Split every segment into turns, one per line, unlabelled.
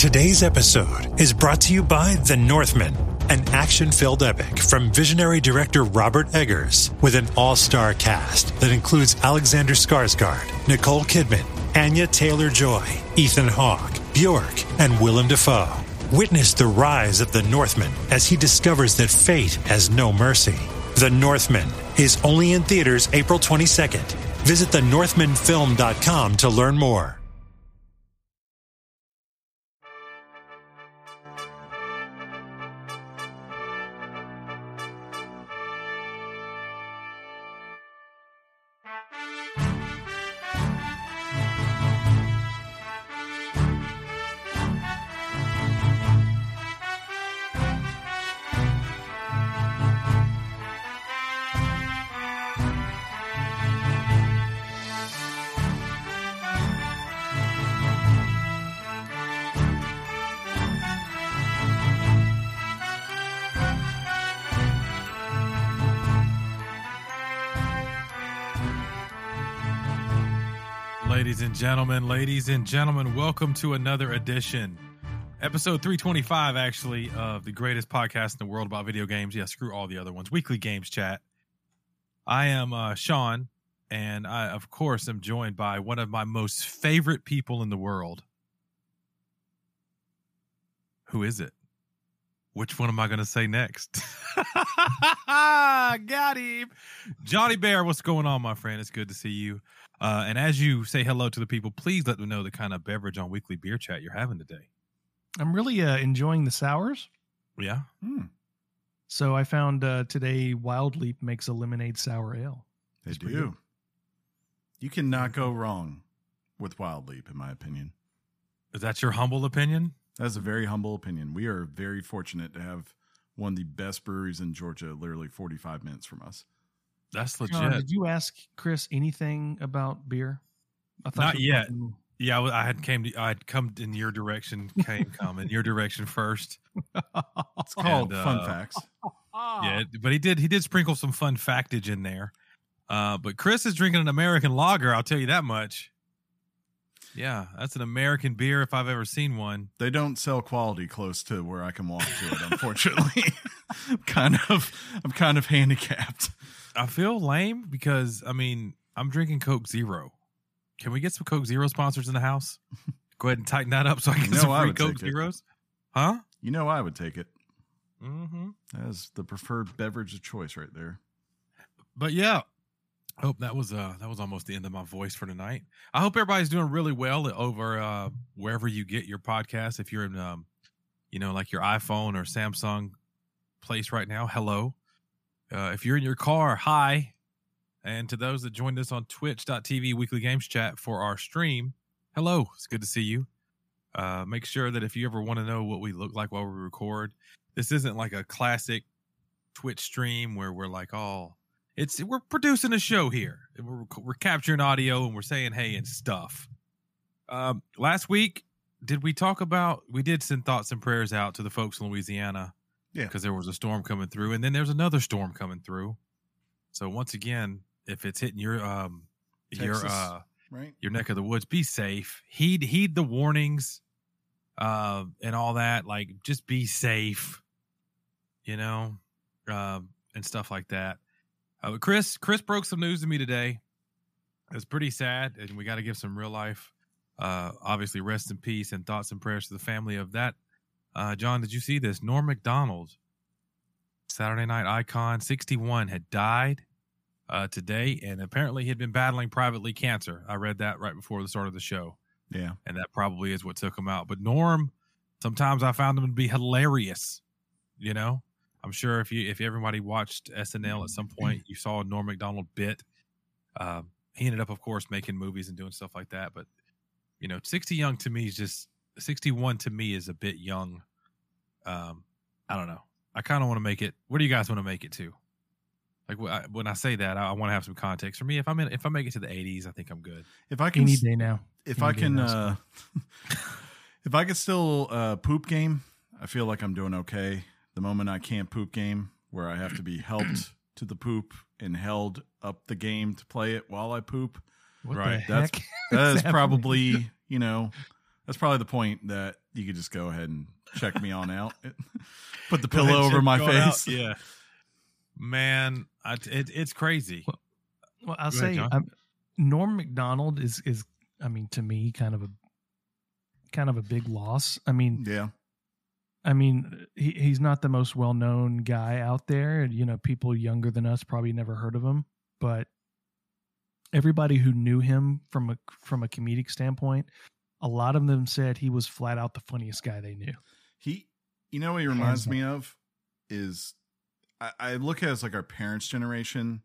Today's episode is brought to you by The Northman, an action filled epic from visionary director Robert Eggers with an all star cast that includes Alexander Skarsgård, Nicole Kidman, Anya Taylor Joy, Ethan Hawke, Bjork, and Willem Dafoe. Witness the rise of the Northman as he discovers that fate has no mercy. The Northman is only in theaters April 22nd. Visit thenorthmanfilm.com to learn more.
Gentlemen, ladies and gentlemen, welcome to another edition, episode 325, actually, of the greatest podcast in the world about video games. Yeah, screw all the other ones. Weekly Games Chat. I am uh, Sean, and I, of course, am joined by one of my most favorite people in the world. Who is it? Which one am I going to say next? Got him. Johnny Bear, what's going on, my friend? It's good to see you. Uh, and as you say hello to the people, please let them know the kind of beverage on Weekly Beer Chat you're having today.
I'm really uh, enjoying the sours.
Yeah.
Hmm,
So I found uh, today Wild Leap makes a lemonade sour ale.
they
It's
do.
good.
You cannot go wrong with Wild Leap, in my opinion.
Is that your humble opinion?
That's a very humble opinion. We are very fortunate to have one of the best breweries in Georgia, literally 45 minutes from us.
That's legit.
John, did you ask Chris anything about beer? I
Not
you
yet.
talking-
yeah, I, w- I had came to, I had come in your direction, came come in your direction first.
It's called
And,
Fun
uh,
Facts.
Yeah, but he did he did sprinkle some fun factage in there. Uh, but Chris is drinking an American lager. I'll tell you that much. Yeah, that's an American beer if I've ever seen one.
They don't sell quality close to where I can walk to it, unfortunately. I'm kind of I'm kind of handicapped.
I feel lame because I mean I'm drinking Coke Zero. Can we get some Coke Zero sponsors in the house? Go ahead and tighten that up so I can
You
get
know
some free Coke. Zeros. Huh?
You know I would take it
Mm-hmm.
as the preferred beverage of choice right there.
But yeah. Oh, that was uh that was almost the end of my voice for tonight. I hope everybody's doing really well over uh wherever you get your podcast. If you're in um you know like your iPhone or Samsung place right now, hello. Uh if you're in your car, hi. And to those that joined us on twitch.tv weekly games chat for our stream, hello. It's good to see you. Uh make sure that if you ever want to know what we look like while we record, this isn't like a classic Twitch stream where we're like, oh, it's we're producing a show here. We're we're capturing audio and we're saying hey and stuff. Um, last week, did we talk about? We did send thoughts and prayers out to the folks in Louisiana,
Yeah.
because there was a storm coming through, and then there's another storm coming through. So once again, if it's hitting your um your uh
Right?
your neck of the woods, be safe. Heed heed the warnings, uh, and all that. Like just be safe, you know, um, and stuff like that. Uh, Chris, Chris broke some news to me today. It's pretty sad, and we got to give some real life. Uh, obviously, rest in peace and thoughts and prayers to the family of that. Uh, John, did you see this? Norm Macdonald, Saturday Night Icon, sixty-one, had died uh, today, and apparently he had been battling privately cancer. I read that right before the start of the show,
Yeah.
and that probably is what took him out. But Norm, sometimes I found him to be hilarious. You know, I'm sure if you if everybody watched SNL at some point, you saw a Norm Macdonald bit. Um, he ended up, of course, making movies and doing stuff like that. But you know, 60 young to me is just 61 to me is a bit young. Um, I don't know. I kind of want to make it. Where do you guys want to make it to? Like when I say that, I, I want to have some context. For me, if I'm in, if I make it to the 80s, I think I'm good.
If I can
Any day now.
if
Any
I can
now,
uh if I can still uh poop game, I feel like I'm doing okay. The moment I can't poop game where I have to be helped to the poop and held up the game to play it while I poop.
What
Right,
the
that's-
heck?
That is
happening?
probably, you know, That's probably the point that you could just go ahead and check me on out. Put the pillow over my
going out.
face.
Yeah, man, I, it, it's crazy.
Well, I'll
Go ahead,
say
John.
um, Norm Macdonald is is I mean to me kind of a kind of a big loss. I mean,
Yeah.
I mean he he's not the most well known guy out there. You know, people younger than us probably never heard of him, but everybody who knew him from a from a comedic standpoint, a lot of them said he was flat out the funniest guy they knew.
He, you know what he reminds me of is I, I look at it as like our parents' generation.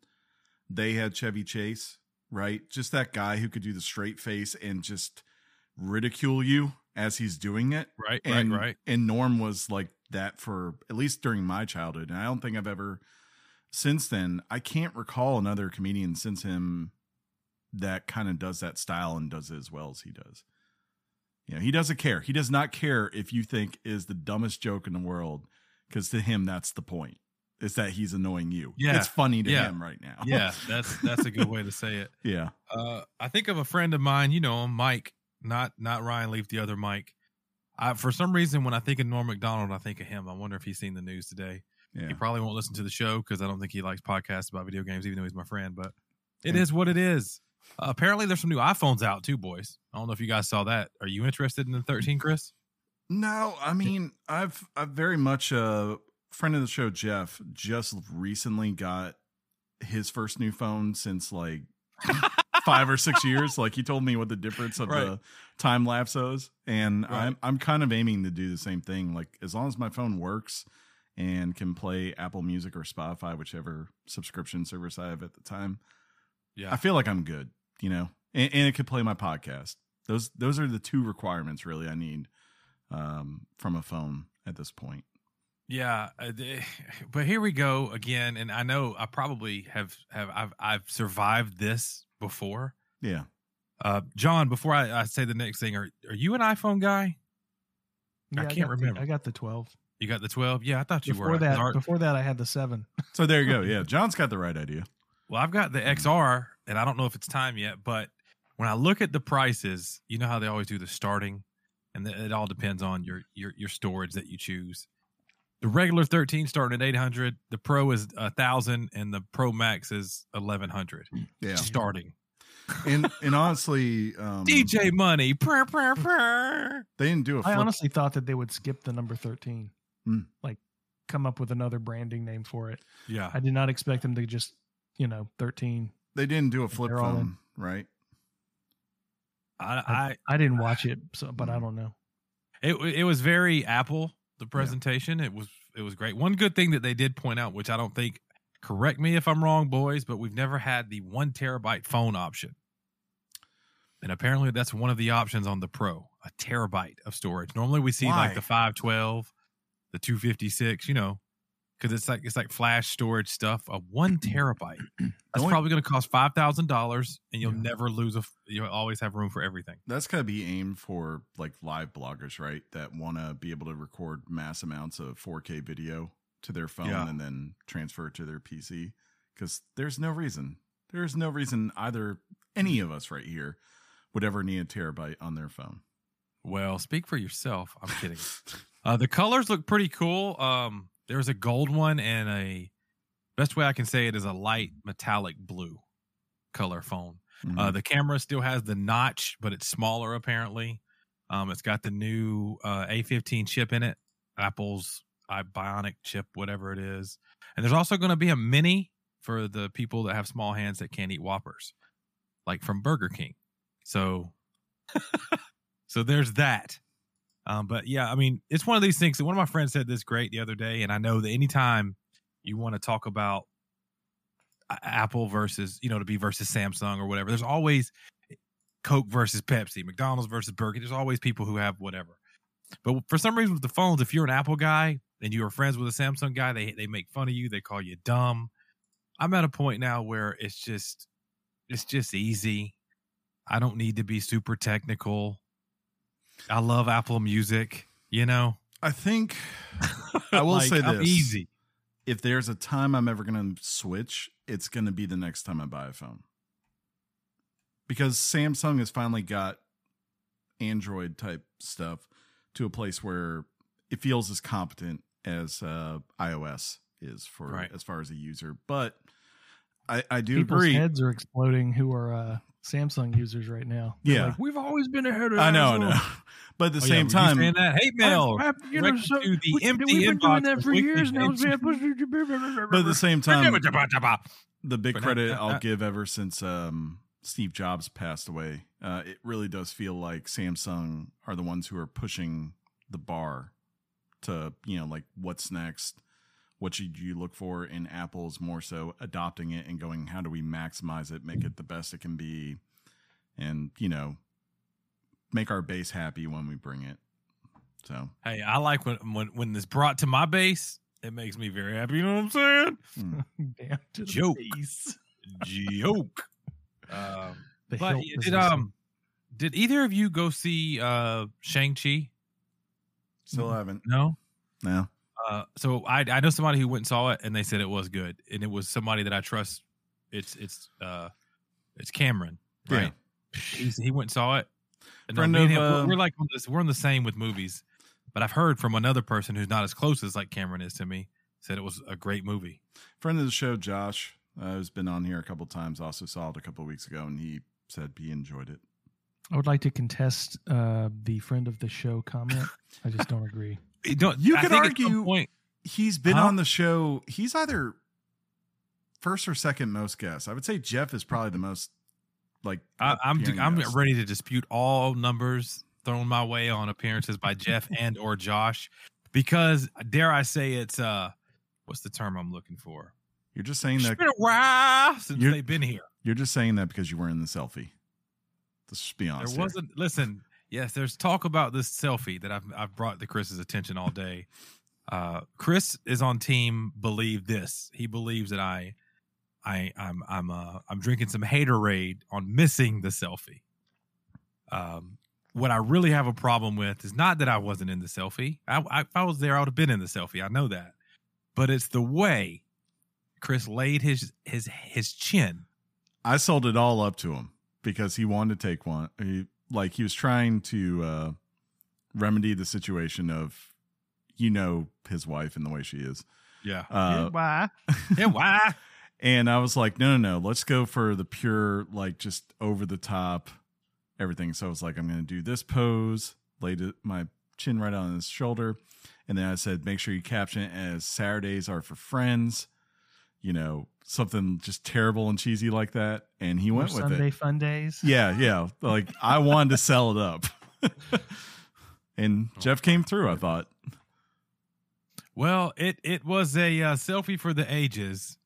They had Chevy Chase, right? Just that guy who could do the straight face and just ridicule you as he's doing it.
Right,
And,
right, right.
And Norm was like that for at least during my childhood. And I don't think I've ever since then, I can't recall another comedian since him that kind of does that style and does it as well as he does. You know, he doesn't care. He does not care if you think is the dumbest joke in the world, because to him that's the point. Is that he's annoying you.
Yeah.
It's funny to
Yeah.
him right now.
Yeah, that's that's a good way to say it.
yeah.
Uh, I think of a friend of mine, you know him, Mike, not not Ryan Leaf, the other Mike. I, for some reason, when I think of Norm Macdonald, I think of him. I wonder if he's seen the news today.
Yeah.
He probably won't listen to the show because I don't think he likes podcasts about video games, even though he's my friend. But it
Yeah.
is what it is. Uh, apparently, there's some new iPhones out too, boys. I don't know if you guys saw that. Are you interested in the 13, Chris?
No, I mean, I've I've very much a friend of the show, Jeff, just recently got his first new phone since like five or six years. Like he told me what the difference of
Right.
the time lapse is, and
Right.
I'm I'm kind of aiming to do the same thing. Like as long as my phone works and can play Apple Music or Spotify, whichever subscription service I have at the time,
Yeah.
I feel like I'm good. You know, and, and it could play my podcast. Those those are the two requirements really I need um, from a phone at this point.
Yeah, uh, but here we go again, and I know I probably have have I've I've survived this before.
Yeah.
Uh, John, before I, I say the next thing, are are you an iPhone guy? I can't
got the-
remember.
I got the twelve.
You got the twelve? Yeah, I thought you
Before
were.
that, before that, I had the seven.
So there you go. Yeah, John's got the right idea.
Well, I've got the XR, and I don't know if it's time yet, but when I look at the prices, you know how they always do the starting, and it all depends on your your your storage that you choose. The regular 13 starting at 800, the Pro is a thousand, and the Pro Max is 1100
Yeah.
starting.
And and honestly, um,
DJ Money, prr, prr, prr.
they didn't do a
I
flip.
honestly thought that they would skip the number thirteen,
Hmm.
like come up with another branding name for it.
yeah,
I did not expect them to just, you know, thirteen.
they didn't do a flip
They're in.
phone, right?
I, I
I didn't watch it, so but. I mm-hmm. don't know.
it it was very Apple the presentation. It was it was great. One good thing that they did point out, which I don't think correct me if I'm wrong, boys, but we've never had the one terabyte phone option. And apparently that's one of the options on the Pro, a terabyte of storage. Normally we see
Why?
like the 512, the 256, you know, because it's like it's like flash storage stuff. A one terabyte. That's probably going to cost five thousand dollars, and you'll
Yeah.
never lose a. You'll always have room for everything.
That's got to be aimed for like live bloggers, right? That want to be able to record mass amounts of 4K video to their phone
Yeah.
and then transfer it to their PC. Because there's no reason, there's no reason either any of us right here would ever need a terabyte on their phone.
Well, speak for yourself. I'm kidding. Uh, the colors look pretty cool. Um, there's a gold one and a best way I can say it is a light metallic blue color phone.
Mm-hmm.
Uh, the camera still has the notch, but it's smaller apparently. Um, it's got the new uh, A15 chip in it, Apple's Bionic chip, whatever it is. And there's also going to be a mini for the people that have small hands that can't eat Whoppers, like from Burger King. So, so there's that. Um, but yeah, I mean, it's one of these things one of my friends said this great the other day, and I know that anytime you want to talk about Apple versus, you know, to be versus Samsung or whatever, there's always Coke versus Pepsi, McDonald's versus Burger. There's always people who have whatever. But for some reason with the phones, if you're an Apple guy and you are friends with a Samsung guy, they they make fun of you, they call you dumb. I'm at a point now where it's just it's just easy. I don't need to be super technical. I love Apple Music, you know.
I think I will
Like,
say
I'm
this.
easy.
if there's a time I'm ever going to switch, it's going to be the next time I buy a phone. Because Samsung has finally got Android type stuff to a place where it feels as competent as uh, iOS is for
Right.
as far as a user. But I, I do
People's
agree.
heads are exploding who are uh, Samsung users right now. They're
Yeah.
like, we've always been ahead of.
I know, I know. But at the
Oh,
same
were you
time,
saying that hate mail.
I- I- you know, so
to the
we,
empty
we've been doing that for years now.
But at the same time, the big credit I'll give ever since um, Steve Jobs passed away, uh, it really does feel like Samsung are the ones who are pushing the bar to you know like what's next, what should you look for, in apples more so adopting it and going, how do we maximize it, make it the best it can be, and you know make our base happy when we bring it. So
Hey, I like when when when it's brought to my base. It makes me very happy. You know what I'm saying?
Damn to the
Joke. Joke. Um,
The
but did um did either of you go see uh Shang Chi?
still haven't
No.
no.
Uh, so I I know somebody who went and saw it and they said it was good and it was somebody that I trust. It's it's uh it's Cameron, right? He's, he went and saw it. And
Friend of,
him, we're-
uh,
we're like on this, we're on the same with movies, but I've heard from another person who's not as close as like Cameron is to me said it was a great movie.
friend of the show, Josh, uh, who's been on here a couple times, also saw it a couple weeks ago, and he said he enjoyed it.
I would like to contest uh, the friend of the show comment. I just don't agree.
You, I
could argue-. He's been
Huh?
on the show. He's either first or second most guests. I would say Jeff is probably the most like.
I, I'm I'm
guest.
ready to dispute all numbers thrown my way on appearances by Jeff and or Josh because dare I say it's uh what's the term I'm looking for?
You're just saying
It's
that.
been a while since they've been here.
You're just saying that because you were in the selfie. Let's just be honest.
There wasn't. Listen, yes, there's talk about this selfie that I've I've brought to Chris's attention all day. Uh, Chris is on team. Believe this. He believes that I, I, I'm I'm uh I'm drinking some haterade on missing the selfie. Um, what I really have a problem with is not that I wasn't in the selfie. I, I if I was there, I would have been in the selfie. I know that, but it's the way Chris laid his his his chin
I sold it all up to him because he wanted to take one. He, like he was trying to uh, remedy the situation of, you know, his wife and the way she is.
Yeah.
Uh,
Why?
yeah. Why?
And I was like, no, no, no, let's go for the pure, like just over the top everything. So I was like, I'm going to do this pose, laid it, my chin right on his shoulder. And then I said, make sure you caption it as Saturdays are for friends, you know, something just terrible and cheesy like that. And he
More
went with it.
Sunday
it.
fun days.
Yeah, yeah. Like I wanted to sell it up. and Jeff came through, I thought.
Well, it it was a uh, selfie for the ages,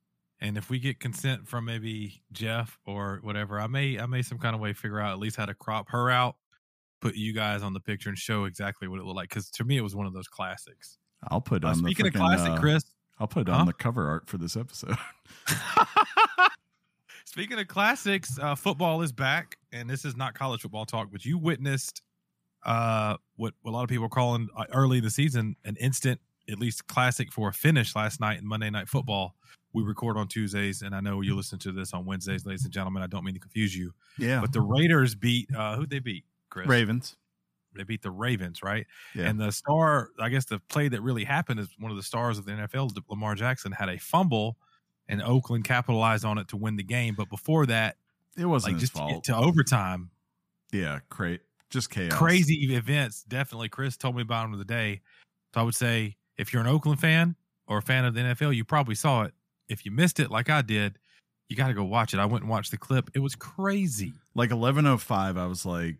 and if we get consent from maybe Jeff or whatever, I may I may some kind of way figure out at least how to crop her out, put you guys on the picture, and show exactly what it looked like. Because to me, it was one of those classics.
I'll put
Uh,
on
speaking
the
of classic,
uh,
Chris.
I'll put
Huh?
on the cover art for this episode.
Speaking of classics, uh, football is back, and this is not college football talk, but you witnessed uh, what a lot of people are calling uh, early in the season an instant, at least classic for a finish last night in Monday Night Football. We record on Tuesdays, and I know you listen to this on Wednesdays, ladies and gentlemen. I don't mean to confuse you,
Yeah.
but the Raiders beat uh, who they beat, Chris?
Ravens.
They beat the Ravens, right?
Yeah.
And the star, I guess, the play that really happened is one of the stars of the NFL, Lamar Jackson, had a fumble, and Oakland capitalized on it to win the game. But before that,
It wasn't
like just to
fault.
to overtime,
yeah, cra- just chaos.
crazy events. Definitely, Chris told me about them the day. So I would say, if you're an Oakland fan or a fan of the NFL, you probably saw it. If you missed it, like I did, you got to go watch it. I went and watched the clip. It was crazy.
Like 11:05, I was like,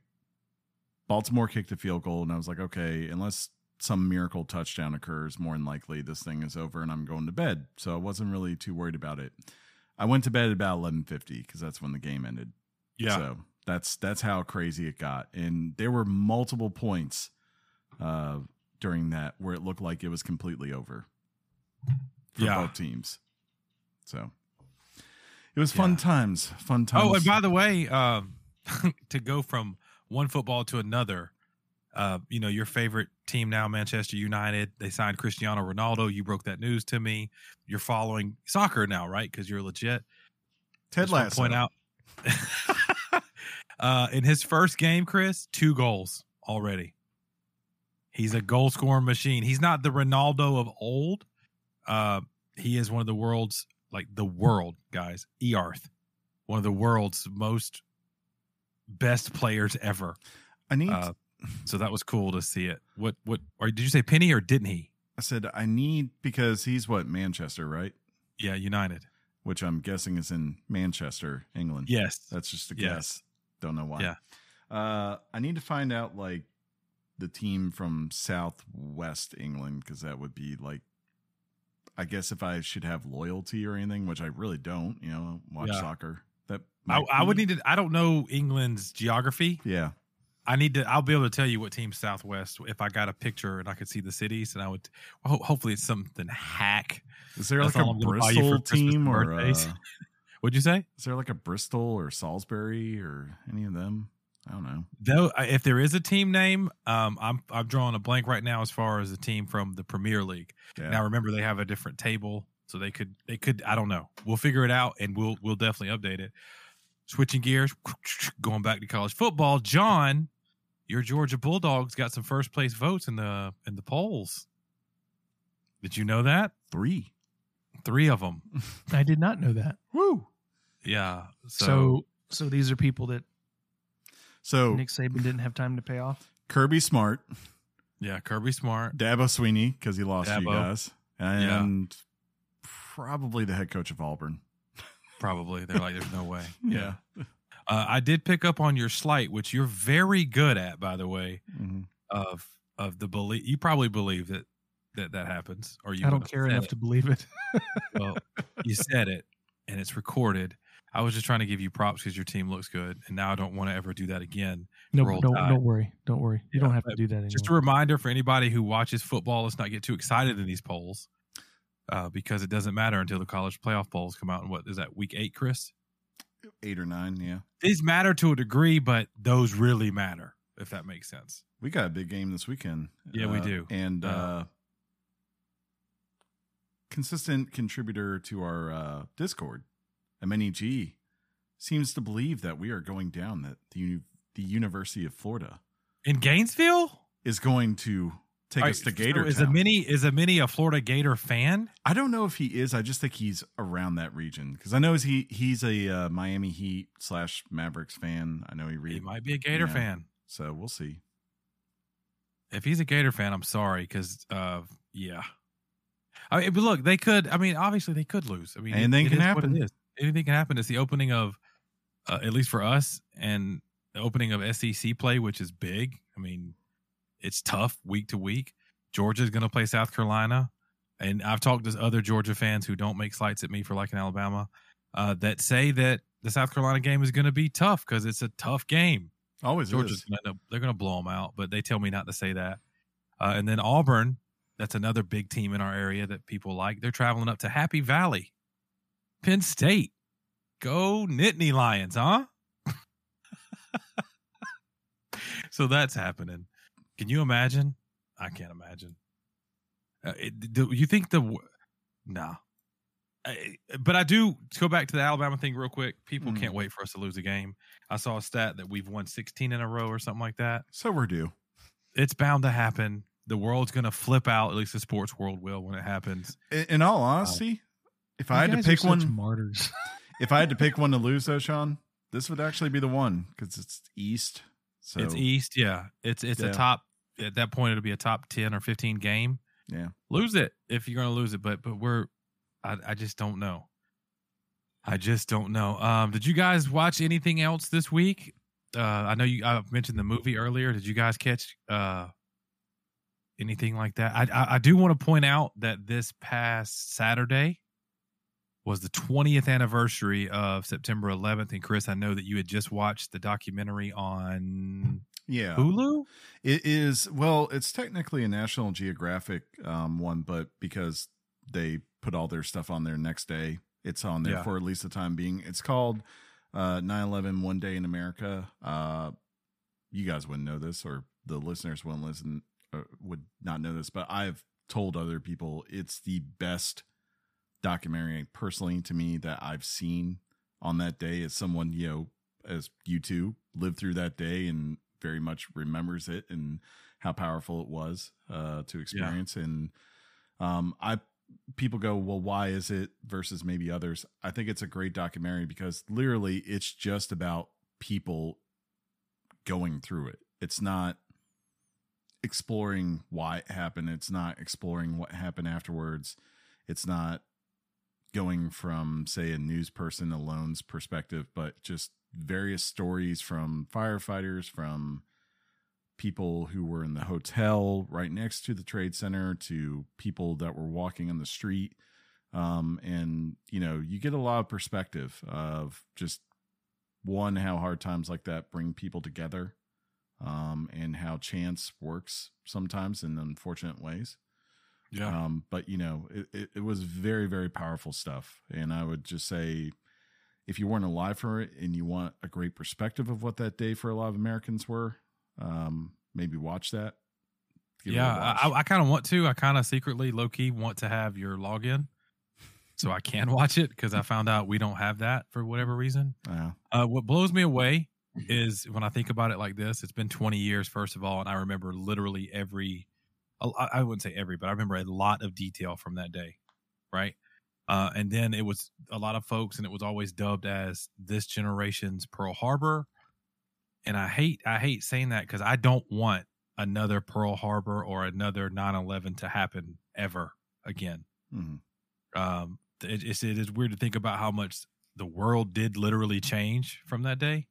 Baltimore kicked a field goal, and I was like, okay, unless some miracle touchdown occurs, more than likely this thing is over, and I'm going to bed. So I wasn't really too worried about it. I went to bed at about 11:50 because that's when the game ended.
Yeah.
So that's that's how crazy it got, and there were multiple points uh, during that where it looked like it was completely over for
Yeah.
both teams. So it was fun
Yeah.
times. Fun times.
Oh, and by the way, um, to go from one football to another, uh, you know, your favorite team now, Manchester United, they signed Cristiano Ronaldo. You broke that news to me. You're following soccer now, right? Because you're legit.
Ted Lasso.
Point out. Uh, in his first game, Chris, two goals already. He's a goal scoring machine. He's not the Ronaldo of old. Uh, he is one of the world's like the world guys. Earth, one of the world's most best players ever.
I need.
Uh, so that was cool to see it. What what or did you say Penny or didn't he?
I said I need because he's what Manchester, right?
Yeah, United.
Which I'm guessing is in Manchester, England.
Yes.
That's just a
Yes.
guess. Don't know why.
Yeah.
Uh, I need to find out like the team from Southwest England because that would be like, I guess if I should have loyalty or anything, which I really don't. You know, watch
Yeah.
soccer.
I, I would need to. I don't know England's geography.
Yeah.
I need to. I'll be able to tell you what team Southwest if I got a picture and I could see the cities, and I would. Ho- hopefully, it's something hack.
Is there
That's
like a
all I'm gonna buy you for
Bristol team or uh,
What'd you say?
is there like a Bristol or Salisbury or any of them? I don't know.
Though, if there is a team name, um, I'm I'm drawing a blank right now as far as a team from the Premier League.
Yeah.
Now, remember they have a different table, so they could they could. I don't know. We'll figure it out, and we'll we'll definitely update it. Switching gears, going back to college football. John, your Georgia Bulldogs got some first place votes in the in the polls. Did you know that?
Three.
Three of them.
I did not know that.
Woo.
Yeah. So,
So, so, these are people that
So
Nick Saban didn't have time to pay off.
Kirby Smart,
yeah, Kirby Smart.
Dabo Swinney because he lost you guys, and probably the head coach of Auburn.
Probably. They're like, there's no way.
Yeah.
Uh, I did pick up on your slight, which you're very good at, by the way,
Mhm.
of of the belief. You probably believe that that that happens, or you
I don't care enough
it.
to believe it.
Well, you said it, and it's recorded. I was just trying to give you props because your team looks good, and now I don't want to ever do that again.
No, don't don't worry, don't worry. You
Yeah,
don't have to do that anymore.
Just a reminder for anybody who watches football: let's not get too excited in these polls, uh, because it doesn't matter until the college playoff polls come out. And what is that? Week eight, Chris?
Eight or nine. Yeah.
These matter to a degree, but those really matter. If that makes sense.
We got a big game this weekend.
Yeah, we
Uh,
do.
And uh,
Uh,
consistent contributor to our uh, Discord, MNEG, seems to believe that we are going down. That the the University of Florida
In Gainesville,
is going to take us to
So
Gator.
Is a mini is a mini a Florida Gator fan?
I don't know if he is. I just think he's around that region because I know he he's a uh, Miami Heat slash Mavericks fan. I know he
He might be a Gator
Yeah.
fan.
So we'll see.
If he's a Gator fan, I'm sorry because uh, yeah. I mean, but look, they could. I mean, obviously they could lose. I mean,
Anything
it
can
is what
happen.
It. Anything can happen. It's the opening of, uh, at least for us, and the opening of SEC play, which is big. I mean, it's tough week to week. Georgia's going to play South Carolina, and I've talked to other Georgia fans who don't make slights at me for liking Alabama, uh, that say that the South Carolina game is going to be tough because it's a tough game.
Always
Georgia's end up, they're going to blow them out, but they tell me not to say that. Uh, and then Auburn, that's another big team in our area that people like. They're traveling up to Happy Valley, Penn State. Go Nittany Lions, huh? so that's happening. Can you imagine? I can't imagine. Uh, it, do you think the w- no? I- But I do to go back to the Alabama thing real quick. People
Mhm.
can't wait for us to lose a game. I saw a stat that we've won 16 in a row or something like that.
So we're due.
It's bound to happen. The world's going to flip out. At least the sports world will when it happens.
In, in all honesty, if I had to pick one,
martyrs.
if I had to pick one to lose, though, Sean, this would actually be the one because it's East. So
it's East, yeah. It's it's
Yeah.
a top at that point. It'll be a top 10 or 15 game.
yeah.
Lose it if you're going to lose it, but but we're I I just don't know. I just don't know. Um, did you guys watch anything else this week? Uh, I know you. I mentioned the movie earlier. Did you guys catch uh anything like that? I I, I do want to point out that this past Saturday was the 20th anniversary of September 11th. And Chris, I know that you had just watched the documentary on
Yeah.
Hulu.
It is well, it's technically a National Geographic um, one, but because they put all their stuff on there next day, it's on there
Yeah.
for at least the time being. It's called uh 9/11 One Day in America. Uh you guys wouldn't know this or the listeners wouldn't listen uh, would not know this, but I've told other people it's the best documentary personally to me that I've seen on that day as someone, you know, as you two lived through that day and very much remembers it and how powerful it was uh, to experience. And um, I people go, well, why is it versus maybe others? I think it's a great documentary because literally it's just about people going through it. It's not exploring why it happened. It's not exploring what happened afterwards. It's not going from, say, a news person alone's perspective, but just various stories from firefighters, from people who were in the hotel right next to the trade center to people that were walking on the street. Um, and you know you get a lot of perspective of just one how hard times like that bring people together um, and how chance works sometimes in unfortunate ways.
Yeah.
um, but you know it, it, it was very very powerful stuff. And i would just say if you weren't alive for it and you want a great perspective of what that day for a lot of americans were um, maybe watch that Give
yeah,
watch.
I, I kind of want to. I kind of secretly, low key, want to have your login so I can watch it because I found out we don't have that for whatever reason.
Yeah.
Uh, what blows me away is when I think about it like this. It's been 20 years, first of all, and I remember literally every. I wouldn't say every, but I remember a lot of detail from that day, right? Uh, and then it was a lot of folks, and it was always dubbed as this generation's Pearl Harbor. And I hate I hate saying that because I don't want another Pearl Harbor or another 9/11 to happen ever again.
Mhm.
Um, it, it's it is weird to think about how much the world did literally change from that day.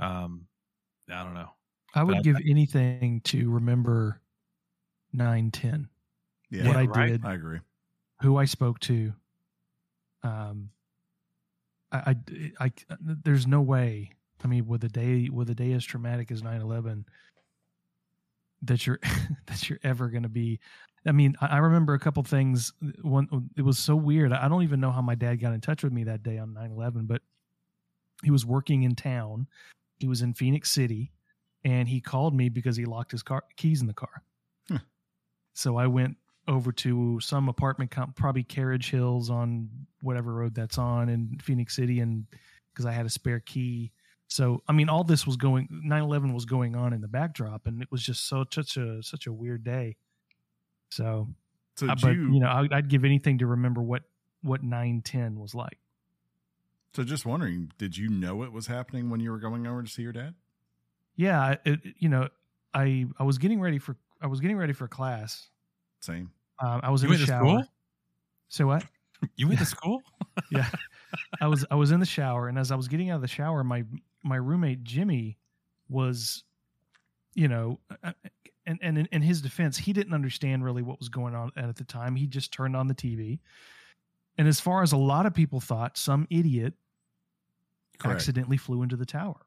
Um, I don't know.
I would
But-
give anything to remember nine ten.
Yeah.
what I
right.
did,
I agree.
who I spoke to. Um, I, I, I, there's no way. I mean, with a day with a day as traumatic as 9-11, that you're that you're ever going to be. I mean, I, I remember a couple things. One, it was so weird. I don't even know how my dad got in touch with me that day on 9-11, but he was working in town. He was in Phenix City, and he called me because he locked his car keys in the car.
Huh.
So I went over to some apartment comp, probably Carriage Hills on whatever road that's on in Phenix City, and because I had a spare key. So I mean, all this was going. 9/11 was going on in the backdrop, and it was just so such a such a weird day. So,
So did
but
you,
you know, I, I'd give anything to remember what what 9/10 was like.
so just wondering, did you know it was happening when you were going over to see your dad?
Yeah, it, you know, I I was getting ready for I was getting ready for class.
Same.
Um, I was
You
in the shower.
school?
So what?
You went to school?
yeah i was i was in the shower and as i was getting out of the shower my my roommate jimmy was you know uh, and and in, in his defense he didn't understand really what was going on at the time he just turned on the tv and as far as a lot of people thought some idiot
Correct.
accidentally flew into the tower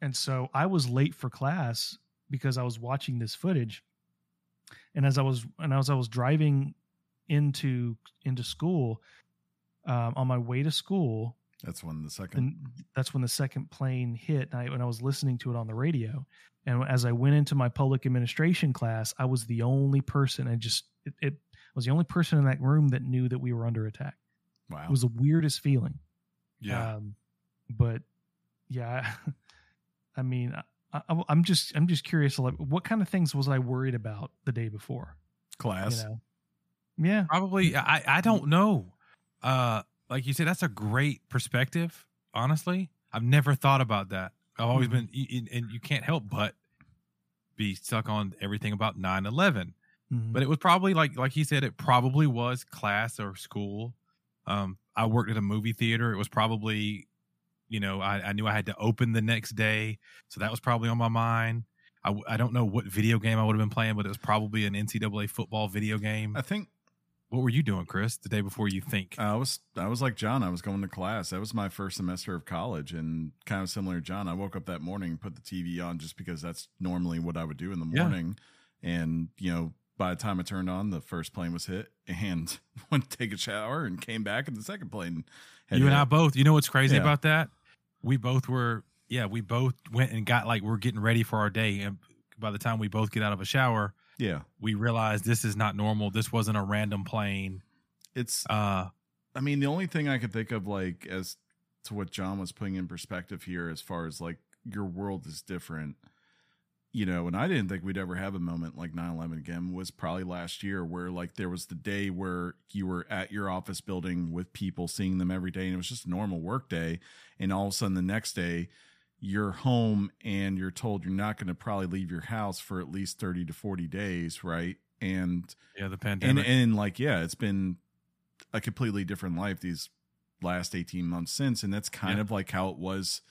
and so i was late for class because i was watching this footage and as i was and as i was driving into into school um, on my way to school
That's when the second.
that's when the second plane hit and I, when i was listening to it on the radio and as i went into my public administration class i was the only person I just it, it was the only person in that room that knew that we were under attack
wow.
it was the weirdest feeling
Yeah.
um, but yeah, I mean, I, I'm just I'm just curious. Like, what kind of things was I worried about the day before?
Class.
You know, yeah,
Probably. I I don't know. Uh, like you said, that's a great perspective. Honestly, I've never thought about that. I've always
Mhm.
been, and you can't help but be stuck on everything about 9-11
Mhm.
but it was probably like like he said it probably was class or school um i worked at a movie theater it was probably you know i, I knew i had to open the next day so that was probably on my mind I don't know what video game i would have been playing but it was probably an ncaa football video game
I think
what were you doing chris the day before you think
I was I was like John. I was going to class. That was my first semester of college, and kind of similar to John. I woke up that morning, put the TV on, just because that's normally what I would do in the
Yeah.
morning. And you know, by the time I turned on, the first plane was hit, and went to take a shower, and came back, and the second plane. had
you and i both you know what's crazy
Yeah.
about that we both were yeah we both went and got like we're getting ready for our day and by the time we both get out of a shower
Yeah,
we realized this is not normal. This wasn't a random plane.
it's
Uh,
I mean, the only thing I could think of, like, as to what John was putting in perspective here, as far as like your world is different. You know, and I didn't think we'd ever have a moment like 9 11 again, was probably last year where like there was the day where you were at your office building with people, seeing them every day, and it was just a normal work day. And all of a sudden the next day, you're home and you're told you're not going to probably leave your house for at least 30 to 40 days, right? And
Yeah, the
and
pandemic.
and like yeah it's been a completely different life these last 18 months since and that's kind
Yeah.
of like how it was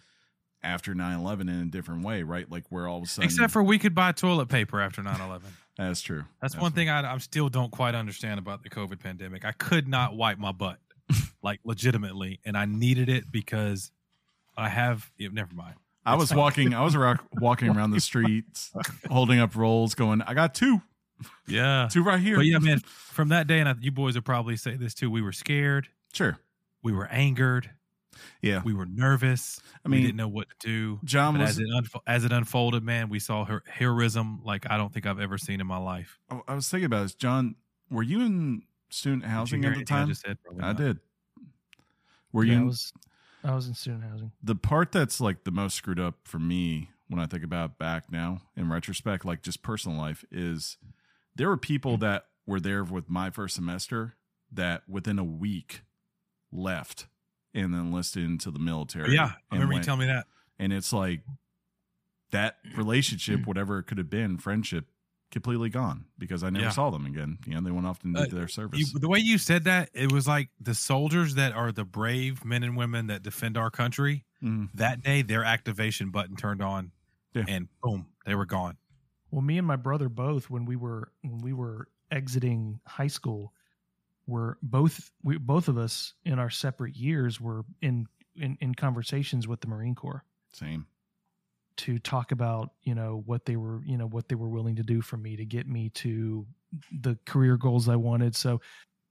after 9-11 in a different way right like where all of a sudden
Except for we could buy toilet paper after 9 11.
that's true
That's one thing I, I still don't quite understand about the COVID pandemic. I could not wipe my butt, like legitimately, and I needed it because I have. Yeah, never mind.
i was walking i was around, walking around the streets holding up rolls going i got two
Yeah,
two right here
but yeah, man. From that day, and I, you boys will probably say this too. We were scared.
sure
We were angered.
Yeah
We were nervous.
i
we
mean
didn't know what to do.
john
But
was
as it unfo- as it unfolded, man, we saw her heroism like I don't think I've ever seen in my life.
I- i was thinking about this john were you in student housing at the
anything I
time
just said?
I did were
yeah,
you
I was I was in student housing.
the part that's like the most screwed up for me when I think about back now in retrospect, like just personal life, is there were people mm. that were there with my first semester that within a week left and then enlisted into the military.
Yeah, I
and
remember you
went-
telling me that.
And it's like that relationship, whatever it could have been, friendship, completely gone because I never
Yeah.
saw them again. You know, they went off and did
Uh,
their service.
You, the way you said that, it was like the soldiers that are the brave men and women that defend our country.
Mhm.
That day, their activation button turned on,
Yeah.
and boom, they were gone.
Well, me and my brother both when we were when we were exiting high school were both we both of us in our separate years were in in, in conversations with the Marine Corps
Same.
to talk about you know what they were you know what they were willing to do for me to get me to the career goals I wanted. So,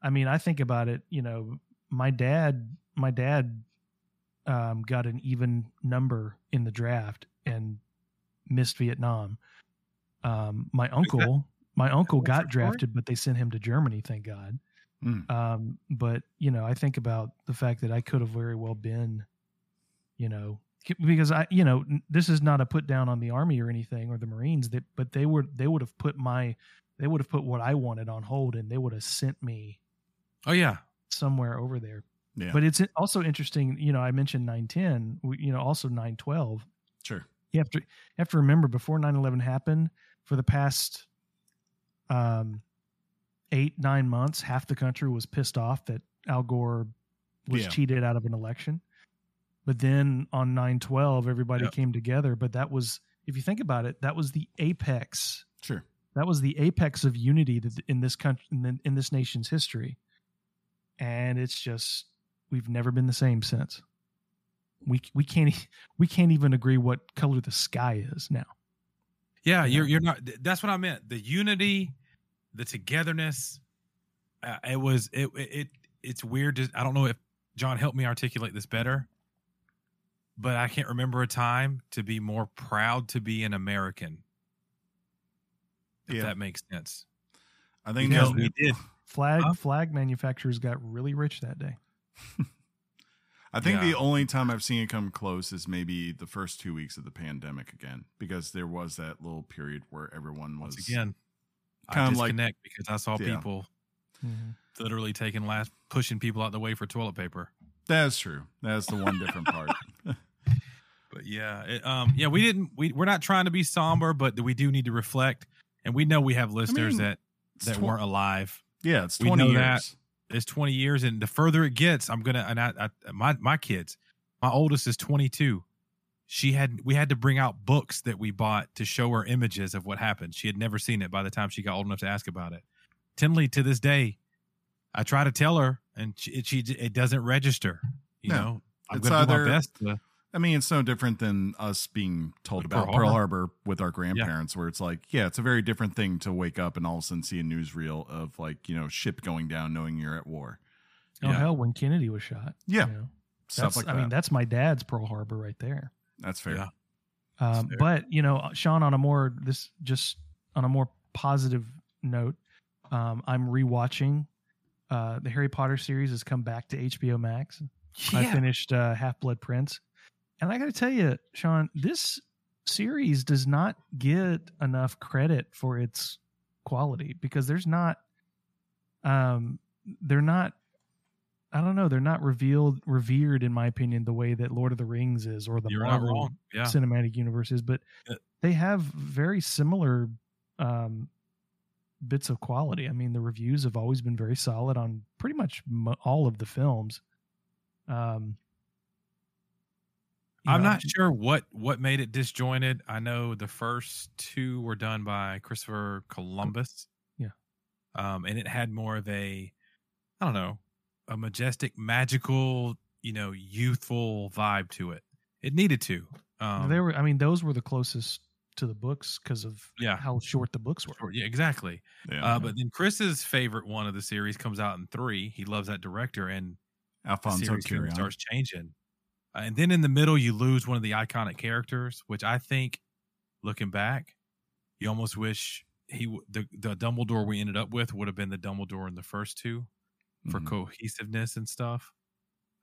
I mean, I think about it. You know, my dad, my dad, um, got an even number in the draft and missed Vietnam. Um, my uncle, my uncle got drafted, but they sent him to Germany. Thank God.
Mm.
Um, but you know, I think about the fact that I could have very well been, you know, because I, you know, this is not a put down on the army or anything or the Marines. That, but they were they would have put my, they would have put what I wanted on hold, and they would have sent me
Oh yeah,
somewhere over there.
Yeah.
But it's also interesting. You know, I mentioned nine ten. You know, also nine twelve.
sure.
You have to you have to remember before 9-11 happened, for the past um eight, nine months, half the country was pissed off that Al Gore was
Yeah.
cheated out of an election. But then on 9-12, everybody
Yep.
came together. But that was if you think about it, that was the apex.
Sure.
That was the apex of unity that in this country in, the, in this nation's history. And it's just we've never been the same since. We we can't we can't even agree what color the sky is now.
yeah.
Yeah.
You're you're not. That's what I meant. The unity, the togetherness. Uh, it was it, it it it's weird. To, I don't know if John helped me articulate this better, but I can't remember a time to be more proud to be an American. If
Yeah.
that makes sense.
I think
Because
that-
we did.
Flag
Huh?
flag manufacturers got really rich that day.
I think
Yeah.
the only time I've seen it come close is maybe the first two weeks of the pandemic again, because there was that little period where everyone was
Once again, I
Kinda like-
disconnect because I saw
Yeah.
people literally taking last pushing people out the way for toilet paper.
That's true. That's the one different part.
But yeah, it, um, yeah, we didn't. We we're not trying to be somber, but we do need to reflect, and we know we have listeners
mean,
that that
tw-
weren't alive.
yeah, it's
we
twenty
know
years.
that. It's twenty years, and the further it gets, I'm gonna. And I, I my my kids, my oldest is 22. She had we had to bring out books that we bought to show her images of what happened. She had never seen it by the time she got old enough to ask about it. Tinley to this day, I try to tell her, and she, it, she it doesn't register. You
No.
know, I'm
It's
gonna do my best. To,
I mean, it's no different than us being told
Like
about
Pearl
Pearl
Harbor.
Harbor with our grandparents, where it's like, yeah, it's a very different thing to wake up and all of a sudden see a newsreel of like, you know, ship going down, knowing you're at war,
Oh
Yeah.
hell, when Kennedy was shot.
Yeah.
you know,
stuff
that's,
like
I mean, that's my dad's Pearl Harbor right there.
That's fair.
Yeah.
Um,
Fair.
but you know, Sean, on a more this just on a more positive note, um, I'm rewatching uh, the Harry Potter series has come back to HBO Max. I finished uh, Half Blood Prince, and I got to tell you, Sean, this series does not get enough credit for its quality because there's not, um, they're not. I don't know. They're not revealed, revered, in my opinion, the way that Lord of the Rings is or the
You're
Marvel.
Yeah.
cinematic universe is. But
Yeah.
they have very similar um, bits of quality. I mean, the reviews have always been very solid on pretty much mo- all of the films. Um,
I'm
know,
not sure what what made it disjointed. I know the first two were done by Christopher Columbus.
Yeah.
Um, and it had more of a, I don't know, a majestic, magical, you know, youthful vibe to it. It needed to. Um,
they were. I mean, those were the closest to the books because of
Yeah.
how short the books were.
Yeah, exactly.
Yeah.
Uh, but then Chris's favorite one of the series comes out in three. He loves that director, and the
Alfonso
series
Cuarón.
starts changing. Uh, and then in the middle, you lose one of the iconic characters, which I think, looking back, you almost wish he w- the the Dumbledore we ended up with would have been the Dumbledore in the first two for
Mhm.
cohesiveness and stuff.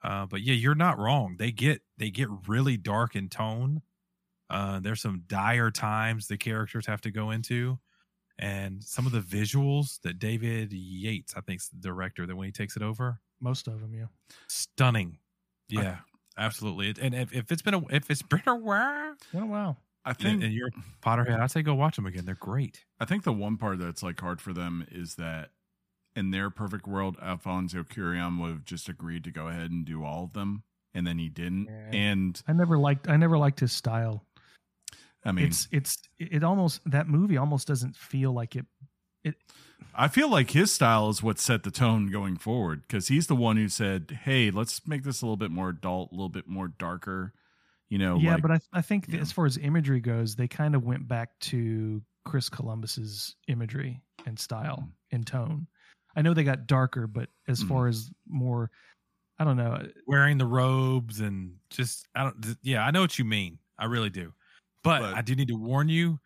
Uh, but yeah, you're not wrong. They get they get really dark in tone. Uh, there's some dire times the characters have to go into, and some of the visuals that David Yates, I think, is the director, that when he takes it over,
Most of them, yeah.
stunning. Yeah, absolutely. And if, if it's been a if it's been a while,
Oh wow.
I think
and you're Potterhead, I'd say go watch them again. They're great.
I think the one part that's like hard for them is that in their perfect world, Alfonso Cuarón would have just agreed to go ahead and do all of them, and then he didn't.
Yeah.
And
I never liked. I never liked his style.
I mean,
it's it's it almost that movie almost doesn't feel like it. It.
I feel like his style is what set the tone going forward because he's the one who said, "Hey, let's make this a little bit more adult, a little bit more darker." You know,
yeah,
like,
but I I think that as far as imagery goes, they kind of went back to Chris Columbus's imagery and style
Mm.
and tone. I know they got darker, but as
Mhm.
far as more, I don't know.
Wearing the robes and just I don't. Yeah, I know what you mean. I really do. But,
But-
I do need to warn you.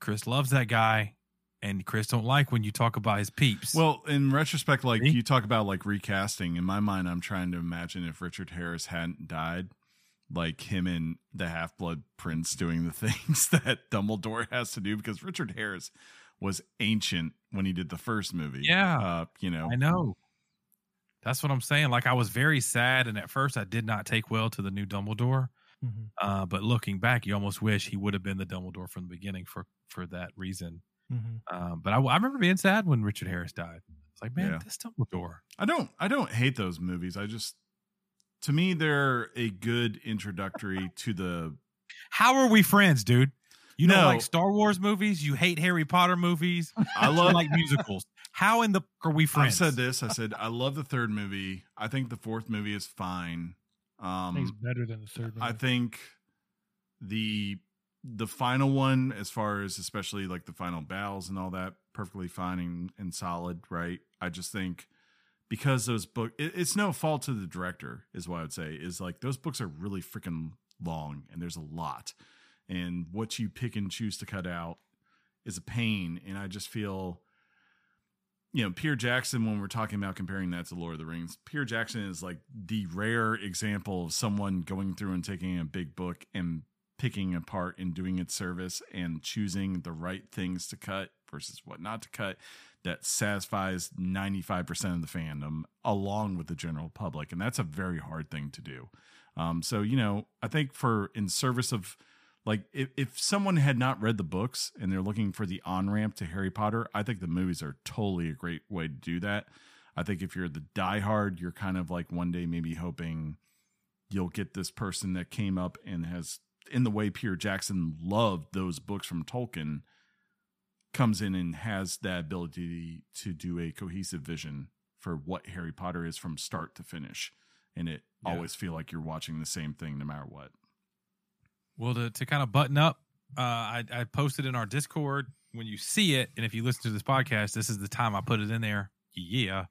Chris loves that guy, and Chris don't like when you talk about his peeps.
Well, in retrospect, like
See?
you talk about like recasting, in my mind, I'm trying to imagine if Richard Harris hadn't died, like him and the Half Blood Prince doing the things that Dumbledore has to do because Richard Harris was ancient when he did the first movie.
Yeah.
Uh, you know,
I know. That's what I'm saying. Like I was very sad, and at first I did not take well to the new Dumbledore.
Mhm,
Uh, but looking back, you almost wish he would have been the Dumbledore from the beginning for for that reason.
mhm.
Um, but I, I remember being sad when Richard Harris died. It's like, man,
Yeah.
this Dumbledore.
I don't I don't hate those movies. I just to me they're a good introductory to the
How are we friends, dude? You don't like Star Wars movies. You hate Harry Potter movies.
I love
like musicals. How in the are we friends?
I've said this. I said I love the third movie. I think the fourth movie is fine.
I think it's
Um
better than the third one.
I think the the final one, as far as especially like the final battles and all that, perfectly fine and, and solid, right? I just think because those book it, it's no fault to the director, is what I would say, is like those books are really freaking long and there's a lot. And what you pick and choose to cut out is a pain. And I just feel you know, Peter Jackson, when we're talking about comparing that to Lord of the Rings, Peter Jackson is like the rare example of someone going through and taking a big book and picking apart and doing its service and choosing the right things to cut versus what not to cut that satisfies 95% of the fandom along with the general public. And that's a very hard thing to do. Um, so, you know, I think for in service of like if, if someone had not read the books and they're looking for the on ramp to Harry Potter, I think the movies are totally a great way to do that. I think if you're the diehard, you're kind of like one day maybe hoping you'll get this person that came up and has in the way Peter Jackson loved those books from Tolkien comes in and has that ability to do a cohesive vision for what Harry Potter is from start to finish and it
Yeah.
always feel like you're watching the same thing no matter what.
Well, to, to kind of button up, uh, I, I posted in our Discord when you see it, and if you listen to this podcast, this is the time I put it in there. Yeah,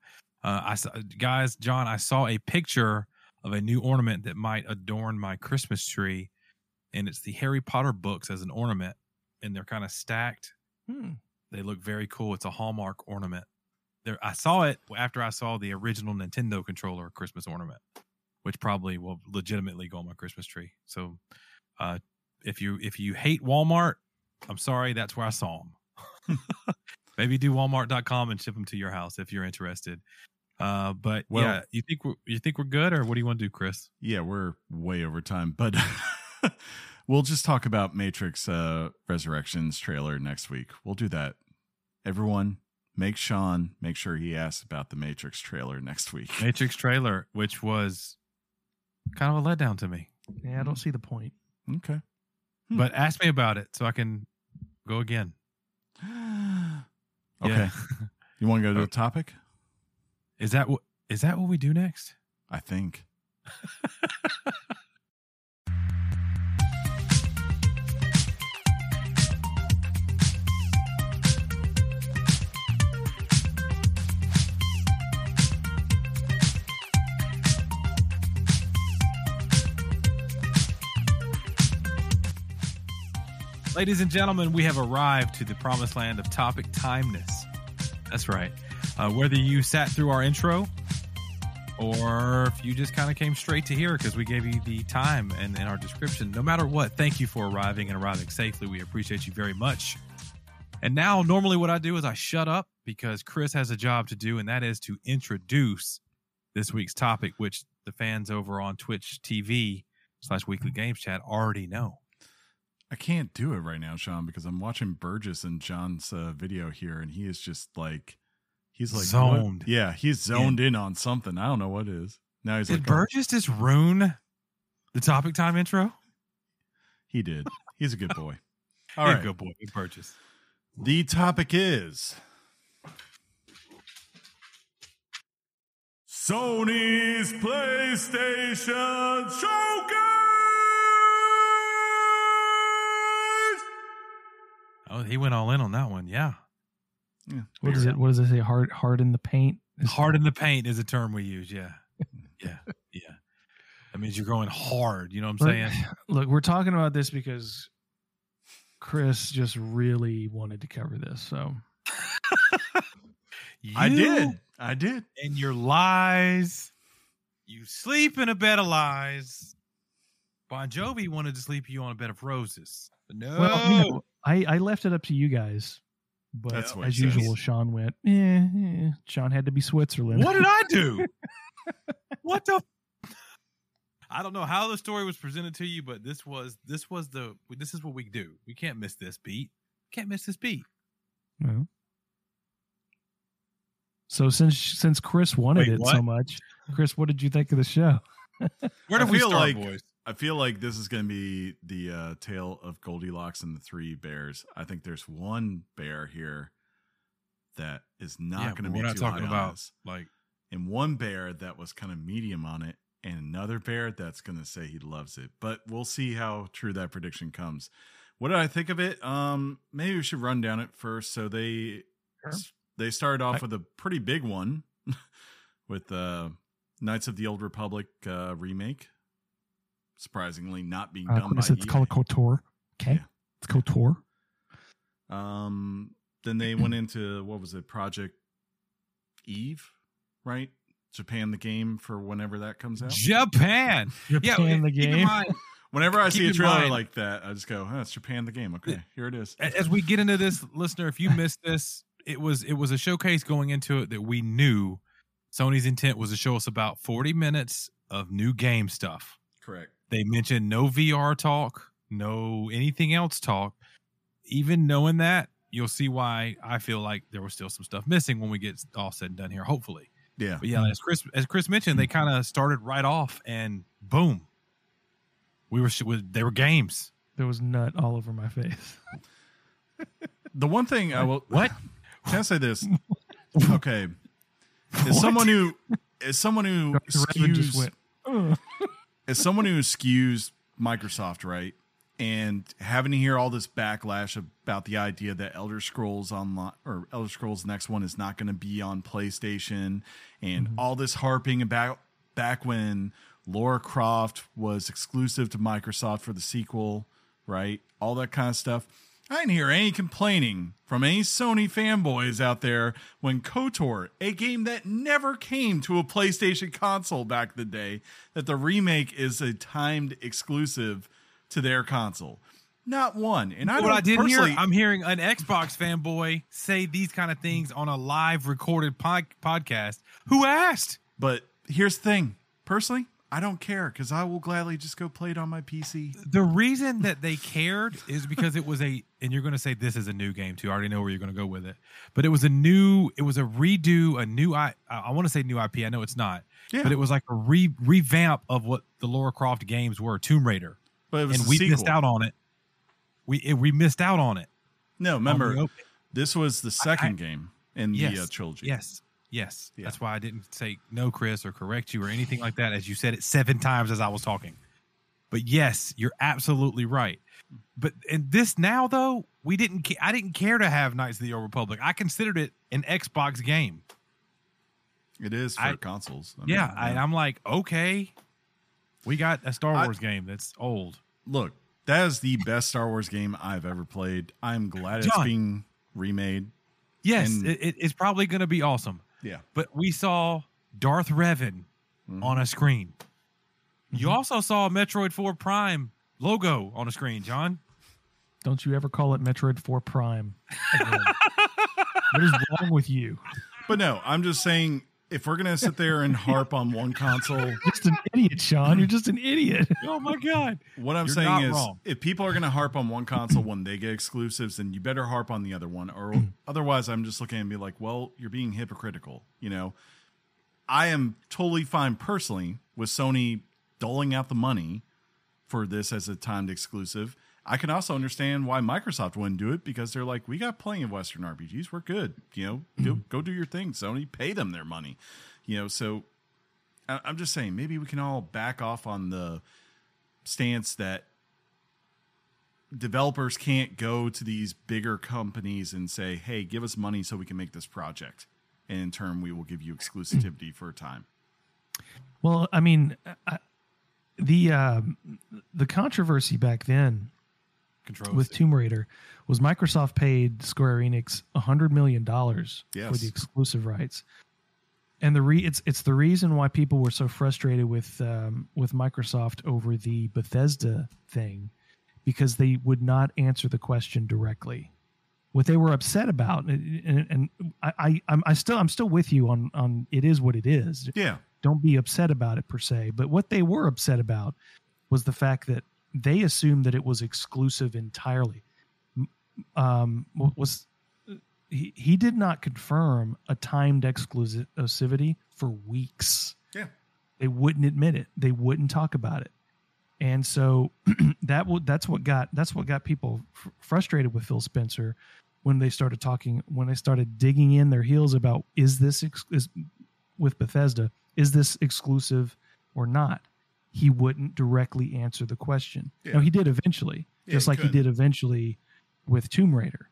uh, I saw, guys, John, I saw a picture of a new ornament that might adorn my Christmas tree, and it's the Harry Potter books as an ornament, and they're kind of stacked.
Hmm.
They look very cool. It's a Hallmark ornament. There, I saw it after I saw the original Nintendo controller Christmas ornament. which probably will legitimately go on my Christmas tree. So, uh, if you if you hate Walmart, I'm sorry, that's where I saw them. Maybe do Walmart.com and ship them to your house if you're interested. Uh, but
Well-
yeah, you think we're, you think we're good, or what do you want to do, Chris?
Yeah, we're way over time, but we'll just talk about Matrix uh, Resurrections trailer next week. We'll do that. Everyone, make Sean make sure he asks about the Matrix trailer next week.
Matrix trailer, which was kind of a letdown to me.
Yeah, I don't see the point.
Okay. Hmm.
But ask me about it so I can go again.
okay. You want to go to the topic?
Is that what is that what we do next?
I think.
Ladies and gentlemen, we have arrived to the promised land of topic timeness. That's right. Uh, whether you sat through our intro or if you just kind of came straight to here because we gave you the time and, and our description, no matter what, thank you for arriving and arriving safely. We appreciate you very much. And now, normally, what I do is I shut up because Chris has a job to do, and that is to introduce this week's topic, which the fans over on Twitch TV slash Weekly Games Chat already know.
I can't do it right now, Sean, because I'm watching Burgess and John's uh, video here, and he is just like, he's like what? Yeah, he's zoned in on something. I don't know what it is. Now he's
Did
like, oh,
Burgess just ruin the topic time intro?
he did. He's a good boy. All
a good boy. Good Burgess.
The topic is Sony's PlayStation Showcase.
Oh, he went all in on that one. Yeah.
Yeah,
What does it? What does it say? Hard, hard in the paint. Is-
Hard in the paint is a term we use. Yeah. Yeah. Yeah. That means you're going hard. You know what I'm
Look-
saying?
Look, we're talking about this because Chris just really wanted to cover this. So
I did. I did.
And your lies. You sleep in a bed of lies. Bon Jovi wanted to sleep you on a bed of roses. But no.
well, you know, I I left it up to you guys, but
That's what
as
he says.
usual, Sean went. Eh, eh. Sean had to be Switzerland.
What did I do? what the? I don't know how the story was presented to you, but this was this was the this is what we do. We can't miss this beat. Can't miss this beat.
Well. So since since Chris wanted
Wait,
it
what?
so much, Chris, what did you think of the show?
Where do we
feel
start,
like-
boys?
I feel like this is going to be the uh, tale of Goldilocks and the three bears. I think there's one bear here that is not
Yeah,
going to be
not
too
talking about
us.
like
and one bear that was kind of medium on it, and another bear that's going to say he loves it. But we'll see how true that prediction comes. What did I think of it? Um, maybe we should run down it first. So they
Sure.
they started off
I-
with a pretty big one with uh, Knights of the Old Republic uh, remake. Surprisingly, not being
Uh,
done
Chris,
by
it's
EA.
called Kotor. Okay,
Yeah.
it's Kotor.
Um, then they went into what was it, Project Eve, right? Japan the game for whenever that comes out.
Japan. Yeah,
Japan the game.
mind,
Whenever I
Keep
see a trailer
mind-
like that, I just go, oh, "It's Japan the game." Okay, here it is.
as we get into this, listener, if you missed this, it was it was a showcase going into it that we knew Sony's intent was to show us about 40 minutes of new game stuff.
Correct.
They mentioned no VR talk, no anything else talk. Even knowing that, you'll see why I feel like there was still some stuff missing when we get all said and done here, hopefully.
Yeah.
But yeah, as Chris as Chris mentioned, they hmm. kind of started right off and boom. We were they were games.
There was nut all over my face.
The one thing I will
What?
can I say this? Okay, as someone who as someone who
Dr. Just
skews
went. "Ugh."
As someone who skews Microsoft, right, and having to hear all this backlash about the idea that Elder Scrolls Online or Elder Scrolls Next One is not going to be on PlayStation, and mm-hmm. all this harping about back when Lara Croft was exclusive to Microsoft for the sequel, right? All that kind of stuff. I didn't hear any complaining from any Sony fanboys out there when KOTOR, a game that never came to a PlayStation console back in the day, that the remake is a timed exclusive to their console. Not one. And I
what I didn't hear, I'm hearing an Xbox fanboy say these kind of things on a live recorded pod- podcast. Who asked?
but here's the thing. Personally, I don't care because I will gladly just go play it on my PC.
The reason that they cared is because it was a, and you're going to say this is a new game too. I already know where you're going to go with it, but it was a new, it was a redo, a new. I I want to say new IP. I know it's not,
Yeah.
but it was like a re revamp of what the Lara Croft games were, Tomb Raider,
But it was
and we
sequel.
missed out on it. We it, we missed out on it.
No, remember, this was the second game in the uh, trilogy.
Yes. Yes.
Yeah.
That's why I didn't say no, Chris, or correct you or anything like that, as you said it seven times as I was talking. But yes, you're absolutely right. But in this now, though, we didn't. I didn't care to have Knights of the Old Republic. I considered it an Xbox game.
It is for
I-
consoles. I
Yeah,
mean,
and I'm like, okay, we got a Star
I-
Wars game that's old.
look, that is the best Star Wars game I've ever played. I'm glad it's being remade.
Yes,
And-
it- it's probably going to be awesome.
Yeah.
But we saw Darth Revan
Mhm.
on a screen. You
Mhm.
also saw a Metroid 4 Prime logo on a screen, John.
Don't you ever call it Metroid 4 Prime. what is wrong with you?
But no, I'm just saying if we're gonna sit there and harp on one console,
Just an idiot, Sean. You're just an idiot.
Oh my god.
what I'm
You're
saying is
wrong.
if people are gonna harp on one console when they get exclusives, then you better harp on the other one. Or hmm. otherwise I'm just looking and be like, well, you're being hypocritical, you know. I am totally fine personally with Sony doling out the money for this as a timed exclusive. I can also understand why Microsoft wouldn't do it because they're like, we got plenty of Western RPGs. We're good. You know, go, go do your thing, Sony. Pay them their money. You know, so I- I'm just saying maybe we can all back off on the stance that developers can't go to these bigger companies and say, hey, give us money so we can make this project. And in turn, we will give you exclusivity for a time.
Well, I mean, I, the um, the controversy back then
Control
with Tomb Raider was Microsoft paid Square Enix a hundred million dollars for the exclusive rights, and the re it's it's the reason why people were so frustrated with um, with Microsoft over the Bethesda thing because they would not answer the question directly. What they were upset about, and, and, and I, I I'm I still I'm still with you on on it is what it is
Yeah.
don't be upset about it per se. But what they were upset about was the fact that they assumed that it was exclusive entirely. Um, was he, he did not confirm a timed exclusivity for weeks.
Yeah.
They wouldn't admit it. They wouldn't talk about it. And so that w- that's what got that's what got people fr- frustrated with Phil Spencer when they started talking when they started digging in their heels about is this ex- is with Bethesda is this exclusive or not? He wouldn't directly answer the question.
Yeah.
No, he did eventually,
Yeah,
just
he
like he did eventually with Tomb Raider.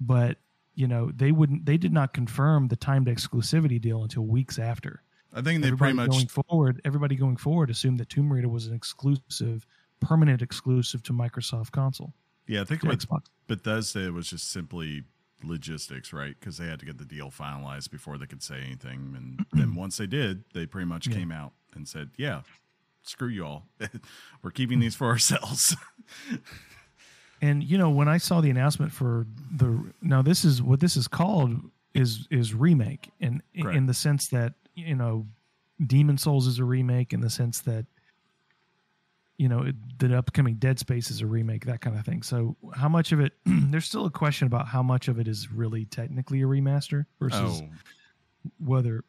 But you know, they wouldn't. They did not confirm the timed exclusivity deal until weeks after.
I think they
everybody
pretty much
going forward. Everybody going forward assumed that Tomb Raider was an exclusive, permanent exclusive to Microsoft console
Yeah, I think with
Xbox.
Bethesda it was just simply logistics, right? Because they had to get the deal finalized before they could say anything. And then once they did, they pretty much
Yeah.
came out and said, "Yeah, screw you all. We're keeping these for ourselves."
And you know, when I saw the announcement for the now this is what this is called is is remake, and in, in the sense that you know, Demon's Souls is a remake in the sense that you know it, the upcoming Dead Space is a remake, that kind of thing. So how much of it? there's still a question about how much of it is really technically a remaster versus
oh,
whether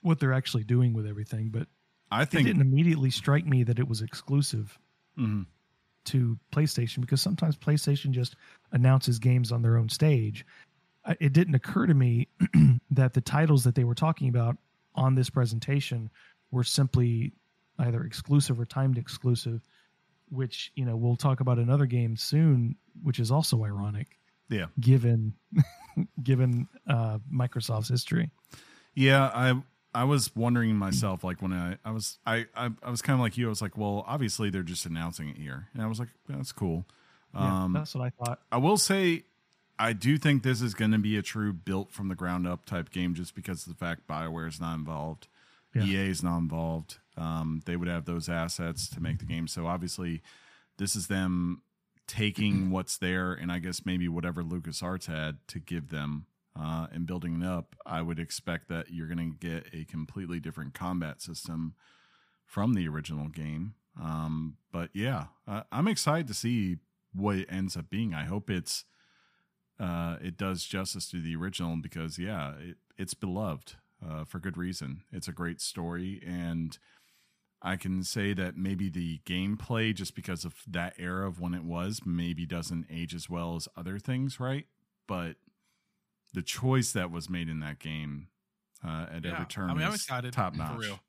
what they're actually doing with everything. But
I think it
didn't immediately strike me that it was exclusive
mhm.
to PlayStation because sometimes PlayStation just announces games on their own stage. It didn't occur to me that the titles that they were talking about on this presentation were simply either exclusive or timed exclusive, which, you know, we'll talk about another game soon, which is also ironic
yeah,
given given uh, Microsoft's history.
yeah. I I was wondering myself, like when I I was I I, I was kind of like you. I was like, well, obviously they're just announcing it here, and I was like, that's cool.
Yeah,
Um,
that's what I thought.
I will say, I do think this is going to be a true built from the ground up type game, just because of the fact Bioware is not involved,
Yeah.
EA is not involved. Um, they would have those assets to make the game. So obviously, this is them taking what's there, and I guess maybe whatever LucasArts had to give them uh, and building it up. I would expect that you're going to get a completely different combat system from the original game. Um, but yeah, I'm excited to see what it ends up being. I hope it's uh, it does justice to the original because yeah, it, it's beloved uh, for good reason. It's a great story, and I can say that maybe the gameplay, just because of that era of when it was, maybe doesn't age as well as other things, right? But the choice that was made in that game uh, at every turn
I mean, I'm
is
excited.
top
For
notch.
real.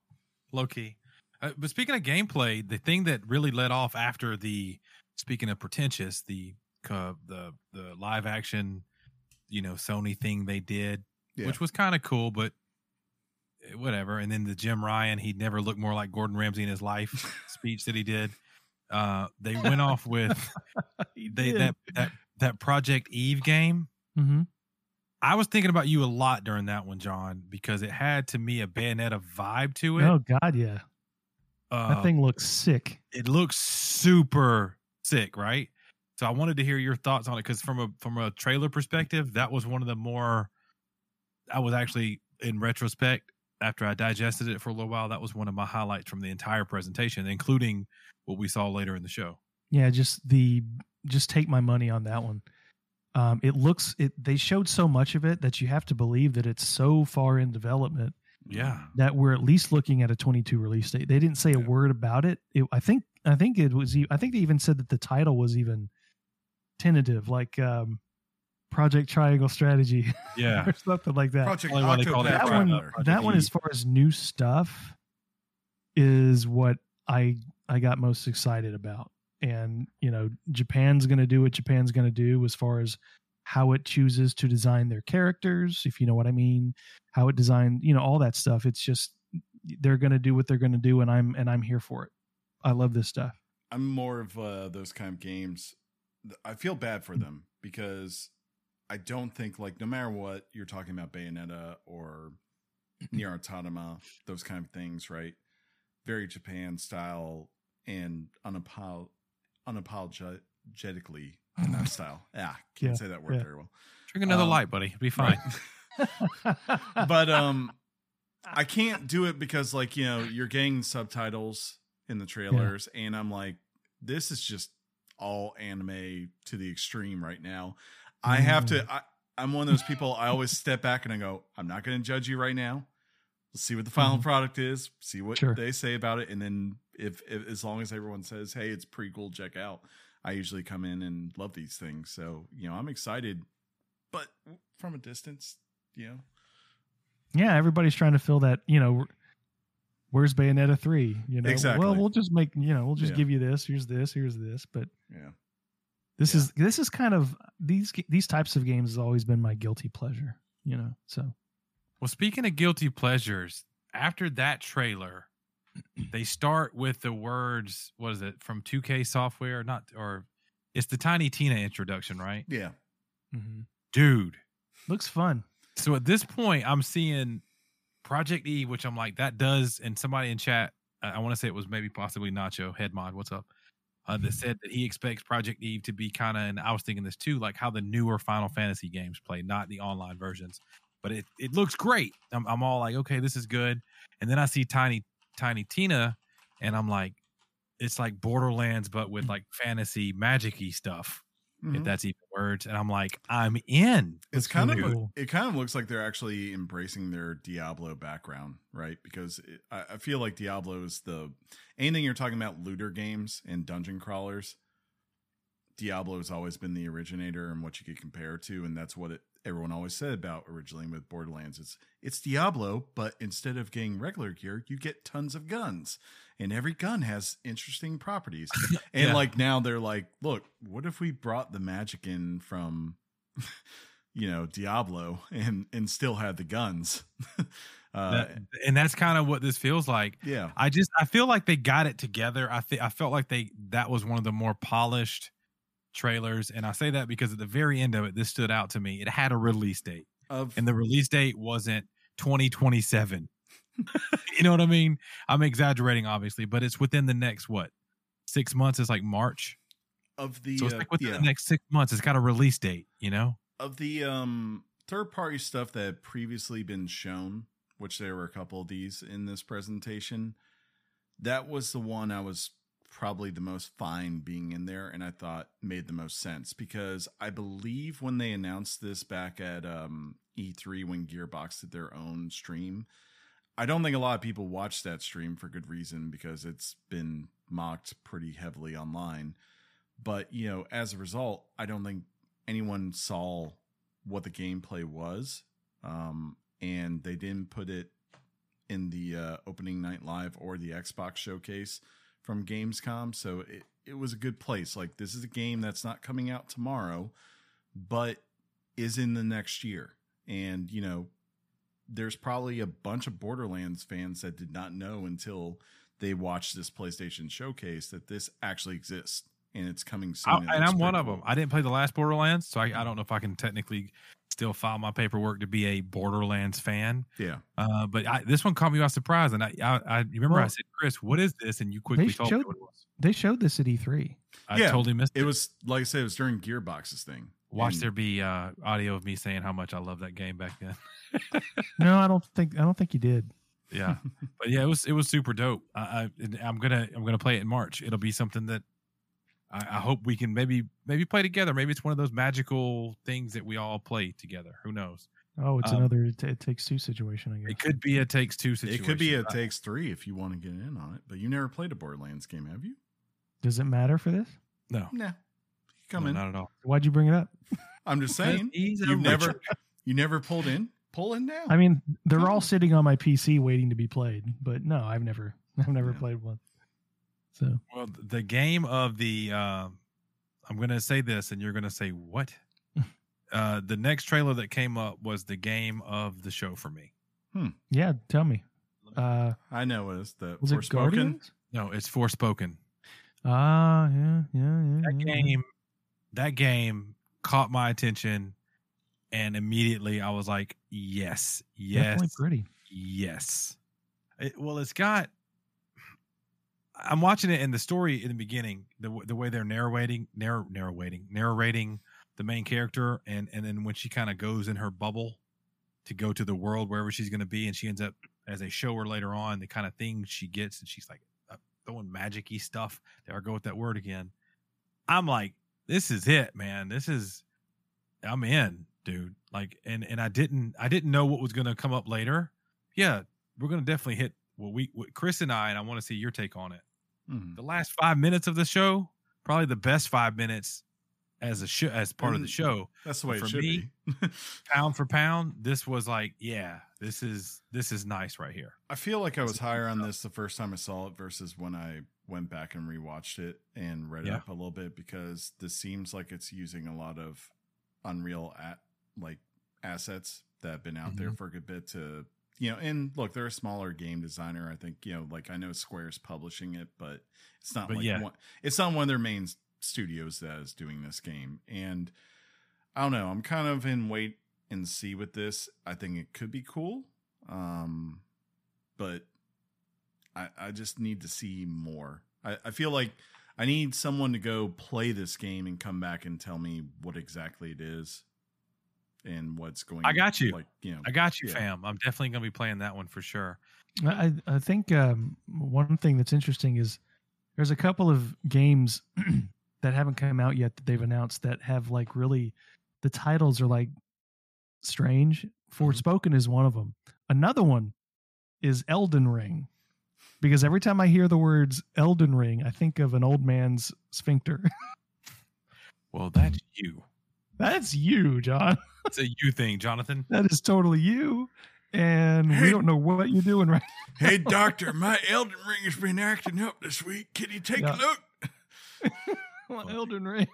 Low key. Uh, but speaking of gameplay, the thing that really led off after the speaking of pretentious, the uh, the the live action, you know, Sony thing they did,
Yeah.
which was kind of cool, but eh, whatever. And then the Jim Ryan, he never looked more like Gordon Ramsay in his life speech that he did. Uh, they went off with they that that that Project Eve game.
hmm
I was thinking about you a lot during that one, John, because it had to me a Bayonetta vibe to it.
Oh God, yeah,
Uh,
that thing looks sick.
it looks super sick, right? So I wanted to hear your thoughts on it because from a from a trailer perspective, that was one of the more. I was actually in retrospect after I digested it for a little while. That was one of my highlights from the entire presentation, including what we saw later in the show.
Yeah, just the just take my money on that one. Um, it looks it. They showed so much of it that you have to believe that it's so far in development
Yeah,
that we're at least looking at a 22 release date. They didn't say a word about it. it. I think I think it was. I think they even said that the title was even tentative, like um, Project Triangle Strategy
yeah,
or something like that.
Project
Probably why they
Octopath
it
that one,
Traveler.
that one, as far as new stuff, is what I I got most excited about. And you know, Japan's going to do what Japan's going to do as far as how it chooses to design their characters, if you know what I mean. How it designed, you know, all that stuff. It's just they're going to do what they're going to do, and I'm and I'm here for it. I love this stuff.
I'm more of uh, those kind of games. I feel bad for them because I don't think like no matter what you're talking about Bayonetta or Nier Automata, those kind of things, right? Very Japan style and unapol- unapologetically in that style. Yeah, can't
Yeah,
say that word
yeah.
very well.
drink another
Um,
light, buddy. It'll be fine.
but um I can't do it because like, you know, you're getting subtitles in the trailers and I'm like this is just all anime to the extreme right now. I have to I, I'm one of those people I always step back and I go, I'm not going to judge you right now. Let's see what the final
Mhm.
product is, see what
Sure.
they say about it and then if, if as long as everyone says, "Hey, it's pretty cool, check out." I usually come in and love these things. So, you know, I'm excited but from a distance, you know.
yeah, everybody's trying to fill that. You know, where's Bayonetta three? You know,
Exactly.
well, we'll just make you know, we'll just
Yeah.
give you this. Here's this. Here's this. But
Yeah.
this
Yeah.
is this is kind of these these types of games has always been my guilty pleasure. You know, so
Well, speaking of guilty pleasures, after that trailer, they start with the words, what is it, from 2K software? Not, or it's the Tiny Tina introduction, right?
Yeah.
Dude.
looks fun.
So at this point, I'm seeing Project E, which I'm like, that does, and somebody in chat, I, I want to say it was maybe possibly Nacho, head mod, what's up? Uh, that said that he expects Project Eve to be kind of, and I was thinking this too, like how the newer Final Fantasy games play, not the online versions. But it, it looks great. I'm, I'm all like, okay, this is good. And then I see Tiny Tiny Tina, and I'm like, it's like Borderlands, but with like fantasy magic-y stuff, if
Mhm.
that's even words. And I'm like, I'm in.
It's kind of
cool.
it kind of looks like they're actually embracing their Diablo background, right? Because it, I, I feel like Diablo is the anything you're talking about looter games and dungeon crawlers. Diablo has always been the originator and what you could compare to, and that's what it, everyone always said about originally with Borderlands. It's it's Diablo, but instead of getting regular gear, you get tons of guns, and every gun has interesting properties. And
Yeah.
like now they're like, look, what if we brought the magic in from, you know, Diablo and and still had the guns? uh,
That- and that's kind of what this feels like.
yeah,
I just I feel like they got it together. I think I felt like they that was one of the more polished trailers, and I say that because at the very end of it, this stood out to me. It had a release date,
Of
and the release date wasn't 2027. you know what I mean? I'm exaggerating, obviously, but it's within the next what six months? It's like March,
of the
so it's
uh,
like within
yeah.
the next six months. It's got a release date. You know?
of the um third party stuff that had previously been shown, which there were a couple of these in this presentation, that was the one I was probably the most fine being in there and I thought made the most sense because I believe when they announced this back at um E3 when Gearbox did their own stream, I don't think a lot of people watched that stream for good reason because it's been mocked pretty heavily online. But, you know, as a result, I don't think anyone saw what the gameplay was. Um, and they didn't put it in the uh, opening night live or the Xbox showcase from Gamescom. So it, it was a good place. Like, this is a game that's not coming out tomorrow, but is in the next year. And, you know, there's probably a bunch of Borderlands fans that did not know until they watched this PlayStation showcase that this actually exists and it's coming soon.
I- and I'm one
pretty
of them. I didn't play the last Borderlands, so I, I don't know if I can technically still file my paperwork to be a Borderlands fan.
Yeah.
Uh, but I, this one caught me by surprise, and I, I, I you remember I said, "Chris, what is this?" And you quickly told me
showed-
what it was.
They showed this at E E3.
I
Yeah,
totally missed it.
It was like I said, it was during Gearbox's thing.
Watch
And
there be uh, audio of me saying how much I love that game back then.
No, I don't think I don't think you did.
Yeah, but yeah, it was it was super dope. I, I I'm gonna I'm gonna play it in March. It'll be something that I, I hope we can maybe maybe play together. Maybe it's one of those magical things that we all play together. Who knows?
Oh, it's
Um,
another it, it takes two situation, I guess.
It could be a takes two situation.
It could be a
I-
takes three if you want to get in on it. But you never played a Borderlands game, have you?
Does it matter for this?
no,
Nah. Come
no,
in.
not at all.
Why'd you bring it up?
I'm just saying. You've never you never pulled in? Pull in now.
I mean, they're
Come
all
on.
sitting on my PC waiting to be played, but no, I've never I've never
Yeah.
played one. So
Well, the game of the uh, I'm going to say this, and you're going to say what? uh, the next trailer that came up was the game of the show for me.
yeah, tell me. Uh
I know it is the
was it
Forspoken.
Guardians?
No, it's Forspoken.
Ah, yeah, yeah, yeah.
That
yeah.
game, that game caught my attention, and immediately I was like, yes, yes,
Definitely pretty.
Yes. It, well, it's got. I'm watching it, and the story in the beginning, the the way they're narrating, narr- narrating, narrating the main character, and and then when she kind of goes in her bubble to go to the world wherever she's going to be, and she ends up as they show her later on, the kind of things she gets, and she's like uh, throwing magicy stuff. There I go with that word again. I'm like, this is it, man. This is, I'm in, dude. Like, and and I didn't, I didn't know what was going to come up later yeah, we're gonna definitely hit what we what Chris and I, and I want to see your take on it.
Mhm.
The last five minutes of the show, probably the best five minutes as a show as part of the
Mm.
show.
That's the way
For
it should
me,
be.
Pound for pound, this was like, yeah, this is this is nice right here.
I feel like I was higher on this the first time I saw it versus when I went back and rewatched it and read
Yeah.
up a little bit because this seems like it's using a lot of Unreal at like assets that have been out there
Mm-hmm.
for a good bit to you know and look they're a smaller game designer I think you know like I know Square's publishing it but it's not
But
like
yeah.
one, it's not one of their main studios that is doing this game and I don't know I'm kind of in wait and see with this I think it could be cool um but I, I just need to see more. I, I feel like I need someone to go play this game and come back and tell me what exactly it is and what's going.
I got you.
Like you know,
I got you,
Yeah.
fam. I'm definitely gonna be playing that one for sure.
I I think um, one thing that's interesting is there's a couple of games that haven't come out yet that they've announced that have like really the titles are like strange. Forspoken is one of them. Another one is Elden Ring. Because every time I hear the words Elden Ring, I think of an old man's sphincter.
Well, that's you.
That's you, John.
It's a you thing, Jonathan.
That is totally you. And we don't know what you're doing right
hey doctor, my Elden Ring has been acting up this week. Can you take
Yeah.
a look?
on Elden Ring.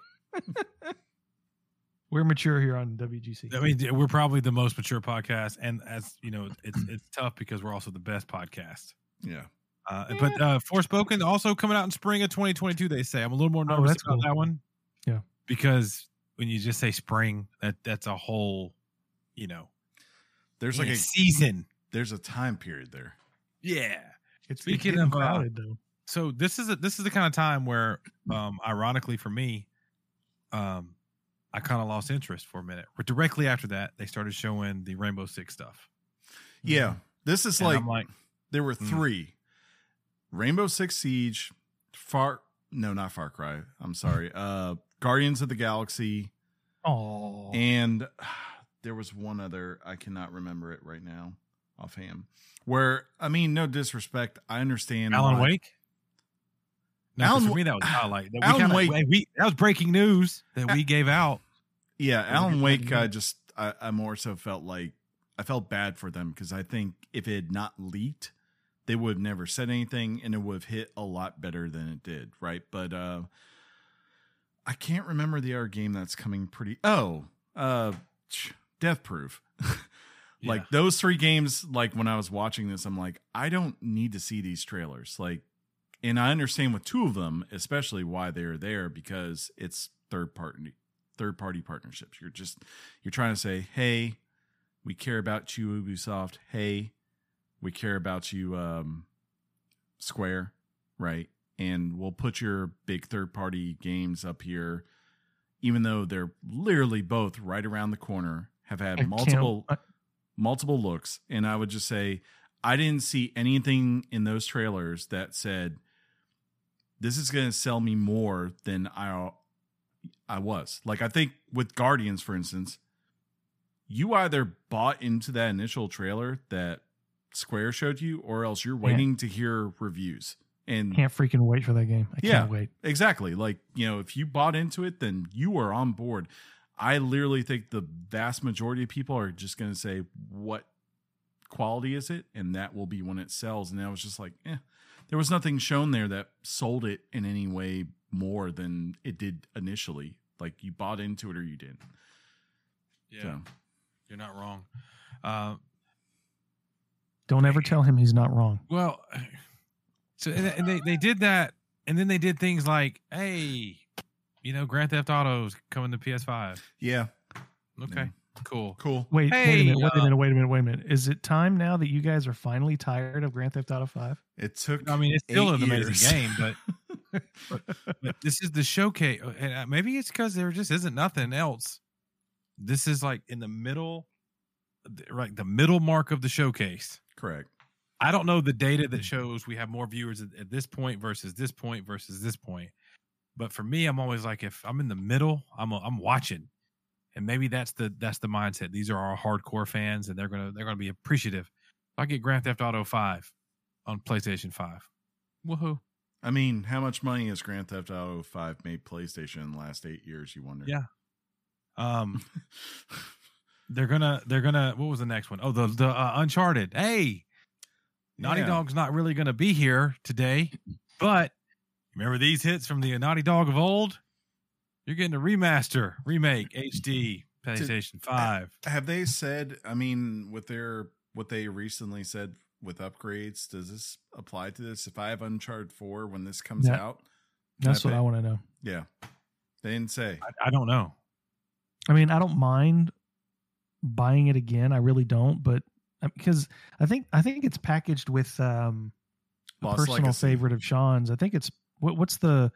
We're mature here on WGC.
I mean, we're probably the most mature podcast, and as you know, it's it's tough because we're also the best podcast.
Yeah,
Uh, but uh, Forspoken also coming out in spring of 2022. They say I'm a little more nervous
that's
about
cool.
that one.
Yeah.
because when you just say spring, that that's a whole, you know,
There's like a
season.
there's a time period there.
Yeah.
It's
Speaking
getting
of, uh,
crowded though.
So this is a, this is the kind of time where, um, ironically for me, um, I kind of lost interest for a minute. But directly after that, they started showing the Rainbow Six stuff.
Yeah. This is
And
like
like,
there were
Mm.
three. Rainbow Six Siege, Far no, not Far Cry. I'm sorry. Uh Guardians of the Galaxy
Oh,
and there was one other I cannot remember it right now offhand. Where I mean, no disrespect, I understand
Alan
why-
Wake. No,
Alan
for me that was highlight. That we
Alan
kinda-
Wake-
we, that was breaking news that we gave out.
Yeah, Alan Wake.
that in a
I just I, I more so felt like I felt bad for them because I think if it had not leaked, they would have never said anything, and it would have hit a lot better than it did, right? But uh I can't remember the other game that's coming pretty. Oh, uh, Death Proof. like
Yeah.
those three games. Like when I was watching this, I'm like, I don't need to see these trailers. Like, and I understand with two of them, especially why they're there because it's third party third party partnerships. You're just you're trying to say, hey, we care about you, Ubisoft. Hey, we care about you, um, Square, right? And we'll put your big third party games up here, even though they're literally both right around the corner. Have had multiple multiple looks, and I would just say I didn't see anything in those trailers that said this is going to sell me more than I I was. Like I think with Guardians, for instance, you either bought into that initial trailer that Square showed you, or else you're waiting to hear reviews. And
can't freaking wait for that game. I
Yeah.
can't wait.
Exactly. Like, you know, if you bought into it, then you are on board. I literally think the vast majority of people are just going to say, what quality is it? And that will be when it sells. And I was just like, eh, there was nothing shown there that sold it in any way more than it did initially. Like you bought into it or you didn't.
Yeah,
So,
you're not wrong. Uh,
Don't ever tell him he's not wrong.
well, so and and they they did that, and then they did things like, hey, you know, Grand Theft Auto's coming to PS5.
yeah.
Okay,
Yeah.
cool.
Cool.
Wait, wait a minute. Wait a
uh,
minute. Wait a minute. Wait a minute. Is it time now that you guys are finally tired of Grand Theft Auto Five?
It took,
I mean, it's still an
years.
amazing game, but, but, but this is the showcase. And uh, maybe it's because there just isn't nothing else. This is like in the middle, right? the middle mark of the showcase.
correct.
I don't know the data that shows we have more viewers at, at this point versus this point versus this point. But for me, I'm always like, if I'm in the middle, I'm I'm watching, and maybe that's the that's the mindset. These are our hardcore fans, and they're gonna they're gonna be appreciative. If I get Grand Theft Auto Five on PlayStation Five, woohoo!
I mean, how much money has Grand Theft Auto 5 made PlayStation in the last eight years, you wonder?
Yeah. Um, they're gonna they're gonna what was the next one? Oh, the the uh, Uncharted. Hey, Naughty
Yeah.
Dog's not really gonna be here today, but remember these hits from the Naughty Dog of old? You're getting a remaster, remake, HD, PlayStation Five.
have they said i mean with their what they recently said with upgrades does this apply to this if i have uncharted 4 when this comes
Yeah.
out can
That's what
pay-
I want to know.
yeah they didn't say
I, I don't know.
I mean, I don't mind buying it again. I really don't, but because I think I think it's packaged with um, a
Lost
personal
Legacy.
favorite of Sean's. I think it's what, what's the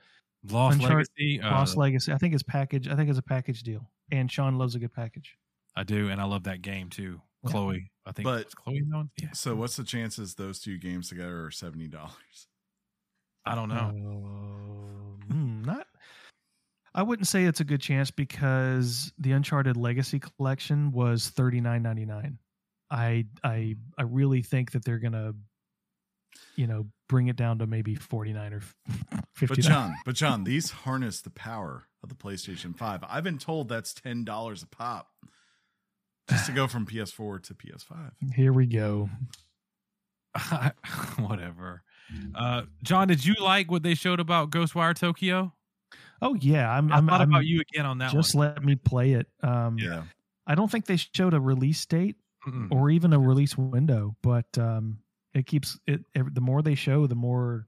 Lost
Uncharted-
Legacy. Uh,
Lost Legacy? I think it's package. I think it's a package deal, and Sean loves a good package.
I do, and I love that game too.
Yeah.
Chloe, I think.
But-
it's Chloe that? Yeah,
so what's the chances those two games together are $70
I don't know.
Uh, not. I wouldn't say it's a good chance because the Uncharted Legacy Collection was thirty nine ninety nine. I I I really think that they're gonna, you know, bring it down to maybe forty nine or fifty
but john but john these harness the power of the playstation 5 i've been told that's $10 a pop just to go from ps4 to ps5
Here we go.
Whatever. Uh, John, did you like what they showed about Ghostwire Tokyo?
Oh yeah, I'm.
I
I'm,
thought
I'm-
about you again on that
Just
one.
let me play it. Um,
yeah
I don't think they showed a release date
Mm-mm.
or even a release window, but um, it keeps it. The more they show, the more,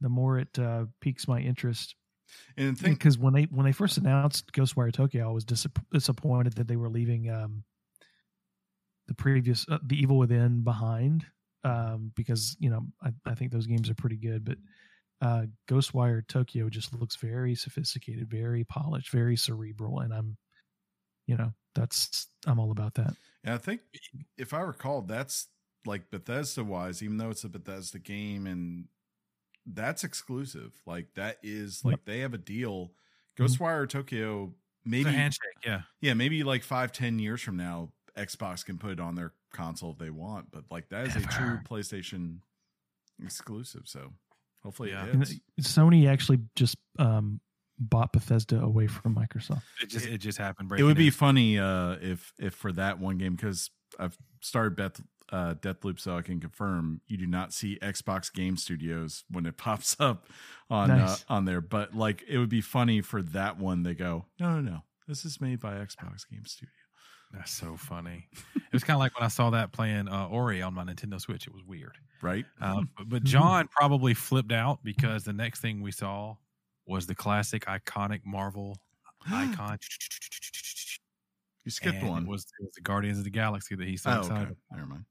the more it uh, piques my interest.
And think
because when they when they first announced Ghostwire Tokyo, I was dis- disappointed that they were leaving um, the previous uh, the Evil Within behind um, because you know I, I think those games are pretty good, but uh, Ghostwire Tokyo just looks very sophisticated, very polished, very cerebral, and I'm you know that's I'm all about that.
And I think if I recall, that's like Bethesda wise, even though it's a Bethesda game and that's exclusive. Like that is like they have a deal.
Mhm.
Ghostwire Tokyo, maybe
a handshake. Yeah.
yeah, maybe like five, ten years from now, Xbox can put it on their console if they want. But like that is a true PlayStation exclusive. So hopefully
Yeah.
it
You know,
hits.
Sony actually just um, bought Bethesda away from Microsoft.
It just it just happened.
It would be
news.
funny uh, if if for that one game because I've started Beth, uh, Deathloop, so I can confirm you do not see Xbox Game Studios when it pops up on
Nice.
uh, on there. But like it would be funny for that one. They go, no, no, no, this is made by Xbox Game Studio.
That's so funny. it was kind of like when I saw that playing uh, Ori on my Nintendo Switch. It was weird.
Right?
Um, but, but John probably flipped out because the next thing we saw was the classic iconic Marvel icon.
You skipped
and
one.
It was, it was the Guardians of the Galaxy that he so
oh, okay. Never mind.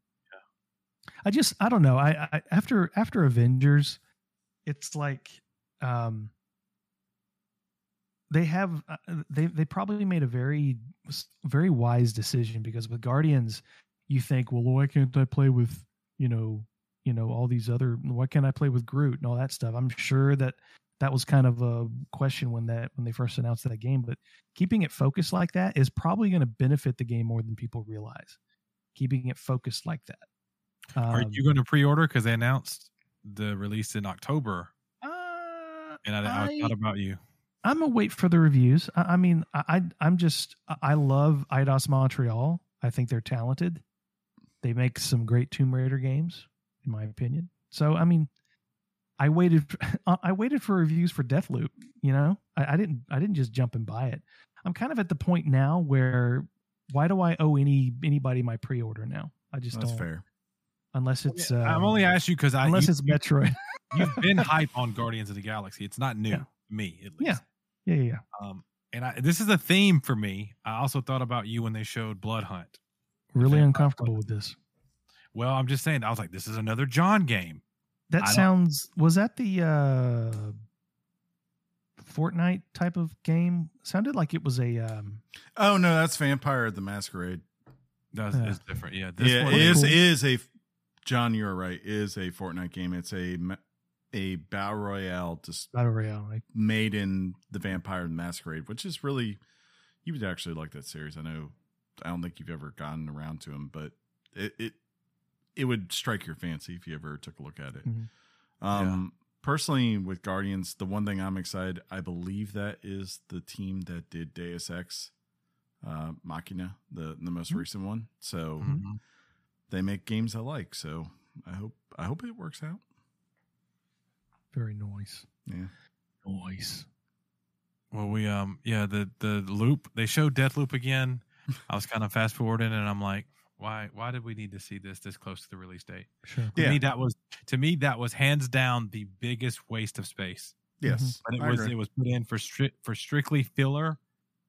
I just I don't know. I, I after after Avengers, it's like um they have uh, they they probably made a very very wise decision because with Guardians, you think, well, why can't I play with you know you know all these other why can't I play with Groot and all that stuff? I'm sure that that was kind of a question when that when they first announced that game, but keeping it focused like that is probably going to benefit the game more than people realize. Keeping it focused like that.
Are
Um,
you going to pre-order? Because they announced the release in October,
Uh,
and I, I,
I-
thought about you.
I'm gonna wait for the reviews. I, I mean, I, I I'm just I- I love Eidos Montreal. I think they're talented. They make some great Tomb Raider games, in my opinion. So I mean, I waited I waited for reviews for Deathloop. You know, I, I didn't I didn't just jump and buy it. I'm kind of at the point now where why do I owe any anybody my pre-order now? I just
That's
don't
fair.
unless it's uh,
I'm only asking you because I
unless
you,
it's Metroid.
you've been hype on Guardians of the Galaxy. It's not new
Yeah.
to me, at least.
Yeah. yeah, yeah, yeah.
Um, and I, this is a theme for me. I also thought about you when they showed Blood Hunt.
Really uncomfortable with this.
Well, I'm just saying. I was like, this is another John game.
That sounds. Was that the uh Fortnite type of game? Sounded like it was a. um
Oh no, that's Vampire the Masquerade.
That's
Yeah.
it's different. Yeah, this
yeah,
one
it
is
is
cool.
is a John. You're right. Is a Fortnite game. It's a a battle royale just
Battle Royale. Like,
made in the Vampire the Masquerade, which is really you would actually like that series. I know. I don't think you've ever gotten around to them, but it it it would strike your fancy if you ever took a look at it.
Mhm.
Um, personally, with Guardians, the one thing I'm excited, I believe that is the team that did Deus Ex uh, Machina, the the most
Mhm.
recent one. So
Mhm.
they make games I like. So I hope I hope it works out.
very nice.
Yeah.
Nice.
Well, we um yeah the the loop they showed Death Loop again. I was kind of fast forwarding, and I'm like, why why did we need to see this this close to the release date?
Sure.
To
Yeah.
me, that was to me that was hands down the biggest waste of space.
Yes.
But it
I
was
agree.
it was put in for strict for strictly filler,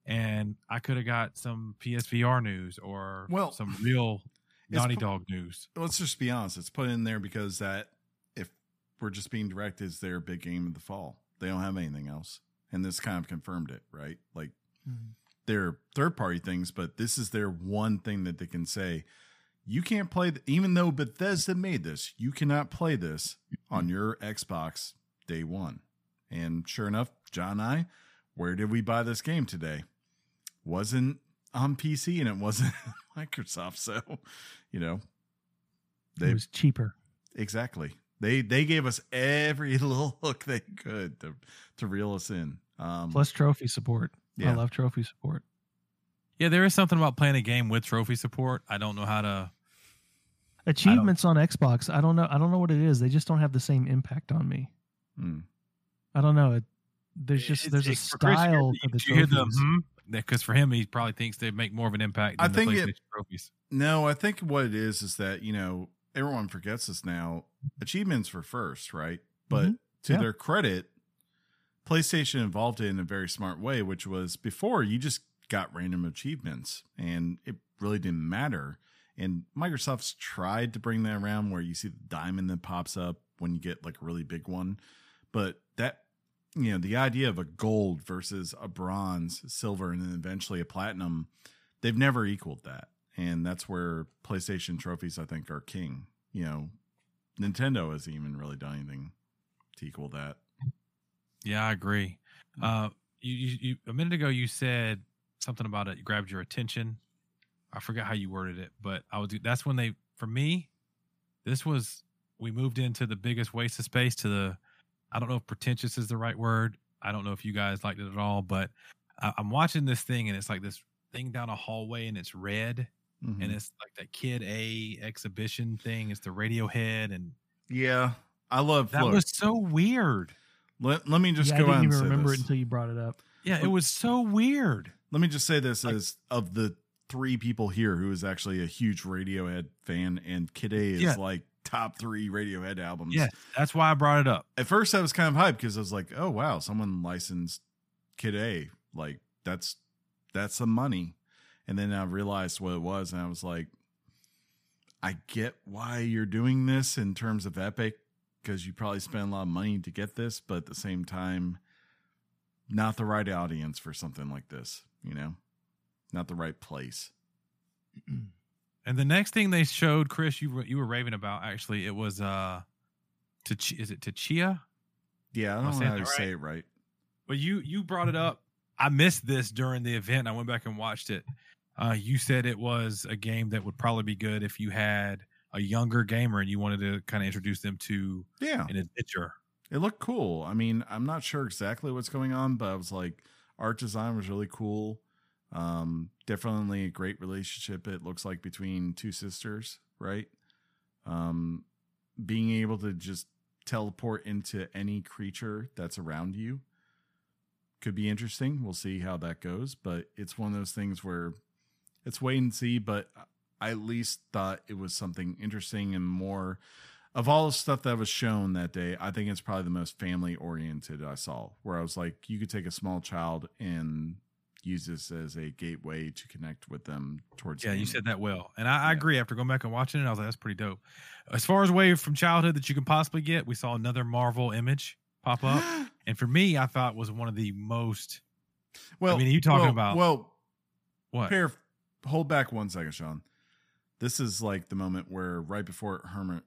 and I could have got some PSVR news or
Well,
some real Naughty
pu-
Dog news.
let's just be honest. It's put in there because that if we're just being direct, is their big game of the fall. They don't have anything else, and this kind of confirmed it, right? Like
Mhm.
Their third party things, but this is their one thing that they can say. You can't play, th- even though Bethesda made this, you cannot play this on your Xbox day one. And sure enough, John and I, where did we buy this game today? Wasn't on PC and it wasn't Microsoft. So, you know,
It was cheaper.
exactly they they gave us every little hook they could to to reel us in. Um,
Plus trophy support.
Yeah,
I love trophy support.
Yeah, there is something about playing a game with trophy support. I don't know how to.
Achievements on Xbox. I don't know. I don't know what it is. They just don't have the same impact on me.
Mm.
I don't know. It, there's just
It's-
there's a
it's for Chris,
style
you-
to the
you hear the
trophies.
hmm? Because for him, he probably thinks they make more of an impact
I
than
think
the
it-
trophies.
No, I think what it is is that you know everyone forgets this now. Achievements were first, right? But
Mhm.
to
Yeah.
their credit, PlayStation evolved it in a very smart way, which was before you just got random achievements and it really didn't matter. And Microsoft's tried to bring that around where you see the diamond that pops up when you get like a really big one. But that, you know, the idea of a gold versus a bronze, silver, and then eventually a platinum, they've never equaled that. And that's where PlayStation trophies, I think, are king. You know, Nintendo hasn't even really done anything to equal that.
Yeah, I agree. Uh, you, you, you a minute ago you said something about it grabbed your attention. I forget how you worded it, but I was that's when they for me, this was we moved into the biggest waste of space to the I don't know if pretentious is the right word. I don't know if you guys liked it at all, but I, I'm watching this thing and it's like this thing down a hallway and it's red
Mhm.
and it's like that Kid A exhibition thing. It's the Radiohead and
yeah, I love
that
look,
was so weird.
Let, let me just
yeah, I
go
didn't
out and
even
say
remember
this.
it until you brought it up.
Yeah, it was so weird.
Let me just say this
Like-
as of the three people here who is actually a huge Radiohead fan, and Kid A is
Yeah.
like top three Radiohead albums.
Yeah, that's why I brought it up.
At first, I was kind of hyped because I was like, "Oh wow, someone licensed Kid A. Like that's that's some money." And then I realized what it was, and I was like, "I get why you're doing this in terms of Epic because you probably spent a lot of money to get this, but at the same time, not the right audience for something like this. You know, not the right place."
And the next thing they showed, Chris, you were, you were raving about. Actually, it was uh, to is it Tachia?
Yeah, I don't know how to
that
say it right.
But you you brought it up. I missed this during the event. I went back and watched it. Uh, you said it was a game that would probably be good if you had a younger gamer and you wanted to kind of introduce them to
Yeah,
an adventure.
It looked cool. I mean, I'm not sure exactly what's going on, but I was like, art design was really cool. Um, definitely a great relationship. It looks like between two sisters, right? Um, being able to just teleport into any creature that's around you could be interesting. We'll see how that goes, but it's one of those things where it's wait and see. But I at least thought it was something interesting and more of all the stuff that was shown that day, I think it's probably the most family oriented I saw. Where I was like, you could take a small child and use this as a gateway to connect with them towards.
Yeah, you said that well, and I, I agree. After going back and watching it, I was like, "That's pretty dope." As far as way from childhood that you can possibly get, we saw another Marvel image pop up, and for me, I thought was one of the most.
well, I
mean, you talking
well-
about-
Well,
What?
pair. Hold back one second, Sean. This is like the moment where right before Hermen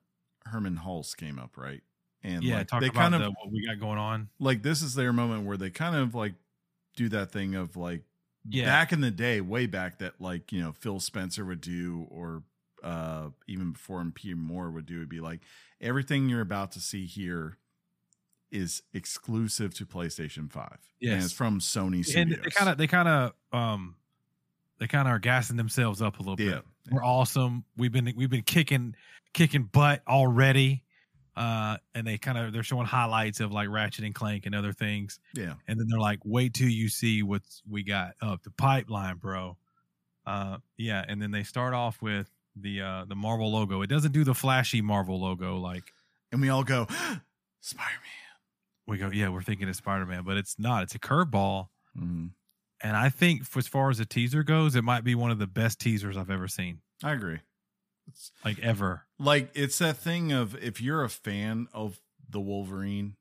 Hermen Hulst came up, right? And
yeah,
like, they kind of
the, what we got going on.
like this is their moment where they kind of like do that thing of like
Yeah.
back in the day, way back that like you know Phil Spencer would do, or uh even before him, Peter Moore would do. Would be like everything you're about to see here is exclusive to PlayStation Five. and
Yes.
it's from Sony
and they kind of, they kind of, um, they kind of are gassing themselves up a little
yeah,
bit. We're awesome. We've been we've been kicking kicking butt already. Uh, and they kind of they're showing highlights of like Ratchet and Clank and other things.
yeah.
and then they're like, "Wait till you see what we got up the pipeline, bro." Uh, yeah, and then they start off with the uh the Marvel logo. It doesn't do the flashy Marvel logo like
And we all go, Spider Man.
we go. Yeah, we're thinking it's Spider Man, but it's not. It's a curveball,
Man.
And I think f- as far as the teaser goes, it might be one of the best teasers I've ever seen,
I agree. It's,
like ever.
like it's that thing of if you're a fan of the Wolverine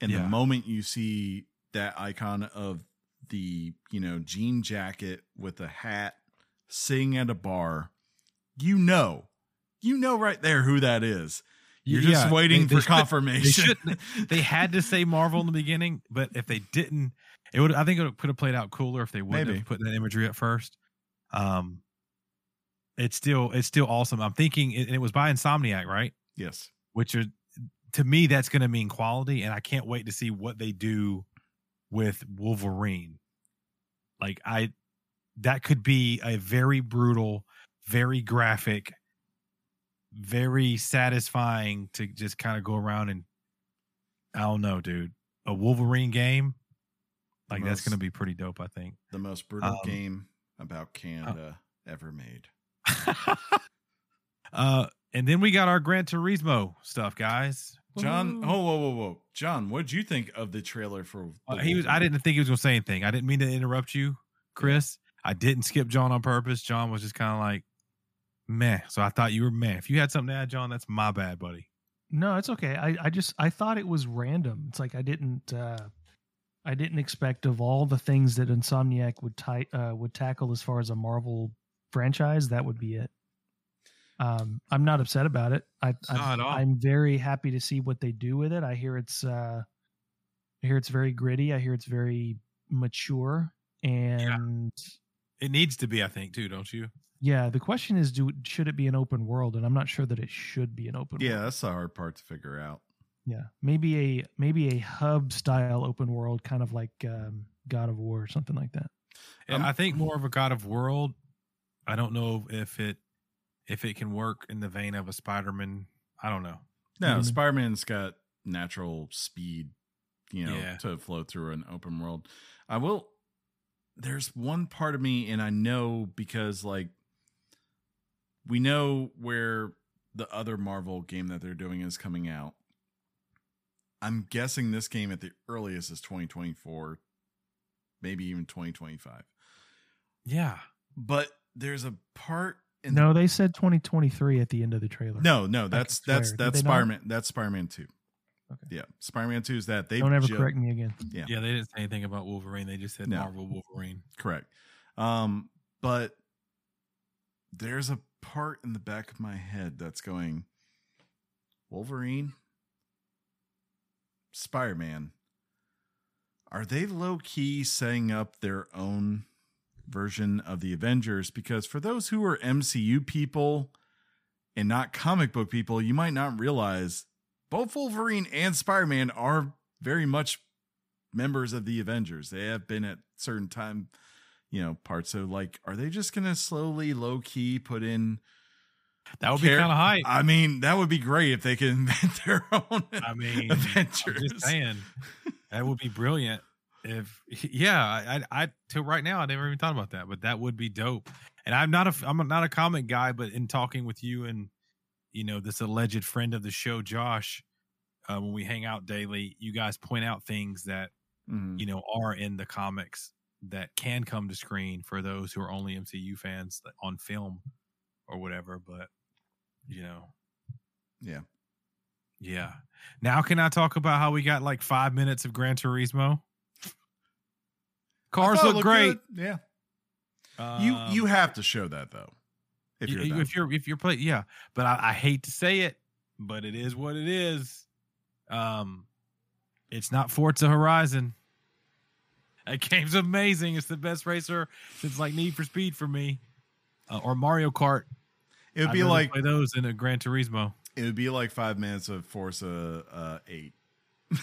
and
Yeah.
the moment you see that icon of the, you know, jean jacket with a hat sitting at a bar, you know, you know right there who that is. You're just waiting
they- they
for
should-
confirmation.
should. They had to say Marvel in the beginning, but if they didn't, it would. I think it could have played out cooler if they wouldn't
Maybe.
have put that imagery at first. Um, it's still it's still awesome. I'm thinking, and it was by Insomniac, right?
yes.
Which are to me that's going to mean quality, and I can't wait to see what they do with Wolverine. Like I, that could be a very brutal, very graphic, very satisfying to just kind of go around and I don't know, dude. A Wolverine game, like that's going to be pretty dope. I think.
The most brutal
Um,
game about Canada ever made.
uh, and then we got our Gran Turismo stuff, guys.
John,
Woohoo.
oh, whoa, whoa, whoa, John, what did you think of the trailer for?
Uh, he was. I didn't think he was going to say anything. I didn't mean to interrupt you, Chris. I didn't skip John on purpose. John was just kind of like, meh. So I thought you were meh. If you had something to add, John, that's my bad, buddy.
No, it's okay. I, I just I thought it was random. It's like I didn't uh I didn't expect of all the things that Insomniac would ti- uh, would tackle as far as a Marvel franchise, that would be it. Um, I'm not upset about it. I,
Not
I
at all.
I'm very happy to see what they do with it. I hear it's uh I hear it's very gritty. I hear it's very mature and
It needs to be, I think, too, don't you?
yeah, the question is do should it be an open world and I'm not sure that it should be an open
Yeah,
world.
that's the hard part to figure out.
Yeah, maybe a maybe a hub style open world, kind of like um, God of War or something like that.
And
Um,
I think more of a God of World. I don't know if it if it can work in the vein of a Spider-Man. I don't know.
No,
Mhm.
Spider Man's got natural speed, you know,
Yeah.
to flow through an open world. I will. There's one part of me, and I know because like we know where the other Marvel game that they're doing is coming out. I'm guessing this game at the earliest is 2024, maybe even 2025.
Yeah.
But there's a part in
No, they said 2023 at the end of the trailer.
No, no, that's that's that's
they?
Spider Man. That's Spider Man Two.
Okay.
Yeah, Spider Man Two is that they
don't ever correct me again.
Yeah.
Yeah, they didn't say anything about Wolverine. They just said
No.
Marvel Wolverine.
correct. Um, but there's a part in the back of my head that's going Wolverine, Spider Man. Are they low key setting up their own version of the Avengers? Because for those who are MCU people and not comic book people, you might not realize both Wolverine and Spider Man are very much members of the Avengers. They have been at certain time, you know, parts. So, like, are they just gonna slowly, low key put in?
That would be kind of hype.
I mean, that would be great if they could invent their own.
I mean, I'm just saying that would be brilliant. If yeah, I, I, I till right now I never even thought about that, but that would be dope. And I'm not a I'm not a comic guy, but in talking with you and you know this alleged friend of the show, Josh, uh, when we hang out daily, you guys point out things that
Mhm.
you know are in the comics that can come to screen for those who are only MCU fans on film or whatever. But you know,
Yeah.
yeah. Now can I talk about how we got like five minutes of Gran Turismo? Cars
I thought it
look great.
good. Yeah. you
Um,
you have to show that though. If
you-
you're
you-
them.
if you're if you're play yeah. But I, I hate to say it, but it is what it is. Um, it's not Forza Horizon. That game's amazing. It's the best racer since like Need for Speed for me, uh, or Mario Kart.
it would
I'd
be like
play those in a Gran Turismo.
it would be like five minutes of Forza uh, Eight,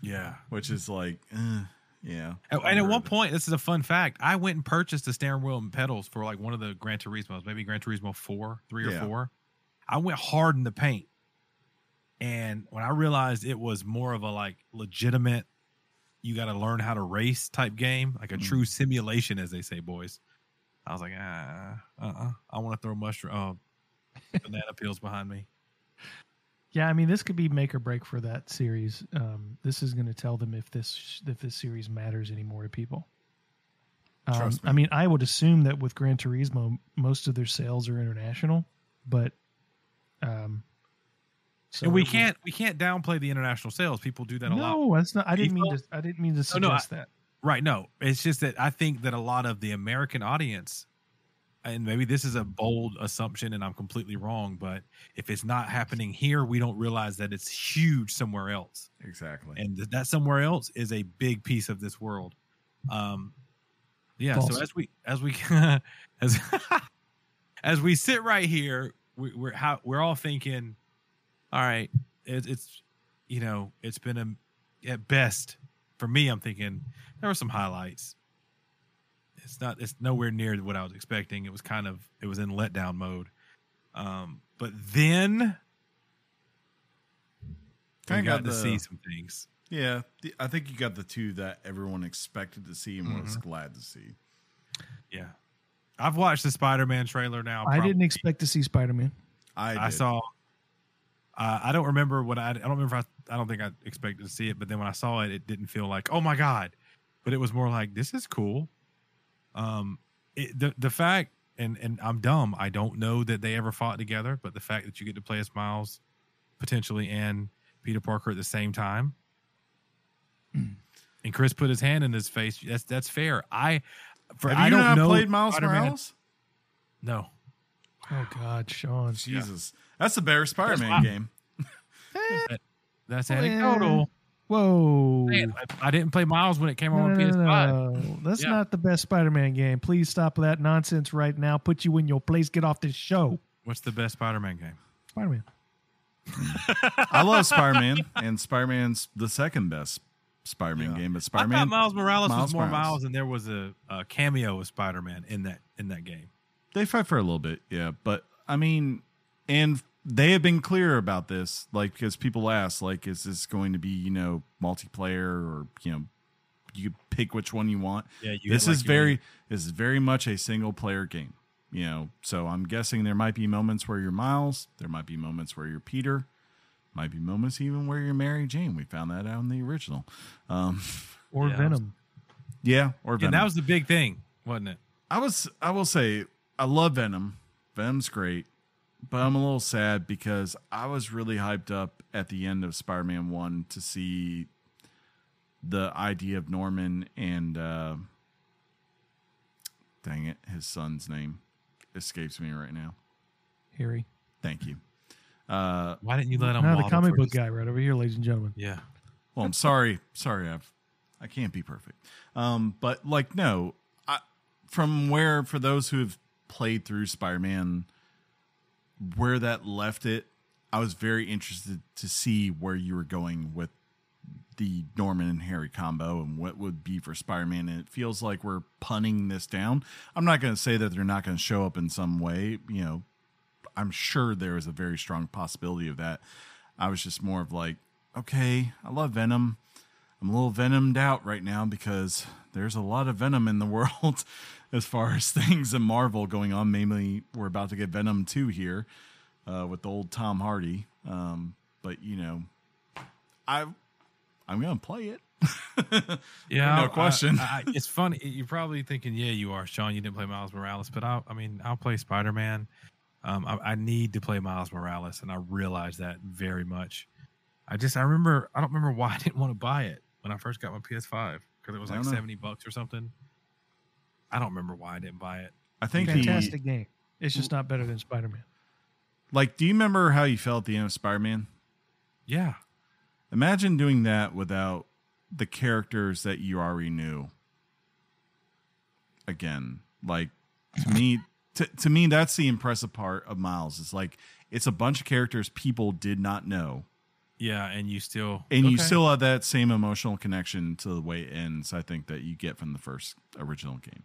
Yeah.
which is like, uh, yeah.
And, and at one point, this is a fun fact. I went and purchased the steering wheel and pedals for like one of the Gran Turismos, maybe Gran Turismo four, three or
Yeah.
four. I went hard in the paint, and when I realized it was more of a like legitimate, you got to learn how to race type game, like a
Mhm.
true simulation, as they say, boys. I was like, ah, uh, uh I want to throw mushroom, uh, banana peels behind me.
Yeah, I mean, this could be make or break for that series. Um, this is going to tell them if this if this series matters anymore to people. Um,
Trust
I mean, I would assume that with Gran Turismo, most of their sales are international, but um, so
and we can't we can't downplay the international sales. People do that a lot.
No, that's not. I didn't mean to. I didn't mean to
No, no, I-
suggest that.
Right. No, it's just that I think that a lot of the American audience, and maybe this is a bold assumption and I'm completely wrong, but if it's not happening here, we don't realize that it's huge somewhere else.
Exactly.
And that somewhere else is a big piece of this world. Um, yeah.
False.
So as we, as we, as, as we sit right here, we, we're how we're all thinking, all right, it, it's, you know, it's been a, at best for me, I'm thinking there were some highlights. It's not. It's nowhere near what I was expecting. It was kind of. It was in letdown mode. Um, but then we
Kinda
got
got
to
the-
see some things.
yeah, the, I think you got the two that everyone expected to see and was
Mm-hmm.
glad to see.
Yeah, I've watched the Spider-Man trailer now.
I didn't expect to see Spider Man.
I
I saw. Uh, I don't remember what I. I don't remember. If I, I don't think I expected to see it, but then when I saw it, it didn't feel like oh my god, but it was more like this is cool. Um, it, the the fact and and I'm dumb. I don't know that they ever fought together, but the fact that you get to play as Miles potentially and Peter Parker at the same time, and Chris put his hand in his face. That's that's fair. I for
Have
I don't
not
know
played Miles
Spider-Man.
Morales?
No,
Oh God, Sean.
Jesus, that's the better Spider-Man
why-
game.
that, that's anecdotal.
Whoa.
Man, I, I didn't play Miles when it came
No,
on
no, no,
PS5.
no. That's
Yeah.
not the best Spider-Man game. Please stop that nonsense right now. Put you in your place. Get off this show.
What's the best Spider-Man game?
Spider-Man.
I love Spider-Man, and Spider-Man's the second best Spider-Man
Yeah.
game. But
I thought
Spider-Man,
Miles Morales
Miles
was more
Morales.
Miles, and there was a, a cameo of Spider-Man in that in that game.
they fight for a little bit, yeah. But I mean, and they have been clear about this, like because people ask, like, is this going to be you know multiplayer or you know you pick which one you want.
Yeah, you
this is
like, your-
very this is very much a single player game. You know, so I'm guessing there might be moments where you're Miles, there might be moments where you're Peter, might be moments even where you're Mary Jane. We found that out in the original. Um,
Or
Yeah, I was-
Venom.
yeah, or
And
Venom.
that was the big thing, wasn't it?
I was I will say I love Venom. Venom's great, but I'm a little sad because I was really hyped up at the end of Spider-Man 1 to see the idea of Norman and uh dang it, his son's name escapes me right now.
Harry.
Thank you. Uh
Why didn't you let him?
Now the comic book guy right over here, ladies and gentlemen.
Yeah,
well, I'm sorry. Sorry, I've I can't be perfect. Um, but like no, I from where for those who have played through Spider-Man, where that left it, I was very interested to see where you were going with the Norman and Harry combo and what would be for Spider-Man. And it feels like we're punning this down. I'm not going to say that they're not going to show up in some way. You know, I'm sure there is a very strong possibility of that. I was just more of like, okay, I love Venom. I'm a little venomed out right now because there's a lot of venom in the world as far as things in Marvel going on. Mainly, we're about to get Venom 2 here uh, with old Tom Hardy. Um, but, you know, I, I'm going to play it.
yeah,
No question.
I, I, it's funny. You're probably thinking, yeah, you are, Sean. You didn't play Miles Morales, but I, I mean, I'll play Spider Man. Um, I, I need to play Miles Morales, and I realize that very much. I just, I remember, I don't remember why I didn't want to buy it when I first got my PS5 because it was
I
like
know.
seventy bucks or something. I don't remember why I didn't buy it.
I think the,
Fantastic game. It's just not better than Spider-Man.
like, do you remember how you felt at the end of Spider-Man?
Yeah,
Imagine doing that without the characters that you already knew. Again, like to me, to, to me, that's the impressive part of Miles. It's like it's a bunch of characters people did not know,
yeah, and you still,
and you still have that same emotional connection to the way it ends. I think that you get from the first original game,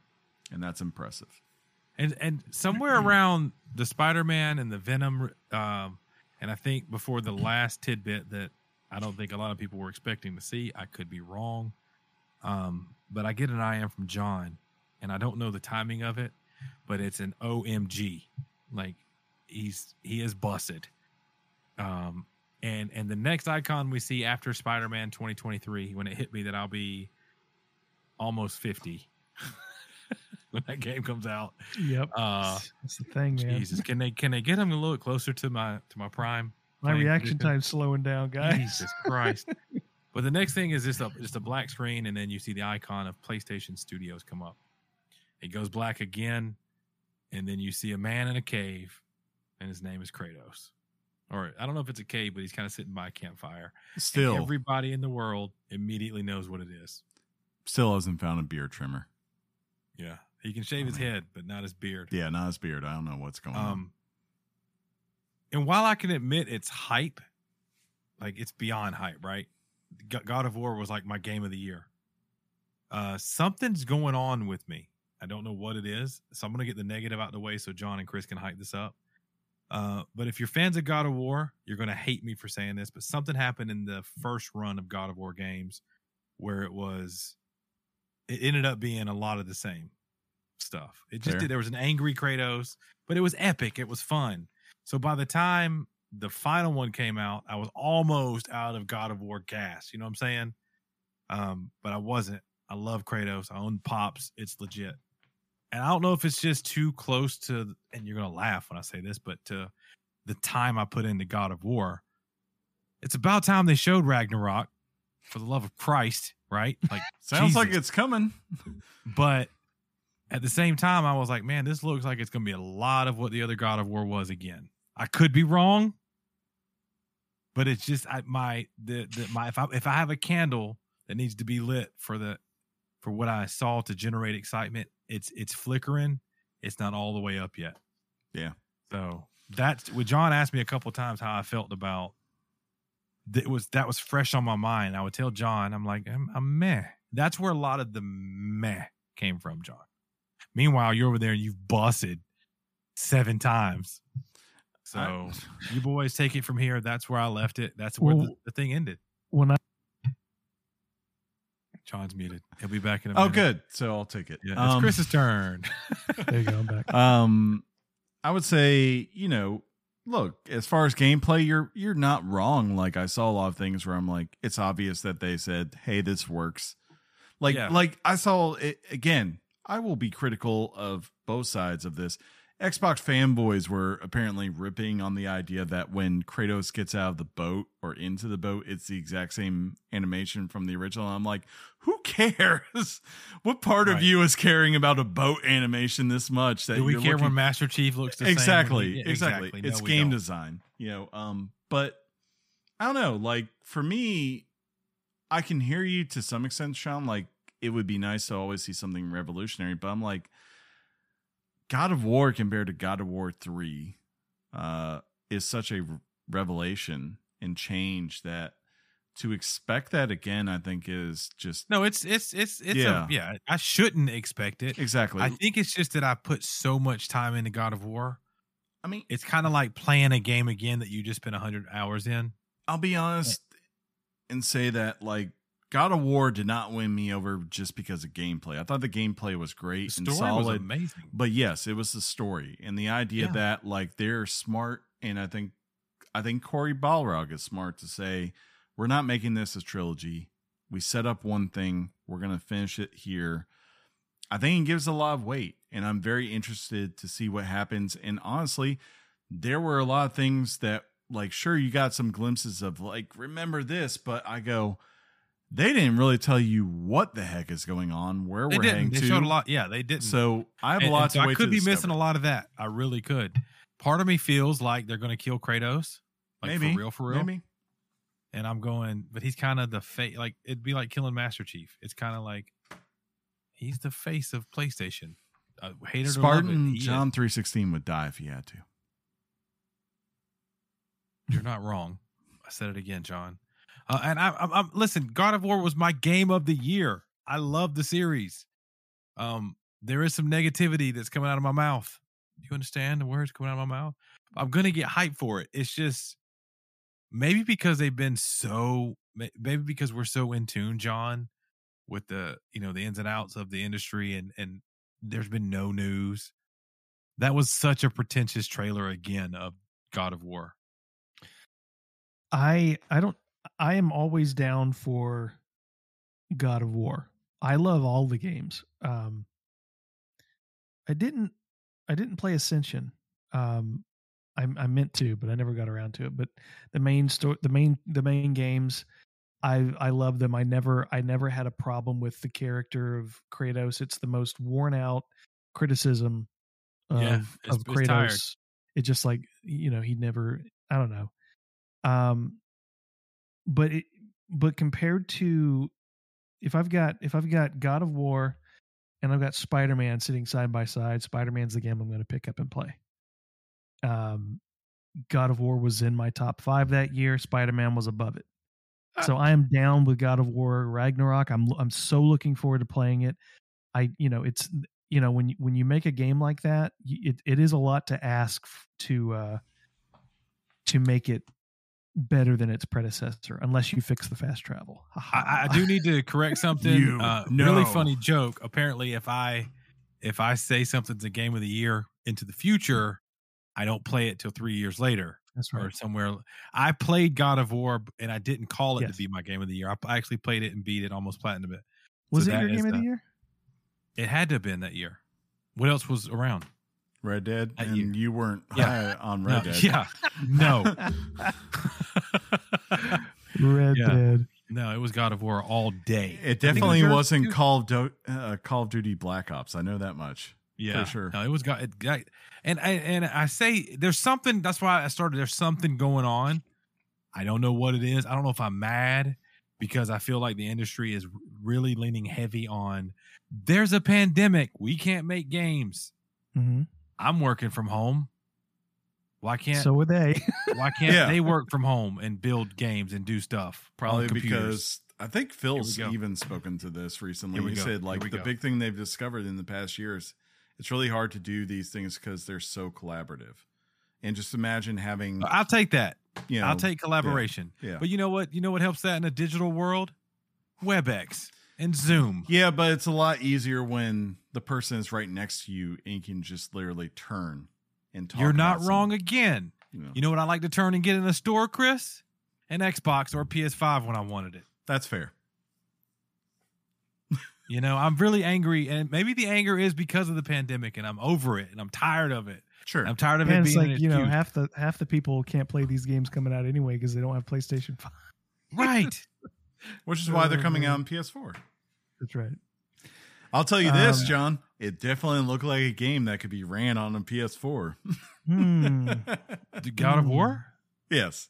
and that's impressive.
and and somewhere around the Spider-Man and the Venom, um, and I think before the last tidbit that I don't think a lot of people were expecting to see. I could be wrong, um, but I get an I am from John, and I don't know the timing of it, but it's an OMG, like he's he is busted. Um, and and the next icon we see after Spider-Man 2023, when it hit me that I'll be almost 50 when that game comes out.
Yep.
Uh,
That's the thing, man.
Jesus, can they can they get him a little closer to my to my prime?
My reaction
condition?
time's slowing down, guys.
Jesus Christ! but the next thing is just a just a black screen, and then you see the icon of PlayStation Studios come up. It goes black again, and then you see a man in a cave, and his name is Kratos. Or I don't know if it's a cave, but he's kind of sitting by a campfire. And
Still,
everybody in the world immediately knows what it is.
still hasn't found a beard trimmer.
Yeah, he can shave his head, but not his beard.
Yeah, not his beard. I don't know what's going on.
Um, and while I can admit it's hype, like it's beyond hype, right? God of War was like my game of the year. Uh, something's going on with me. I don't know what it is, so I'm gonna get the negative out the way so John and Chris can hype this up. Uh, but if you're fans of God of War, you're gonna hate me for saying this, but something happened in the first run of God of War games where it was, it ended up being a lot of the same stuff. It just
Fair.
did. There was an angry Kratos, but it was epic. It was fun. So by the time the final one came out, I was almost out of God of War gas. You know what I'm saying? Um, but I wasn't. I love Kratos. I own Pops. It's legit. And I don't know if it's just too close to, and you're gonna laugh when I say this, but to the time I put into God of War, it's about time they showed Ragnarok. For the love of Christ, right? Like
Sounds like it's coming.
But at the same time, I was like, man, this looks like it's going to be a lot of what the other God of War was again. I could be wrong, but it's just I, my the, the my if I if I have a candle that needs to be lit for the for what I saw to generate excitement, it's it's flickering. It's not all the way up yet.
Yeah.
So that's what John asked me a couple times how I felt about. It was that was fresh on my mind. I would tell John, I'm like, I'm, I'm meh. That's where a lot of the meh came from, John. Meanwhile, you're over there and you've busted seven times. So
I-
you boys take it from here. That's where I left it. That's where the, the thing ended.
When I
John's muted. He'll be back in a minute.
Oh, good. So I'll take it.
Yeah, it's
Um,
Chris's turn.
there you go, I'm back.
Um, I would say, you know, look, as far as gameplay, you're you're not wrong. Like I saw a lot of things where I'm like, it's obvious that they said, "Hey, this works." Like
Yeah.
like I saw it again. I will be critical of both sides of this. Xbox fanboys were apparently ripping on the idea that when Kratos gets out of the boat or into the boat, it's the exact same animation from the original. I'm like, who cares? what part of you is caring about a boat animation this much that
Do we care
looking-
when Master Chief looks the same?
exactly,
Yeah,
exactly
No,
it's game
don't.
design you know um but i don't know like for me i can hear you to some extent sean like it would be nice to always see something revolutionary but i'm like god of war compared to god of war 3 uh is such a revelation and change that to expect that again i think is just
No, it's it's it's it's
Yeah.
a yeah. I shouldn't expect it.
exactly
I think it's just that I put so much time into God of War.
i mean
It's kind of like playing a game again that you just spent hundred hours in.
I'll be honest and say that like God of War did not win me over just because of gameplay. I thought the gameplay was
The
great and
story was
solid,
amazing.
but yes, it was the story and the idea
Yeah.
that like they're smart and I think I think Cory Barlog is smart to say we're not making this a trilogy. We set up one thing, we're going to finish it here. I think it gives a lot of weight and I'm very interested to see what happens and honestly, there were a lot of things that like sure you got some glimpses of like remember this but i go they didn't really tell you what the heck is going on where
They
we're
didn't.
heading
They
to
showed a lot. Yeah, they didn't.
so i have a lot
and so
to
I could be
discover.
missing a lot of that. I really could. Part of me feels like they're going to kill Kratos, like
maybe
for real, for real.
maybe
And I'm going, but he's kind of the face. Like it'd be like killing Master Chief. It's kind of like he's the face of PlayStation. Uh, hate it love it,
spartan john 316 would die if he had to
You're not wrong. I said it again, John. Uh, and I, I'm, I'm listen. God of War was my game of the year. I love the series. Um, there is some negativity that's coming out of my mouth. Do you understand the words coming out of my mouth? I'm gonna get hyped for it. It's just maybe because they've been so maybe because we're so in tune, John, with the you know the ins and outs of the industry, and and there's been no news. That was such a pretentious trailer again of God of War.
I I don't I am always down for God of War. I love all the games. Um I didn't I didn't play Ascension. Um I I meant to, but I never got around to it. But the main story the main the main games I I love them. I never I never had a problem with the character of Kratos. It's the most worn out criticism of,
Yeah,
of Kratos. It's just like you know he never. I don't know. Um, but it but compared to if I've got if I've got God of War and I've got Spider Man sitting side by side, Spider Man's the game I'm going to pick up and play. Um, God of War was in my top five that year. Spider Man was above it. So I am down with God of War Ragnarok. I'm I'm so looking forward to playing it. I you know it's you know when you- when you make a game like that, it it is a lot to ask to uh to make it better than its predecessor, unless you fix the fast travel.
I, I do need to correct something.
You
uh. Really funny joke. Apparently, if I if I say something's a game of the year into the future, I don't play it till three years later.
That's
or somewhere. I played God of War, and I didn't call it
Yes.
to be my game of the year. I actually played it and beat it, almost platinum it.
Was
So
it your game of the- year?
It had to have been that year. What else was around?
Red Dead, and
you.
you, weren't
Yeah.
high on
No,
Red Dead.
yeah, no,
Red
Yeah.
Dead.
no. It was God of War all day.
It
I think
definitely
was
wasn't. Call of Do- uh, Call of Duty Black Ops. I know that much.
Yeah,
sure.
No, it was God. It, got- and I and I say there's something. That's why I started. There's something going on. I don't know what it is. I don't know if I'm mad because I feel like the industry is really leaning heavy on. There's a pandemic. We can't make games.
hmm
I'm working from home. Why can't
So were they.
why can't
Yeah.
they work from home and build games and do stuff?
Probably
computers?
because I think Phil's even spoken to this recently.
We
He
go.
said like the
go.
big thing they've discovered in the past years, it's really hard to do these things because they're so collaborative. And just imagine having
I'll take that.
you know
I'll take collaboration.
yeah.
But you know what? You know what helps that in a digital world? WebEx and Zoom.
Yeah, but it's a lot easier when the person is right next to you and you can just literally turn and talk.
You're not wrong
some-
again.
you know.
You know what I like to turn and get in the store, Chris? An Xbox or a PS5 when I wanted it.
That's fair.
You know, I'm really angry, and maybe the anger is because of the pandemic, and I'm over it, and I'm tired of it.
Sure.
I'm tired of
and
it
it's
being
like you know
excuse.
half the half the people can't play these games coming out anyway because they don't have PlayStation Five.
right.
Which is why they're coming
Uh,
out on PS4.
That's right.
I'll tell you this,
Um,
John. It definitely looked like a game that could be ran on a PS4.
Hmm.
The God of
Hmm.
War.
yes.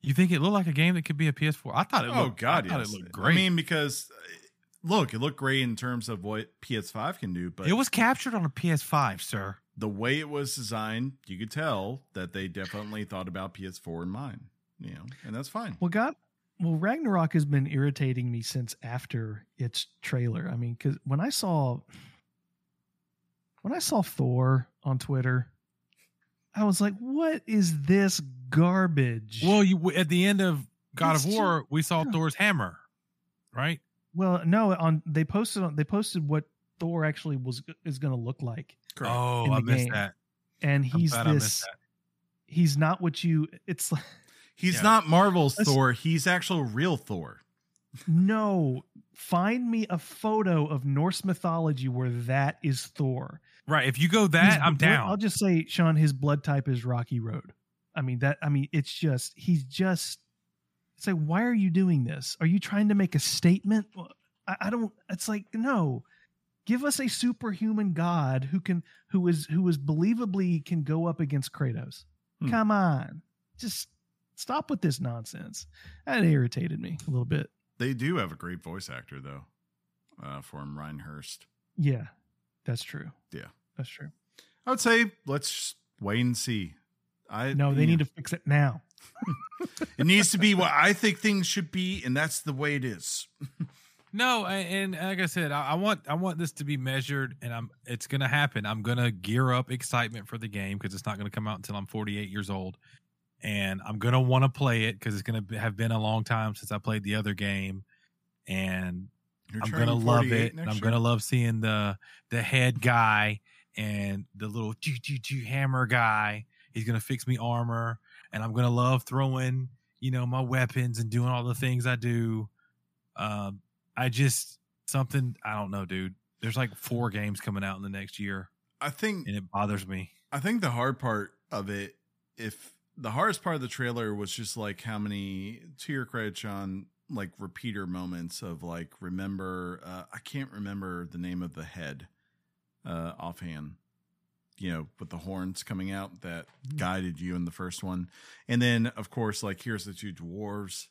You think it looked like a game that could be a PS4? I thought it.
Oh
Looked,
God,
I
yes.
it looked great.
I mean, because uh, look, it looked great in terms of what PS5 can do, but
it was captured on a PS5, sir.
the way it was designed, you could tell that they definitely thought about PS4 in mind. You know, and that's fine.
Well, God, well, Ragnarok has been irritating me since after its trailer. I mean, because when I saw when I saw Thor on Twitter, I was like, "What is this garbage?"
Well, you at the end of God
It's
of War, we saw
yeah.
Thor's hammer, right?
well, no, on they posted on they posted what Thor actually was is going to look like,
Correct.
Oh, I missed
game.
that.
and he's
glad I missed
this. He's not what you. It's like
He's
Yeah.
not Marvel's
Let's-
Thor. He's actual real Thor.
no. Find me a photo of Norse mythology where that is Thor.
Right. If you go that,
His
I'm down.
I'll just say, Sean, his blood type is Rocky Road. I mean that. I mean, it's just he's just. It's like, why are you doing this? Are you trying to make a statement? I, I don't. It's like no. Give us a superhuman god who can who is who is believably can go up against Kratos.
Hmm.
Come on, just stop with this nonsense. That irritated me a little bit.
They do have a great voice actor though, uh, for him, Ryan Hurst.
Yeah, that's true.
Yeah.
that's true.
I would say let's just wait and see. I
No, they
you
need
know,
to fix it now.
It needs to be what I think things should be, and that's the way it is.
No, a- and like I said, I, I want I want this to be measured, and I'm it's gonna happen. I'm gonna gear up excitement for the game because it's not gonna come out until I'm 48 years old, and I'm gonna want to play it because it's gonna have been a long time since I played the other game, and
You're
I'm gonna love it. and I'm
year?
gonna love seeing the the head guy and the little choo choo choo hammer guy. He's gonna fix me armor, and I'm gonna love throwing you know my weapons and doing all the things I do. Um, I just something I don't know, dude. There's like four games coming out in the next year,
I think
and it bothers me.
I think the hard part of it, if the hardest part of the trailer was just like how many, to your credit, John, like repeater moments of like, remember, uh, I can't remember the name of the head uh, offhand, you know, with the horns coming out that guided you in the first one. And then, of course, like, here's the two dwarves.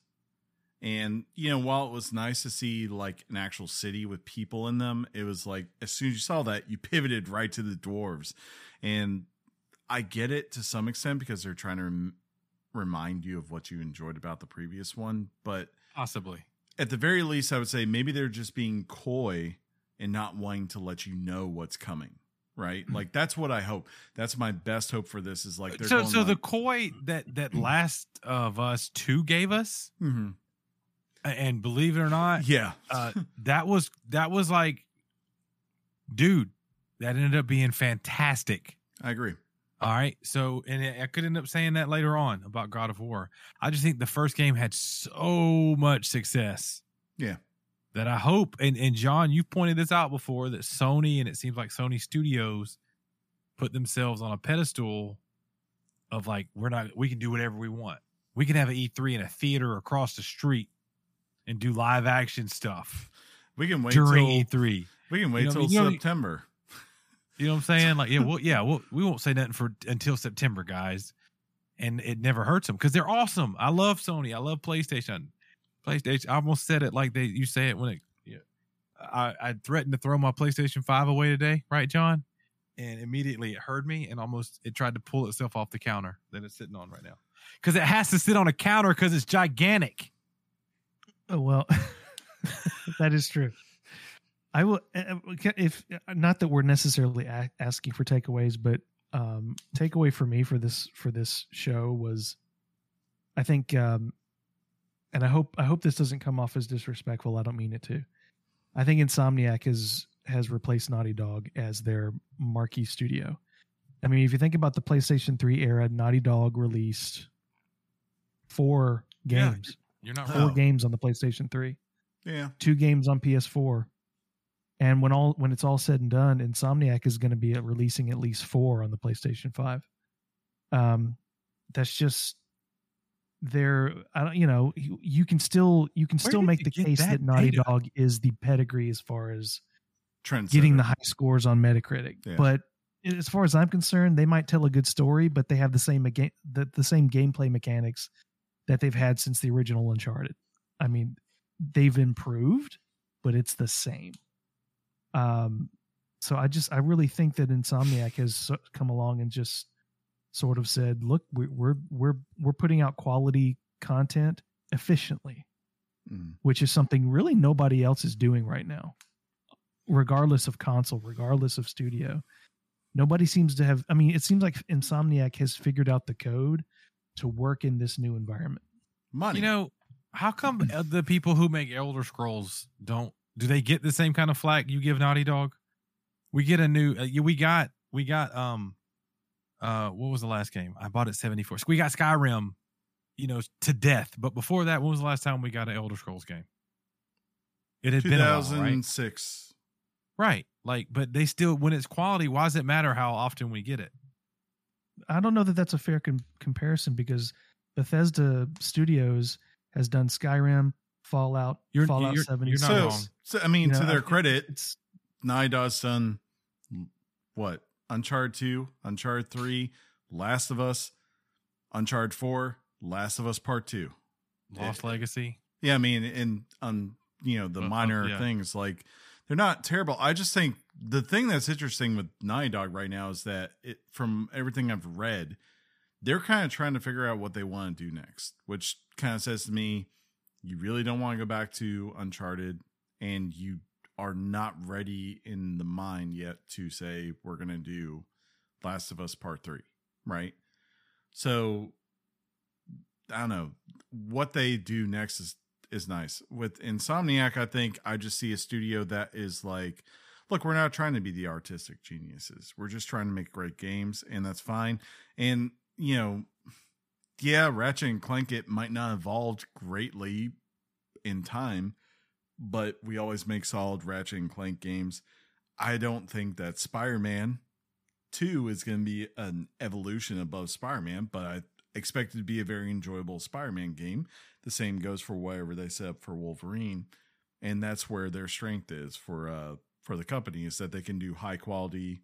And, you know, while it was nice to see like an actual city with people in them, it was like, as soon as you saw that, you pivoted right to the dwarves. And I get it to some extent because they're trying to rem- remind you of what you enjoyed about the previous one. But
Possibly.
at the very least, I would say maybe they're just being coy and not wanting to let you know what's coming. Right? Like that's what I hope. That's my best hope for this is like they're
so so the coy that that Last of Us Two gave us,
Mhm.
and believe it or not,
yeah.
uh, that was that was like, dude, that ended up being fantastic.
I agree.
All right. So, and I I could end up saying that later on about God of War. I just think the first game had so much success.
Yeah.
That I hope, and, and John, you've pointed this out before that Sony and it seems like Sony Studios put themselves on a pedestal of like, we're not, we can do whatever we want. We can have an E3 in a theater across the street and do live action stuff
We can wait
during
till
E3.
we can wait
know,
till
you know-
September.
You know what I'm saying? Like, yeah, well, yeah, we'll, we won't say nothing for until September, guys. And it never hurts them because they're awesome. I love Sony. I love PlayStation. PlayStation. I almost said it like they you say it when it. Yeah, I I threatened to throw my PlayStation Five away today, right, John? And immediately it heard me and almost it tried to pull itself off the counter that it's sitting on right now because it has to sit on a counter because it's gigantic.
Oh, well, that is true. I will uh, uh, if not that we're necessarily a- asking for takeaways, but um, takeaway for me for this for this show was, I think, um, and I hope I hope this doesn't come off as disrespectful. I don't mean it to. I think Insomniac has has replaced Naughty Dog as their marquee studio. I mean, if you think about the PlayStation 3 era, Naughty Dog released four
Yeah.
games
You're not
four
Oh.
games on the PlayStation 3,
Yeah.
two games on PS4. And when all when it's all said and done, Insomniac is going to be releasing at least four on the PlayStation 5. Um that's just there I don't you know, you, you can still you can
Where
still make the case
that
that Naughty
data?
Dog is the pedigree as far as
Trent
getting the high scores on Metacritic.
Yeah.
But as far as I'm concerned, they might tell a good story, but they have the same aga- the, the same gameplay mechanics that they've had since the original Uncharted. I mean, they've improved, but it's the same. Um, so I just I really think that Insomniac has come along and just sort of said, "Look, we, we're we're we're putting out quality content efficiently."
Mm.
which is something really nobody else is doing right now regardless of console regardless of studio nobody seems to have i mean it seems like insomniac has figured out the code to work in this new environment
Money.
You know, how come uh, the people who make Elder Scrolls don't do they get the same kind of flack you give Naughty Dog? We get a new uh, we got we got um uh what was the last game? I bought it 74. We got Skyrim, you know, to death. But before that, when was the last time we got an Elder Scrolls game? It had been a right?
2006.
Right. Like, but they still when it's quality, why does it matter how often we get it?
i don't know that that's a fair com- comparison because bethesda studios has done skyrim fallout
You're-
fallout
you're-
70
you're not
So,
wrong.
so, I mean,
You know,
to their
I-
credit,
it's
Naughty done what? Uncharted 2, Uncharted 3, Last of Us, Uncharted 4, Last of Us Part 2.
Lost
Yeah.
Legacy.
Yeah, I mean, and on you know the
Uh, uh,
minor
yeah.
things like they're not terrible. I just think the thing that's interesting with Naughty Dog right now is that it, from everything I've read, they're kind of trying to figure out what they want to do next, which kind of says to me, you really don't want to go back to Uncharted, and you are not ready in the mind yet to say we're going to do Last of Us Part Three, right? So I don't know what they do next is is nice. With Insomniac, I think I just see a studio that is like, look, we're not trying to be the artistic geniuses. We're just trying to make great games, and that's fine. And you know, yeah, Ratchet and Clank it might not evolved greatly in time, but we always make solid Ratchet and Clank games. I don't think that Spider-Man 2 is going to be an evolution above Spider-Man, but I expect it to be a very enjoyable Spider-Man game. The same goes for whatever they set up for Wolverine, and that's where their strength is for uh for the company is that they can do high quality,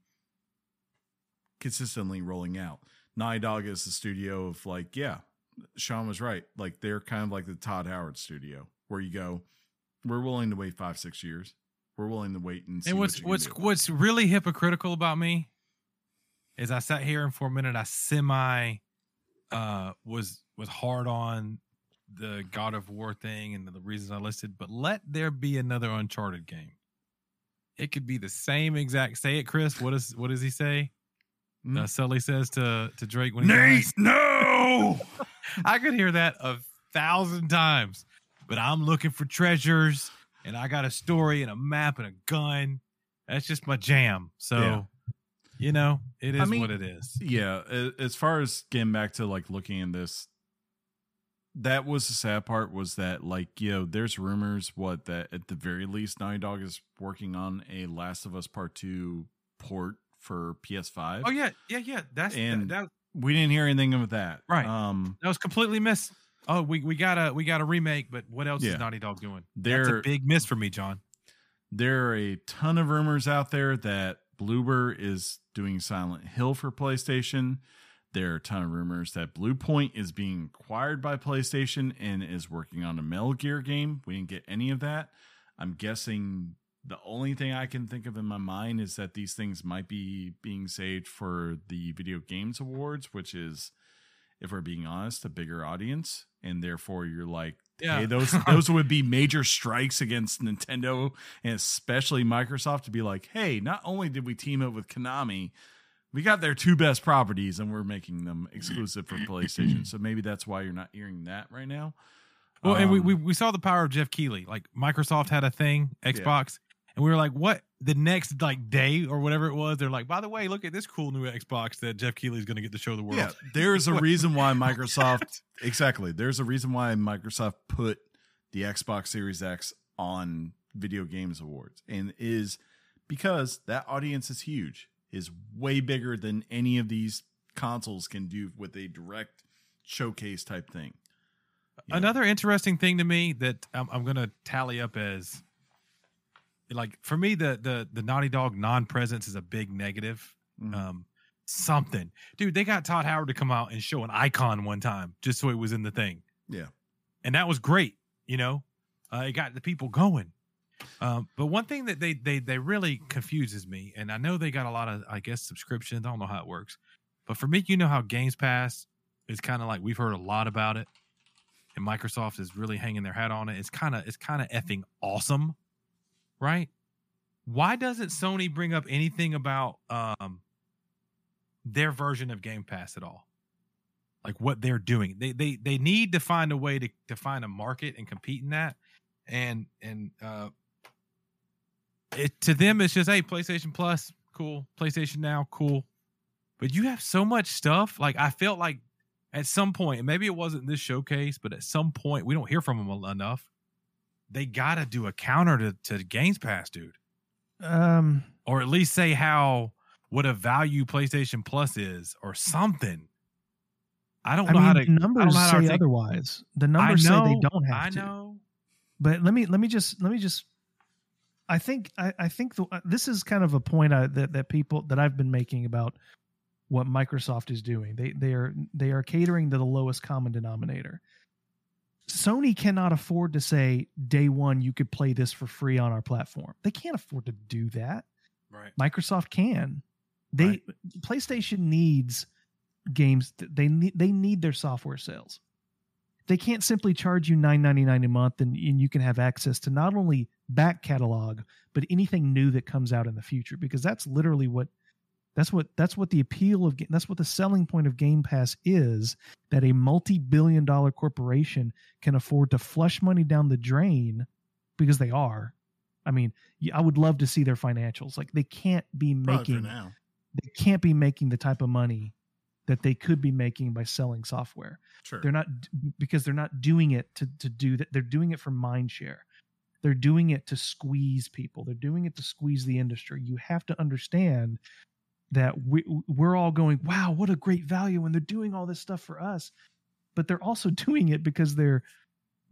consistently rolling out. Naughty Dog is the studio of like, yeah, Sean was right. Like they're kind of like the Todd Howard studio, where you go, we're willing to wait five six years. We're willing to wait and see.
And what's
can
what's what's really hypocritical about me is I sat here and for a minute I semi uh was was hard on the God of War thing and the reasons I listed, but let there be another Uncharted game. It could be the same exact. Say it, Chris. What is what does he say?
Hmm?
Uh, Sully says to to Drake when he
Nate, no.
I could hear that a thousand times, but I'm looking for treasures and I got a story and a map and a gun. That's just my jam. So,
Yeah.
you know, it is
I mean,
what it is.
Yeah, as far as getting back to like looking at this, that was the sad part was that like you know there's rumors what that at the very least Naughty Dog is working on a Last of Us Part Two port for PS5.
Oh yeah, yeah, yeah. That's
And-
that, that,
we didn't hear anything of that.
Right.
Um,
that was completely missed. Oh, we we got a we got a remake, but what else
Yeah.
is Naughty Dog doing? That's
They're-
a big miss for me, John.
there are a ton of rumors out there that Bloober is doing Silent Hill for PlayStation. There are a ton of rumors that Bluepoint is being acquired by PlayStation and is working on a Metal Gear game. We didn't get any of that. I'm guessing the only thing I can think of in my mind is that these things might be being saved for the Video Games Awards, which is, if we're being honest, a bigger audience. And therefore, you're like,
Yeah.
hey, those those would be major strikes against Nintendo and especially Microsoft to be like, hey, not only did we team up with Konami, we got their two best properties and we're making them exclusive for PlayStation. So maybe that's why you're not hearing that right now.
Well, and we,
Um,
we we saw the power of Geoff Keighley. Like Microsoft had a thing, Xbox, and we were like, what? The next like day or whatever it was, they're like, by the way, look at this cool new Xbox that Geoff Keighley's going to get to show the world.
Yeah, there's a reason why Microsoft exactly. There's a reason why Microsoft put the Xbox Series X on Video Games Awards, and is because that audience is huge, is way bigger than any of these consoles can do with a direct showcase type thing. Yeah.
Another interesting thing to me that I'm, I'm going to tally up as like for me the the the Naughty Dog non-presence is a big negative.
Mhm.
Um, something, dude. They got Todd Howard to come out and show an icon one time just so it was in the thing.
Yeah.
and that was great. You know, uh, it got the people going. Um, but one thing that they they they really confuses me, and I know they got a lot of I guess subscriptions. I don't know how it works, but for me, you know how Games Pass is kind of like we've heard a lot about it, and Microsoft is really hanging their hat on it. It's kind of it's kind of effing awesome, right? Why doesn't Sony bring up anything about um their version of Game Pass at all? Like what they're doing. They they they need to find a way to to find a market and compete in that. And and uh it to them it's just hey, PlayStation Plus, cool. PlayStation Now, cool. But you have so much stuff. Like I felt like at some point, maybe it wasn't this showcase, but at some point we don't hear from them enough. They got to do a counter to to Games Pass, dude
Um,
or at least say how what a value PlayStation Plus is, or something. I don't
I
know
mean,
how
the
to. I don't
numbers
know how to
say
take-
otherwise. The
I
numbers say they don't have
I
to.
know.
But let me let me just let me just. I think I, I think the, uh, this is kind of a point I, that that people that I've been making about what Microsoft is doing. They they are they are catering to the lowest common denominator. Sony cannot afford to say day one you could play this for free on our platform. They can't afford to do that.
Right.
Microsoft can. They
Right.
PlayStation needs games. They need they need their software sales. They can't simply charge you nine ninety nine a month and, and you can have access to not only back catalog but anything new that comes out in the future because that's literally what that's what that's what the appeal of that's what the selling point of Game Pass is that a multi-billion dollar corporation can afford to flush money down the drain because they are. I mean, I would love to see their financials. Like they can't be making they can't be making the type of money that they could be making by selling software.
Sure.
They're not because they're not doing it to to do that. They're doing it for mind share. They're doing it to squeeze people. They're doing it to squeeze the industry. You have to understand that we we're all going, wow, what a great value, and they're doing all this stuff for us. But they're also doing it because they're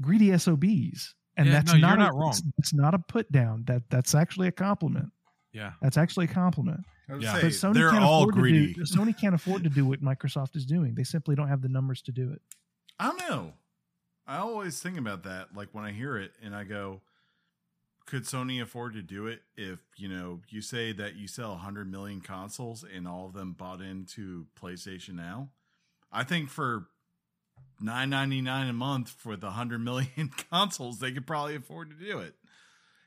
greedy SOBs. And
Yeah,
that's
no,
not,
not
a,
wrong.
It's, it's not a put down. That that's actually a compliment.
Yeah.
That's actually a compliment.
Yeah.
But Sony
they're
can't
all
afford
greedy.
to do Sony can't afford to do what Microsoft is doing. They simply don't have the numbers to do it.
I don't know. I always think about that, like when I hear it, and I go, "Could Sony afford to do it?" If you know, you say that you sell 100 million consoles and all of them bought into PlayStation Now. I think for 9.99 a month for the 100 million consoles, they could probably afford to do it.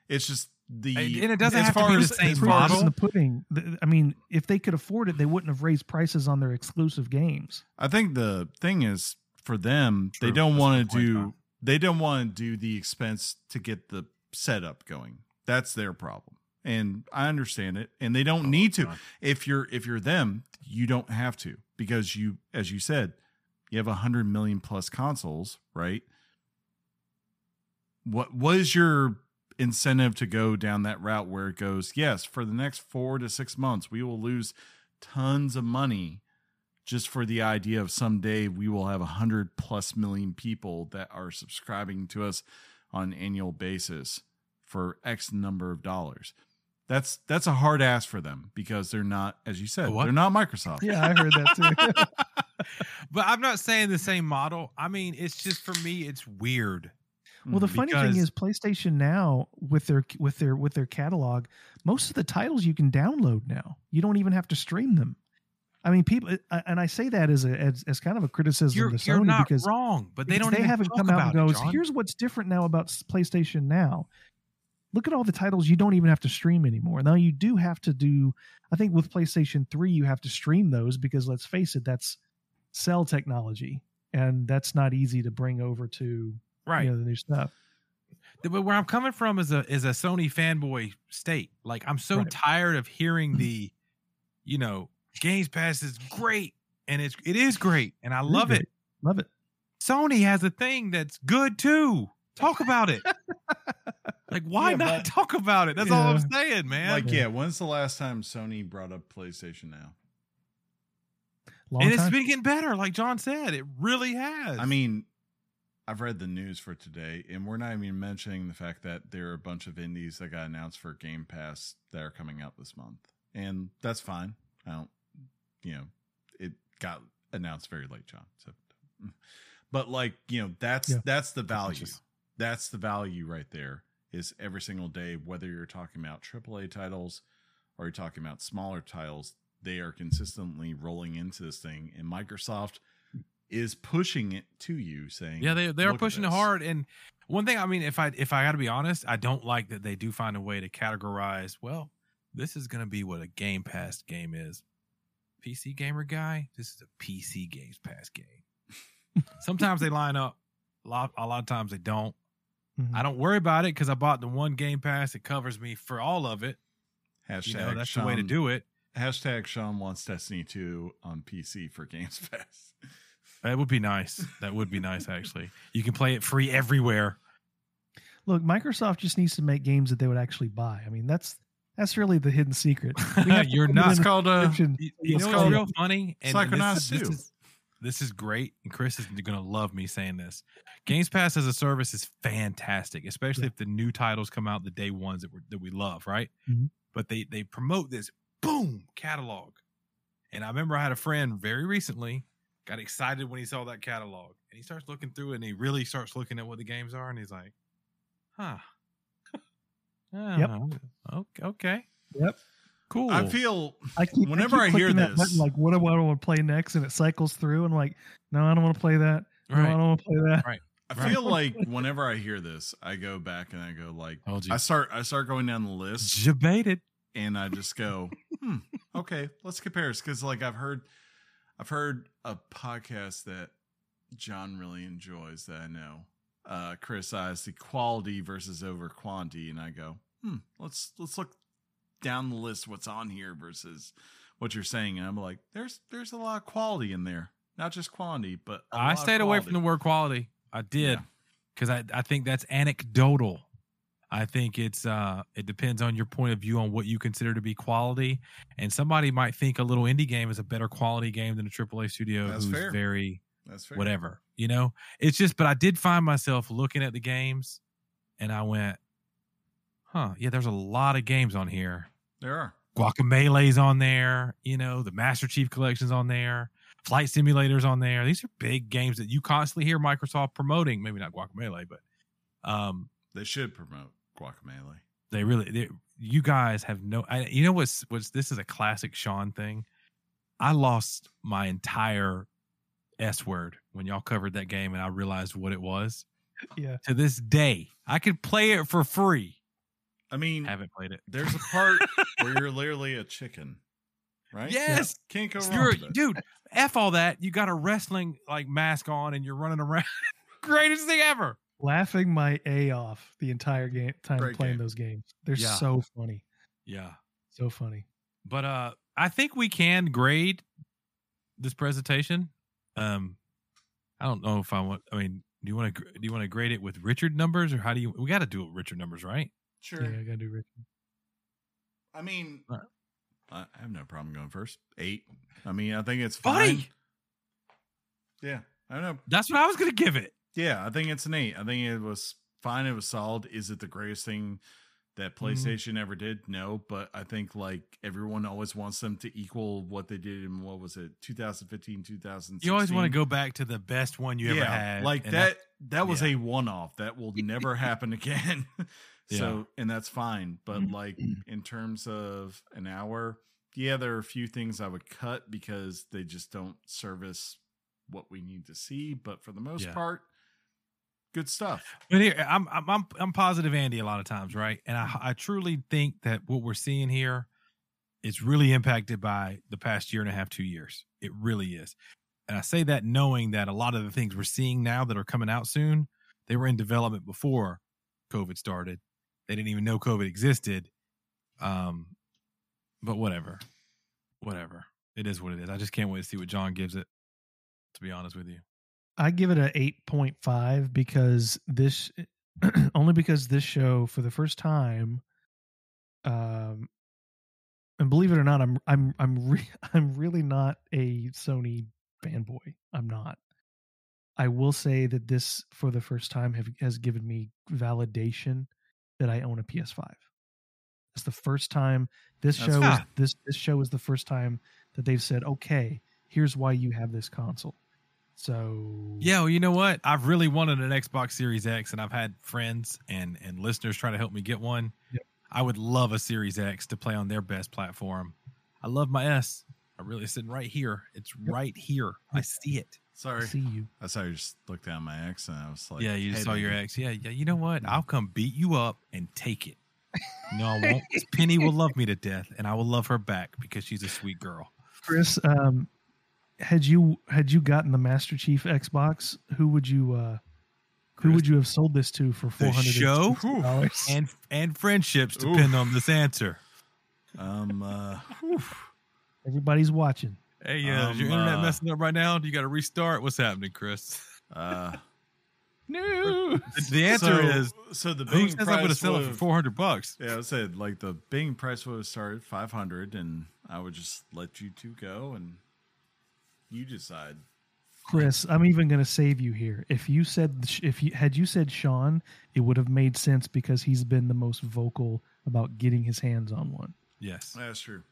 It's just the
And- and it doesn't
as
have to
far
be the same
as
Proof
far
is
as-
in the pudding. The- I mean, if they could afford it, they wouldn't have raised prices on their exclusive games.
I think the thing is for them, they don't want to do
Tom.
they don't want to do the expense to get the setup going. That's their problem. and I understand it. And they don't oh, need to.
God.
If you're if you're them, you don't have to because you, as you said, you have a hundred million plus consoles, right? What what is your incentive to go down that route where it goes? Yes, for the next four to six months, we will lose tons of money just for the idea of someday we will have a hundred plus million people that are subscribing to us on an annual basis for X number of dollars. That's that's a hard ask for them because they're not, as you said,
What?
they're not Microsoft.
Yeah, I heard that too.
but I'm not saying the same model. I mean, it's just for me, it's weird.
Well, the funny
Because-
thing is, PlayStation now with their with their with their catalog, most of the titles you can download now. You don't even have to stream them. I mean, people, uh, and I say that as a as, as kind of a criticism
You're,
to Sony
you're not
because
wrong, but they don't.
they
even
haven't
talk
come out and
about it,
goes, here's what's different now about PlayStation Now. Look at all the titles you don't even have to stream anymore. Now you do have to do. I think with PlayStation Three, you have to stream those because let's face it, that's cell technology, and that's not easy to bring over to
right.
you know, the new stuff.
but where I'm coming from is a is a Sony fanboy state. Like I'm so
Right.
tired of hearing the, you know, Games Pass is great and it's it is great and I
It is
love it.
great. Love it.
Sony has a thing that's good too. Talk about it. like why
Yeah,
not
but-
talk about it? That's all I'm saying, man.
like,
Yeah.
yeah, when's the last time Sony brought up PlayStation now?
Long
and it's been getting better, like John said. It really has.
I mean, I've read the news for today, and we're not even mentioning the fact that there are a bunch of indies that got announced for Game Pass that are coming out this month, and that's fine. I don't, you know, it got announced very late, John. So, but like, you know, that's
Yeah.
that's the value. That's the value right there. Is every single day, whether you're talking about AAA titles or you're talking about smaller titles, they are consistently rolling into this thing, and Microsoft is pushing it to you, saying,
Yeah, they they are pushing it hard. And one thing, I mean, if I if I got to be honest, I don't like that they do find a way to categorize. Well, this is going to be what a Game Pass game is. PC gamer guy, this is a PC Games Pass game. Sometimes they line up. A lot, a lot of times they don't.
Mhm.
I don't worry about it because I bought the one Game Pass that covers me for all of it.
Hashtag
You know, that's
Sean,
the way to do it.
Hashtag Sean wants Destiny 2 on PC for Games Pass.
That would be nice. That would be nice, actually. You can play it free everywhere.
Look, Microsoft just needs to make games that they would actually buy. I mean, that's that's really the hidden secret. We have to
You're not-
It's called uh,
description.
You, you know what's real funny? And, and this, is, this is this is great, and Chris is going to love me saying this. Games Pass as a service is fantastic, especially
Yeah.
if the new titles come out the day ones that we that we love, right?
Mhm.
But they they promote this boom catalog, and I remember I had a friend very recently got excited when he saw that catalog, and he starts looking through it, and he really starts looking at what the games are, and he's like, "Huh."
Yep.
Oh, Okay. Okay.
Yep.
Cool.
I feel
I keep,
Whenever I
keep
hear
that
this-
button, like what do I want to play next, and it cycles through, and I'm like, no, I don't want to play that. No, I don't want to play that. Right.
I
Right.
feel like whenever I hear this, I go back and I go like
Told you.
I start I start going down the list
Debated.
and I just go, hmm, okay, let's compare this because like I've heard I've heard a podcast that John really enjoys that I know uh criticize the quality versus over quantity and I go, hmm, let's let's look down the list what's on here versus what you're saying and I'm like, there's there's a lot of quality in there. Not just quantity, but
I stayed away from the word quality. I did
Yeah.
because I, I think that's anecdotal. I think it's uh it depends on your point of view on what you consider to be quality. And somebody might think a little indie game is a better quality game than a AAA studio
That's
who's
fair.
very
That's fair.
whatever. You know? It's just but I did find myself looking at the games and I went, huh, yeah, there's a lot of games on here.
There are.
Guacamelee's on there, you know, the Master Chief Collection's on there, Flight Simulator's on there. These are big games that you constantly hear Microsoft promoting. Maybe not Guacamele, but um,
They should promote Guacamole.
they really, they, you guys have no. I, you know what's what's this is a classic Sean thing. I lost my entire S word when y'all covered that game, and I realized what it was.
Yeah.
To this day, I could play it for free.
I mean, I
Haven't played it.
there's a part where you're literally a chicken, right?
Yes.
Can't go wrong.
You're,
with it.
dude, F all that. You got a wrestling like mask on and you're running around. Greatest thing ever.
Laughing my a off the entire game time
Great
playing
game.
those games. They're
Yeah.
so funny.
Yeah.
So funny.
But uh I think we can grade this presentation. Um I don't know if I want I mean, do you want to do you want to grade it with Richard numbers or how do you we got to do it Richard numbers, right?
Sure.
Yeah, I gotta do Richard.
I mean,
All right.
I I have no problem going first. Eight. I mean, I think it's fine.
Buddy,
Yeah, I don't know.
that's what I was going to give it.
Yeah, I think it's an eight. I think it was fine. It was solid. Is it the greatest thing that
Mm-hmm.
PlayStation ever did? No, but I think like everyone always wants them to equal what they did in what was it, 2015, 2016.
You always want to go back to the best one you ever had.
Like
and
that. That was
yeah.
a one off. That will never happen again.
Yeah.
so, and that's fine. But like in terms of an hour, yeah, there are a few things I would cut because they just don't service what we need to see. But for the most
Yeah.
part, good stuff.
But here, I'm I'm I'm positive Andy a lot of times, right? And I I truly think that what we're seeing here is really impacted by the past year and a half, two years. It really is. And I say that knowing that a lot of the things we're seeing now that are coming out soon, they were in development before COVID started. They didn't even know COVID existed. Um, but whatever, whatever. It is what it is. I just can't wait to see what John gives it. To be honest with you,
I give it a eight point five because this only because this show for the first time, um, and believe it or not, I'm I'm I'm re- I'm really not a Sony fanboy. I'm not. I will say that this for the first time have, has given me validation that I own a PS5. It's the first time this
That's
show is this this show is the first time that they've said, okay, here's why you have this console. So
Yeah, well, you know what? I've really wanted an Xbox Series X, and I've had friends and and listeners try to help me get one.
Yep.
I would love a Series X to play on their best platform. I love my S. I really sitting right here. It's right here. I see it.
Sorry, I
Sorry.
see you.
I saw you just looked down my ex and I was like,
yeah, you just
hey,
saw your
baby.
ex. Yeah, yeah. You know what? I'll come beat you up and take it. No, I won't. Penny will love me to death, and I will love her back because she's a sweet girl.
Chris, um, had you had you gotten the Master Chief Xbox, who would you uh, who
Chris,
would you have sold this to for four hundred The
show
dollars?
and and friendships depend
Oof.
on this answer.
Um, uh,
Everybody's watching.
Hey, uh, is your
Um,
internet
uh,
messing up right now? Do you got to restart? What's happening, Chris?
uh,
No.
The, the answer
so,
is
so the
who
Bing
says I'm going to sell it for four hundred bucks?
Yeah, I said like the Bing price would have started five hundred, and I would just let you two go, and you decide.
Chris, I'm even going to save you here. If you said if you had you said Sean, it would have made sense because he's been the most vocal about getting his hands on one.
Yes.
That's true.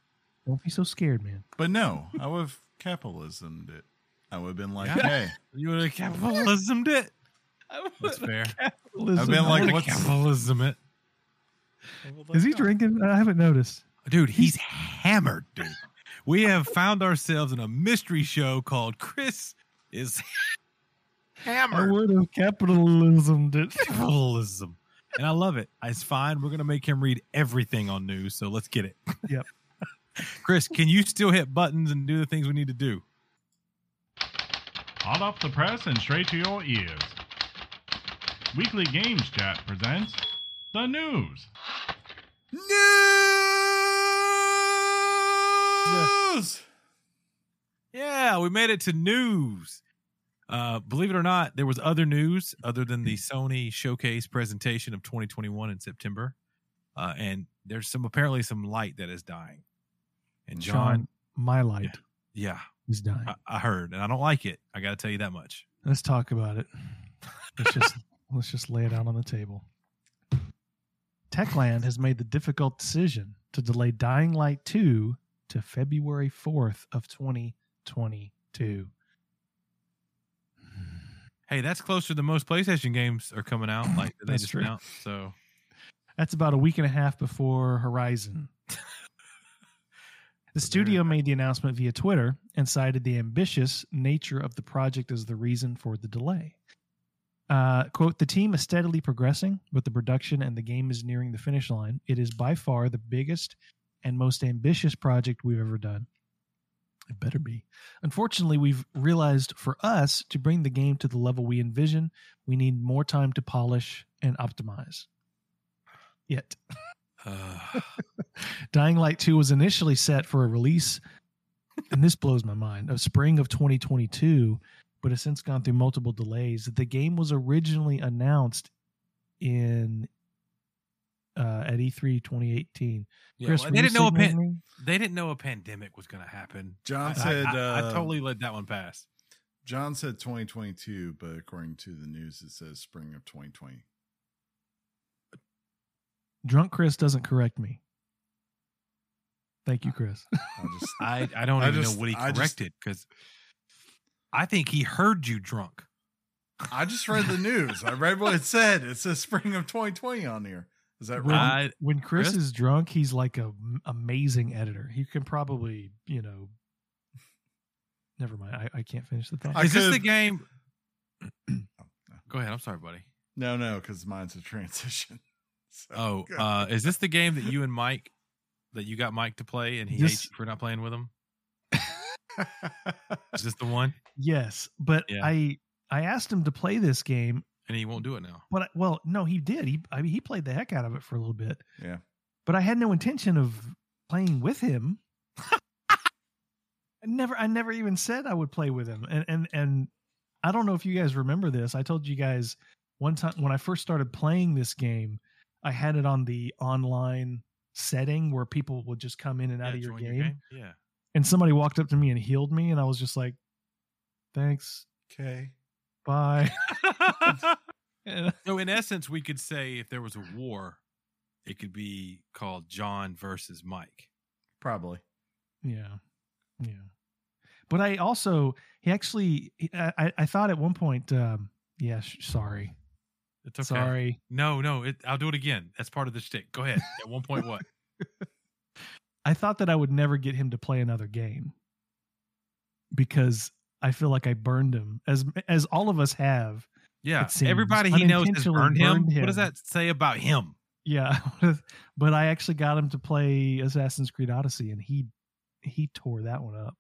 Don't be so scared, man.
But no, I would have capitalismed it. I would have been like,
Yeah.
hey,
You would have capitalismed it. That's fair.
I've been like,
would've
what's
capitalism it,
Is he drinking? I haven't noticed.
dude? He's hammered, dude. We have found ourselves in a mystery show called Chris is
A
hammered.
word of capitalism. Did.
Capitalism, and I love it. It's fine. We're gonna make him read everything on news, so let's get it.
Yep.
Chris, can you still hit buttons and do the things we need to do?
Hot off the press and straight to your ears. Weekly Games Chat presents the news.
news.
Yeah, we made it to news. Uh, believe it or not, there was other news other than the Sony showcase presentation of 2021 in September, uh, and there's some apparently some light that is dying. And John,
Sean, my light
yeah,
is dying.
I, I heard, and I don't like it. I got to tell you that much.
Let's talk about it. Let's just let's just lay it out on the table. Techland has made the difficult decision to delay Dying Light 2 to February 4th of 2022.
Hey, that's closer than most PlayStation games are coming out. Like they
That's
just
true.
announced. So
That's about a week and a half before Horizon. The studio made the announcement via Twitter and cited the ambitious nature of the project as the reason for the delay. Uh, quote, the team is steadily progressing with the production and the game is nearing the finish line. It is by far the biggest and most ambitious project we've ever done. It better be. Unfortunately, we've realized for us to bring the game to the level we envision, we need more time to polish and optimize. Yet.
Uh,
Dying Light 2 was initially set for a release, and this blows my mind, of spring of 2022, but has since gone through multiple delays. The game was originally announced in uh, at E3 2018.
yeah,
Chris,
well, they didn't know a pan- they didn't know a pandemic was going to happen.
John
I-
said,
I, I, I
uh,
totally let that one pass.
John said 2022, but according to the news, it says spring of 2020.
Drunk Chris doesn't correct me. Thank you, Chris.
I'll just
I, I don't
I
even
just-
know what he corrected because I think he heard you drunk.
I just read the news. I read what it said. It says spring of 2020 on here. Is that
When,
wrong?
When Chris,
Chris?
is drunk, he's like a m- amazing editor. He can probably, you know. Never mind. I, I can't finish the thought.
I
Is this the game? Go ahead. I'm sorry, buddy.
no, no, because mine's a transition. So,
Oh, uh, is this the game that you and Mike that you got Mike to play and he
This-
hates you for not playing with him? Is this the one?
yes, but
Yeah.
I I asked him to play this game,
And he won't do it now.
but I, well, no, he did. He I mean, he played the heck out of it for a little bit.
yeah.
but I had no intention of playing with him. I never I never even said I would play with him. And and and I don't know if you guys remember this. I told you guys one time when I first started playing this game, I had it on the online setting where people would just come in and out
Yeah,
of your
join
game.
Yeah.
And somebody walked up to me and healed me and I was just like, "Thanks.
Okay.
Bye."
So in essence, we could say if there was a war, it could be called John versus Mike.
Probably.
Yeah, yeah. But I also he actually I I, I thought at one point um yeah sh- sorry
It's okay.
sorry
No, no, it, I'll do it again. That's part of the shtick. Go ahead. At one point, what?
I thought that I would never get him to play another game because I feel like I burned him as as all of us have.
Yeah. Everybody he knows has
unintentionally
burned him.
burned
What does that say about him?
Yeah, but I actually got him to play Assassin's Creed Odyssey, and he he tore that one up.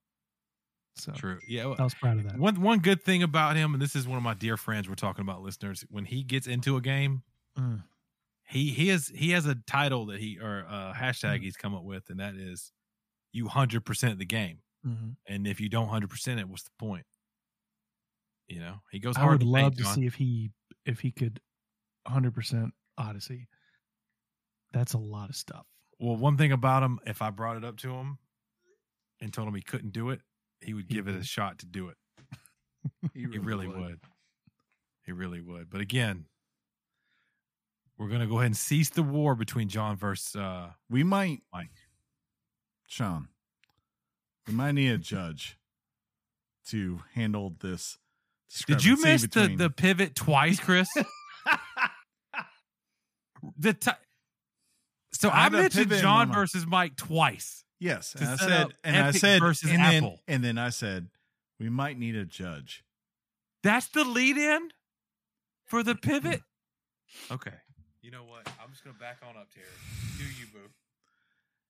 So
True. Yeah. well,
I was proud of that.
One one good thing about him, and this is one of my dear friends we're talking about, listeners. When he gets into a game,
Mm.
he he has he has a title that he or a hashtag
Mm.
he's come up with, and that is you hundred percent the game.
Mhm.
And if you don't hundred percent it, what's the point? You know, he goes
I
hard.
would
to paint,
love to
John.
see if he if he could 100% Odyssey. That's a lot of stuff.
Well, one thing about him, if I brought it up to him and told him he couldn't do it, he would
He
give it a shot to do it. He really would. He really would. But again, we're gonna go ahead and cease the war between John versus uh
We might,
Mike.
Sean, we might need a judge to handle this.
Did you miss the,
between-
the pivot twice, Chris? the ti- so
I
I, mentioned John
my
versus Mike twice.
Yes, and I said,
up
and I said,
versus
and then,
Apple.
and then I said, we might need a judge.
That's the lead in for the pivot. Okay. You know what? I'm just gonna back on up, here. Do you, boo?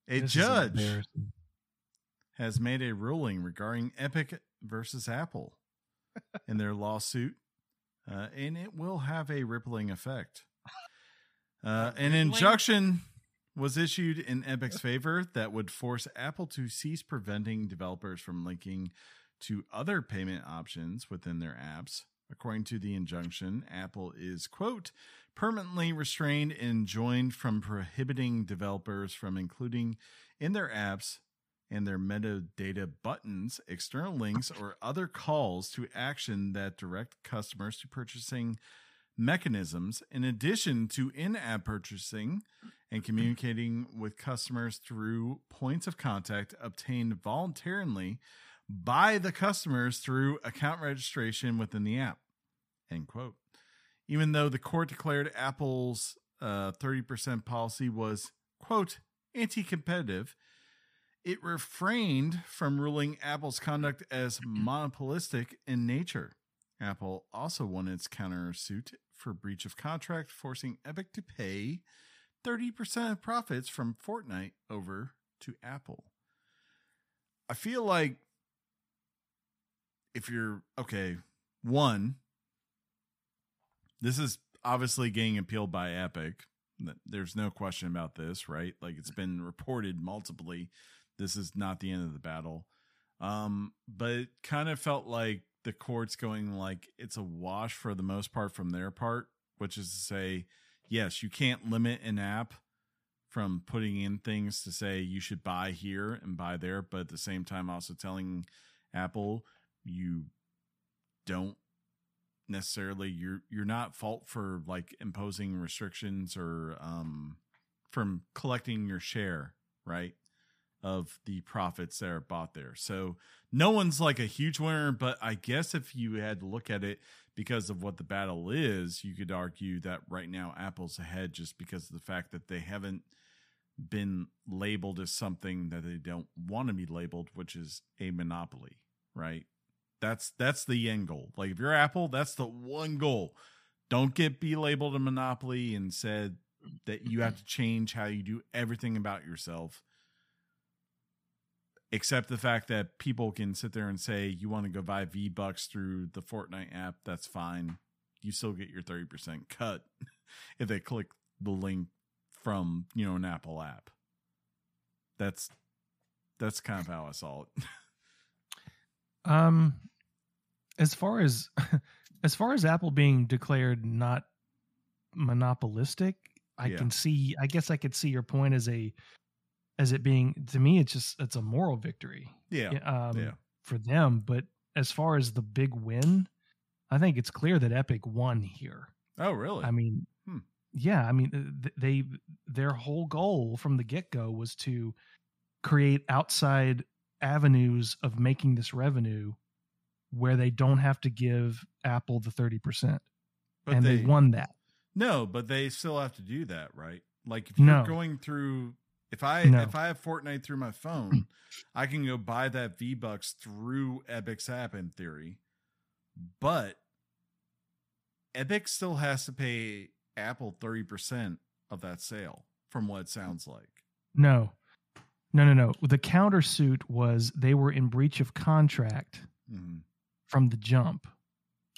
A
This
judge
embarrassing.
Has made a ruling regarding Epic versus Apple in their lawsuit, uh, and it will have a rippling effect. Uh, an injunction was issued in Epic's favor that would force Apple to cease preventing developers from linking to other payment options within their apps. According to the injunction, Apple is, quote, permanently restrained and enjoined from prohibiting developers from including in their apps and their metadata buttons, external links, or other calls to action that direct customers to purchasing mechanisms, in addition to in app purchasing and communicating with customers through points of contact obtained voluntarily by the customers through account registration within the app. End quote. Even though the court declared Apple's uh, 30% policy was, quote, anti competitive, it refrained from ruling Apple's conduct as mm. monopolistic in nature. Apple also won its countersuit for breach of contract, forcing Epic to pay 30% of profits from Fortnite over to Apple. I feel like if you're okay, one, this is obviously getting appealed by Epic. There's no question about this, right? Like it's been reported multiply. This is not the end of the battle. Um, but it kind of felt like the courts going like it's a wash for the most part from their part, which is to say, yes, you can't limit an app from putting in things to say you should buy here and buy there, but at the same time also telling Apple you don't necessarily you're you're not fault for like imposing restrictions or um from collecting your share, right? Of the profits that are bought there. So no one's like a huge winner, but I guess if you had to look at it because of what the battle is, you could argue that right now Apple's ahead just because of the fact that they haven't been labeled as something that they don't want to be labeled, which is a monopoly, right? That's that's the end goal. Like if you're Apple, that's the one goal. Don't get be labeled a monopoly and said that you have to change how you do everything about yourself. Except the fact that people can sit there and say you want to go buy V Bucks through the Fortnite app, that's fine. You still get your 30% cut if they click the link from, you know, an Apple app. That's that's kind of how I saw it.
Um, as far as as far as Apple being declared not monopolistic, I
Yeah.
can see. I guess I could see your point as a as it being to me. It's just it's a moral victory.
yeah.
um,
yeah.
for them. But as far as the big win, I think it's clear that Epic won here.
Oh, really?
I mean,
Hmm.
yeah, I mean, they their whole goal from the get go was to create outside avenues of making this revenue where they don't have to give Apple the thirty percent,
but
and they, won that.
No, but they still have to do that, right? Like if you're
No.
going through if I
No.
if I have Fortnite through my phone, I can go buy that V Bucks through Epic's app in theory. But Epic still has to pay Apple 30% of that sale from what it sounds like.
No, no, no, no. The countersuit was they were in breach of contract
Mhm.
from the jump.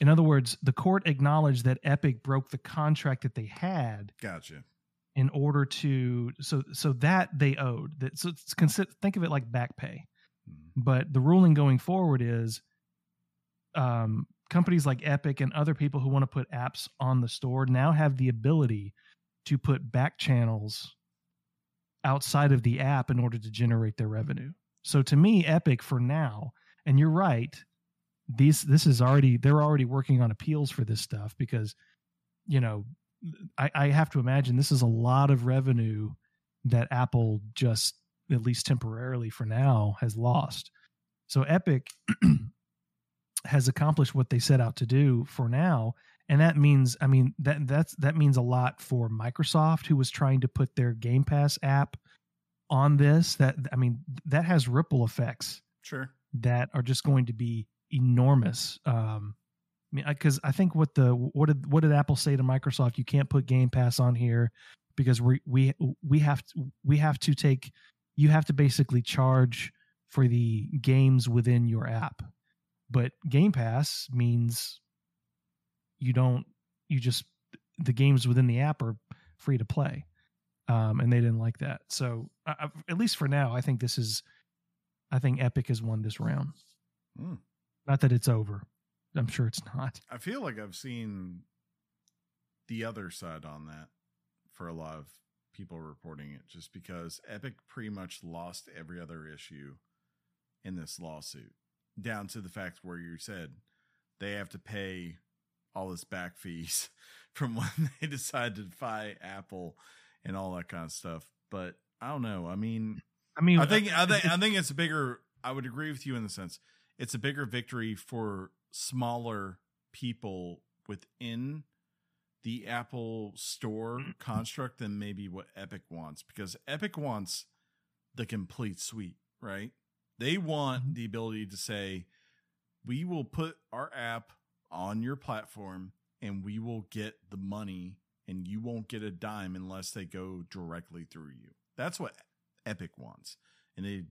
In other words, the court acknowledged that Epic broke the contract that they had
Gotcha.
In order to so so that they owed that so it's consider, think of it like back pay
Mhm.
but the ruling going forward is um, companies like epic and other people who want to put apps on the store now have the ability to put back channels outside of the app in order to generate their revenue so to me epic for now and you're right these this is already they're already working on appeals for this stuff because you know I, I have to imagine this is a lot of revenue that Apple just at least temporarily for now has lost. So Epic has accomplished what they set out to do for now, and that means I mean that that's that means a lot for Microsoft who was trying to put their Game Pass app on this. That I mean that has ripple effects
Sure.
that are just going to be enormous. Um, mean, because I think what the what did what did Apple say to Microsoft? You can't put Game Pass on here because we we we have to we have to take you have to basically charge for the games within your app. But Game Pass means you don't you just the games within the app are free to play. Um, and they didn't like that. So I, I- at least for now, I think this is I think Epic has won this round.
Hmm.
Not that it's over. I'm sure it's not.
I feel like I've seen the other side on that for a lot of people reporting it just because Epic pretty much lost every other issue in this lawsuit, down to the fact where you said they have to pay all this back fees from when they decided to defy Apple and all that kind of stuff. But I don't know. I mean,
I mean,
I think I think I think it's a bigger. I would agree with you in the sense it's a bigger victory for smaller people within the Apple Store mm. construct than maybe what Epic wants because Epic wants the complete suite, right? They want mm-hmm. the ability to say, "We will put our app on your platform and we will get the money and you won't get a dime unless they go directly through you." That's what Epic wants. And they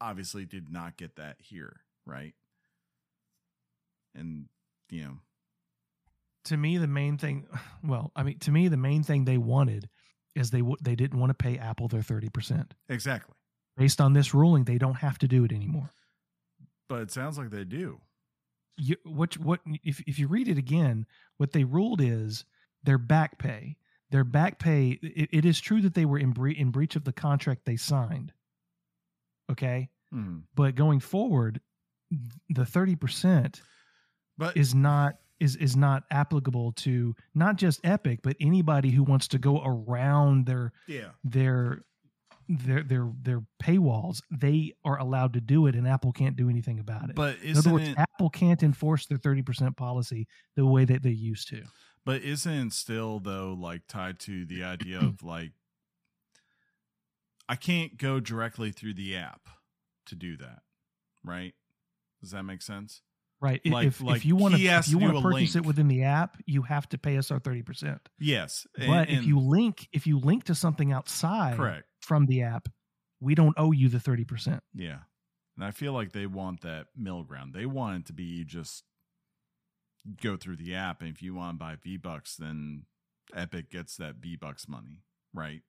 obviously did not get that here, right? And, you know,
to me the main thing well i mean to me the main thing they wanted is they w- they didn't want to pay Apple their 30%.
Exactly.
Based on this ruling, they don't have to do it anymore.
But it sounds like they do.
You, what what if if you read it again, what they ruled is their back pay. Their back pay. It, it is true that they were in bre- in breach of the contract they signed. Okay,
Hmm.
but going forward, the thirty percent
But
is not is is not applicable to not just Epic, but anybody who wants to go around their
yeah,
their their their their paywalls. They are allowed to do it, and Apple can't do anything about it.
but
In other words,
it?
Apple can't enforce their thirty percent policy the way that they used to.
But isn't it still though like tied to the idea of like I can't go directly through the app to do that, right? Does that make sense?
Right.
Like-
if,
like
if you want to if you want to purchase it within the app, you have to pay us our thirty percent.
Yes. and-
But if you link if you link to something outside
correct,
from the app, we don't owe you the thirty percent.
yeah, and I feel like they want that middle ground. They want it to be just go through the app, and if you want to buy V Bucks, then Epic gets that V Bucks money, right?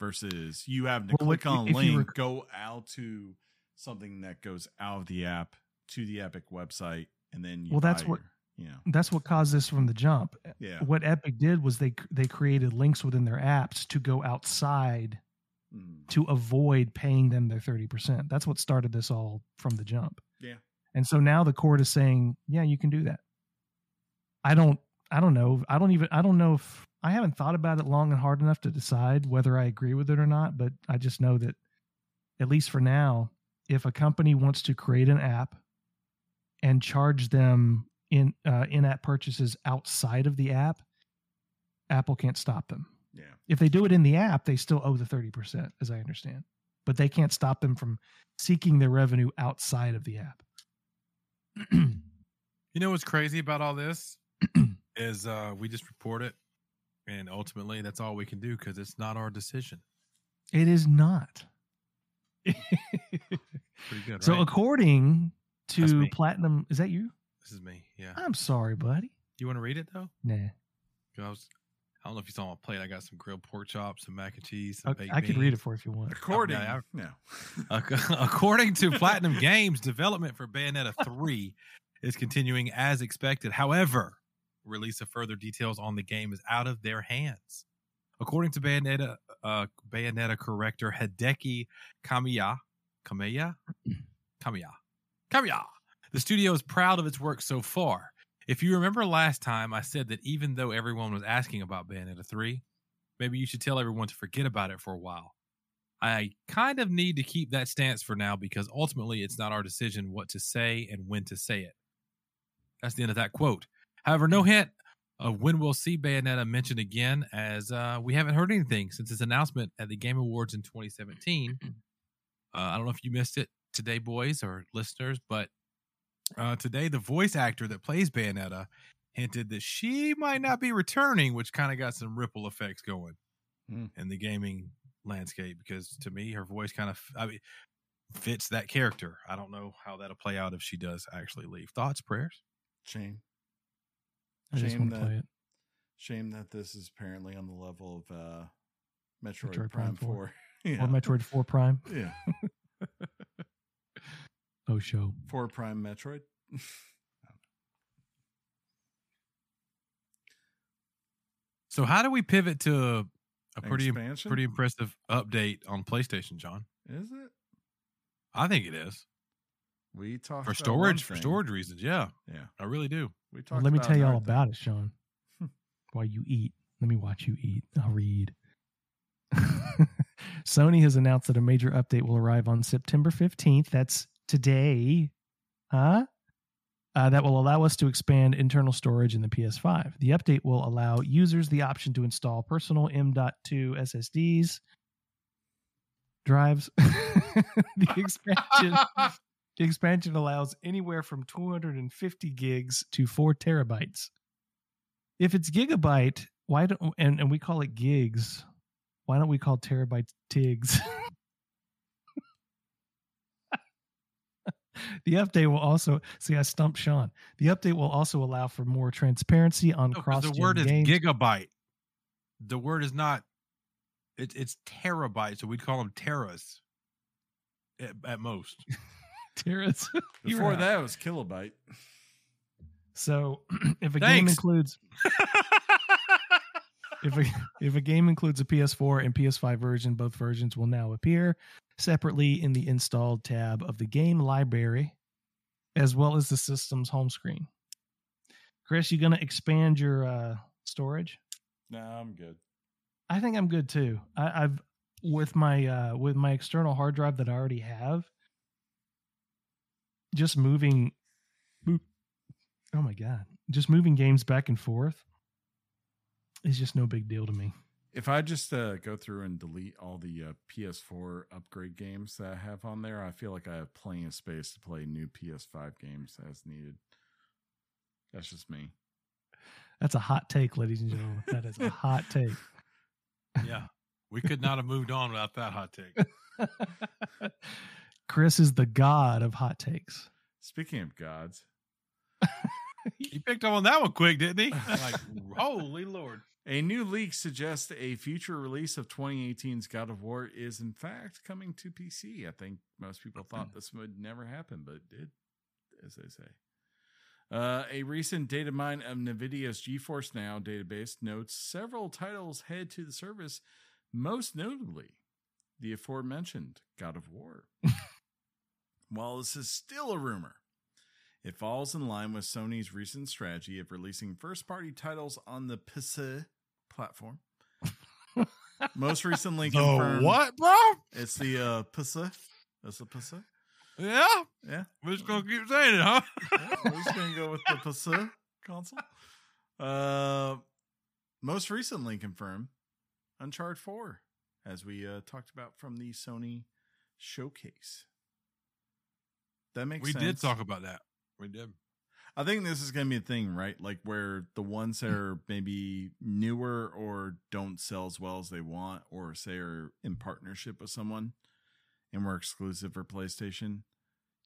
Versus you having to
Well, what-
click on a link,
rec-
go out to something that goes out of the app to the Epic website, and then you
Well, that's what-
your- you know,
That's what caused this from the jump.
yeah,
What Epic did was they they created links within their apps to go outside
Mm.
to avoid paying them their 30%. That's what started this all from the jump.
Yeah.
And so now the court is saying, yeah, you can do that. I don't I don't know. I don't even I don't know if I haven't thought about it long and hard enough to decide whether I agree with it or not, but I just know that at least for now, if a company wants to create an app and charge them in uh, in-app purchases outside of the app, Apple can't stop them
yeah.
if they do it in the app, they still owe the 30%, as I understand. But they can't stop them from seeking their revenue outside of the app.
You know what's crazy about all this is uh, we just report it, and ultimately that's all we can do because it's not our decision.
it is not.
Pretty good,
so,
right?
according
That's
to. Platinum, is that you?
this is me. Yeah.
I'm sorry, buddy.
You want to read it though?
Nah.
'Cause I, was, I don't know if you saw my plate. I got some grilled pork chops, some mac and cheese, some
I,
baked
I could read it for you if you want.
According,
I-
no,
According to Platinum Games, development for Bayonetta 3 is continuing as expected. However, release of further details on the game is out of their hands. According to Bayonetta, uh, Bayonetta corrector Hideki Kamiya, Kamiya, Kamiya, Kamiya. The studio is proud of its work so far. If you remember last time, I said that even though everyone was asking about Bayonetta 3, maybe you should tell everyone to forget about it for a while. I kind of need to keep that stance for now because ultimately it's not our decision what to say and when to say it. That's the end of that quote. However, no hint of when we'll see Bayonetta mentioned again, as uh, we haven't heard anything since its announcement at the Game Awards in 2017. Uh, I don't know if you missed it today, boys or listeners, but uh, today the voice actor that plays Bayonetta hinted that she might not be returning, which kind of got some ripple effects going
Hmm.
in the gaming landscape. Because to me, her voice kind of, I mean, fits that character. I don't know how that'll play out if she does actually leave. Thoughts, prayers?
shame.
I just
Shame
want to
that-
play it.
Shame that this is apparently on the level of uh Metroid,
Metroid
Prime,
Prime 4.
4. yeah.
Or Metroid 4 Prime.
yeah.
Oh, show.
4 Prime Metroid.
So how do we pivot to a pretty
Expansion?
pretty impressive update on PlayStation, John?
Is it?
I think it is
We talked
for storage for storage reasons. Yeah,
Yeah.
I really do.
We talked
Well, let me
about
tell you all
another
about it, Sean. While you eat, let me watch you eat. I'll read. Sony has announced that a major update will arrive on September 15th. That's today. Huh? Uh, that will allow us to expand internal storage in the PS5. The update will allow users the option to install personal M.2 SSDs drives. the expansion the expansion allows anywhere from 250 gigs to 4 terabytes. If it's gigabyte, why don't and, and we call it gigs, why don't we call terabytes tigs? the update will also see I stumped Sean. The update will also allow for more transparency on
No, 'cause
cross
the word is gigabyte. The word is not It's it's terabytes, so we'd call them teras at, at most.
Terrace. You're
Before
out.
that it was kilobyte.
So if a game includes if a if a game includes a PS4 and PS5 version, both versions will now appear separately in the installed tab of the game library, as well as the system's home screen. Chris, you gonna expand your uh, storage?
No, I'm good.
I think I'm good too. I, I've with my uh, with my external hard drive that I already have. Just moving, oh my god! Just moving games back and forth is just no big deal to me.
If I just uh, go through and delete all the uh, PS4 upgrade games that I have on there, I feel like I have plenty of space to play new PS5 games as needed. That's just me.
That's a hot take, ladies and gentlemen. That is a hot take.
yeah, we could not have moved on without that hot take.
Chris is the god of hot takes.
Speaking of gods,
He picked up on that one quick, didn't he? Like, holy lord!
A new leak suggests a future release of 2018's God of War is in fact coming to PC. I think most people thought this would never happen, but it did, as they say. Uh, a recent data mine of NVIDIA's GeForce Now database notes several titles head to the service, most notably the aforementioned God of War. While this is still a rumor, it falls in line with Sony's recent strategy of releasing first party titles on the PC platform. Most recently confirmed.
what, bro?
It's the uh, PC. It's the PC.
Yeah,
Yeah.
we're just gonna keep saying it, huh?
yeah, we're just gonna go with the PC console. Uh, most recently confirmed, Uncharted Four, as we uh, talked about from the Sony showcase. That makes
we
sense.
did talk about that. We did.
I think this is gonna be a thing, right? Like where the ones that are maybe newer or don't sell as well as they want, or say are in partnership with someone and were exclusive for PlayStation,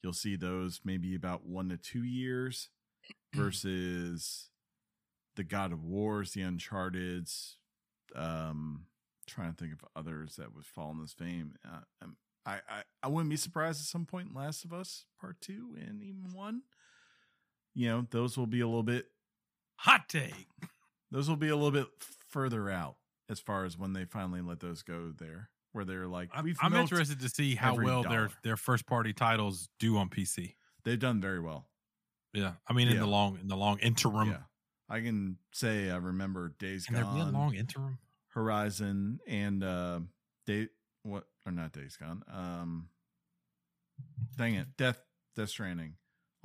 you'll see those maybe about one to two years versus the God of Wars, the Uncharted's. Um, trying to think of others that would fall in this vein. Uh, um, I, I I wouldn't be surprised at some point. Last of Us Part Two and even one you know, those will be a little bit
Hot take.
those will be a little bit further out as far as when they finally let those go there, where they're like,
I'm,
we've
I'm interested to see how well their
dollar.
their first party titles do on PC.
They've done very well.
Yeah, I mean in the long in the long interim.
yeah, I can say I remember Days
Can there be a
Gone,
long interim?
Horizon, and uh, Day what or not Days Gone. Um, dang it, Death Death Stranding.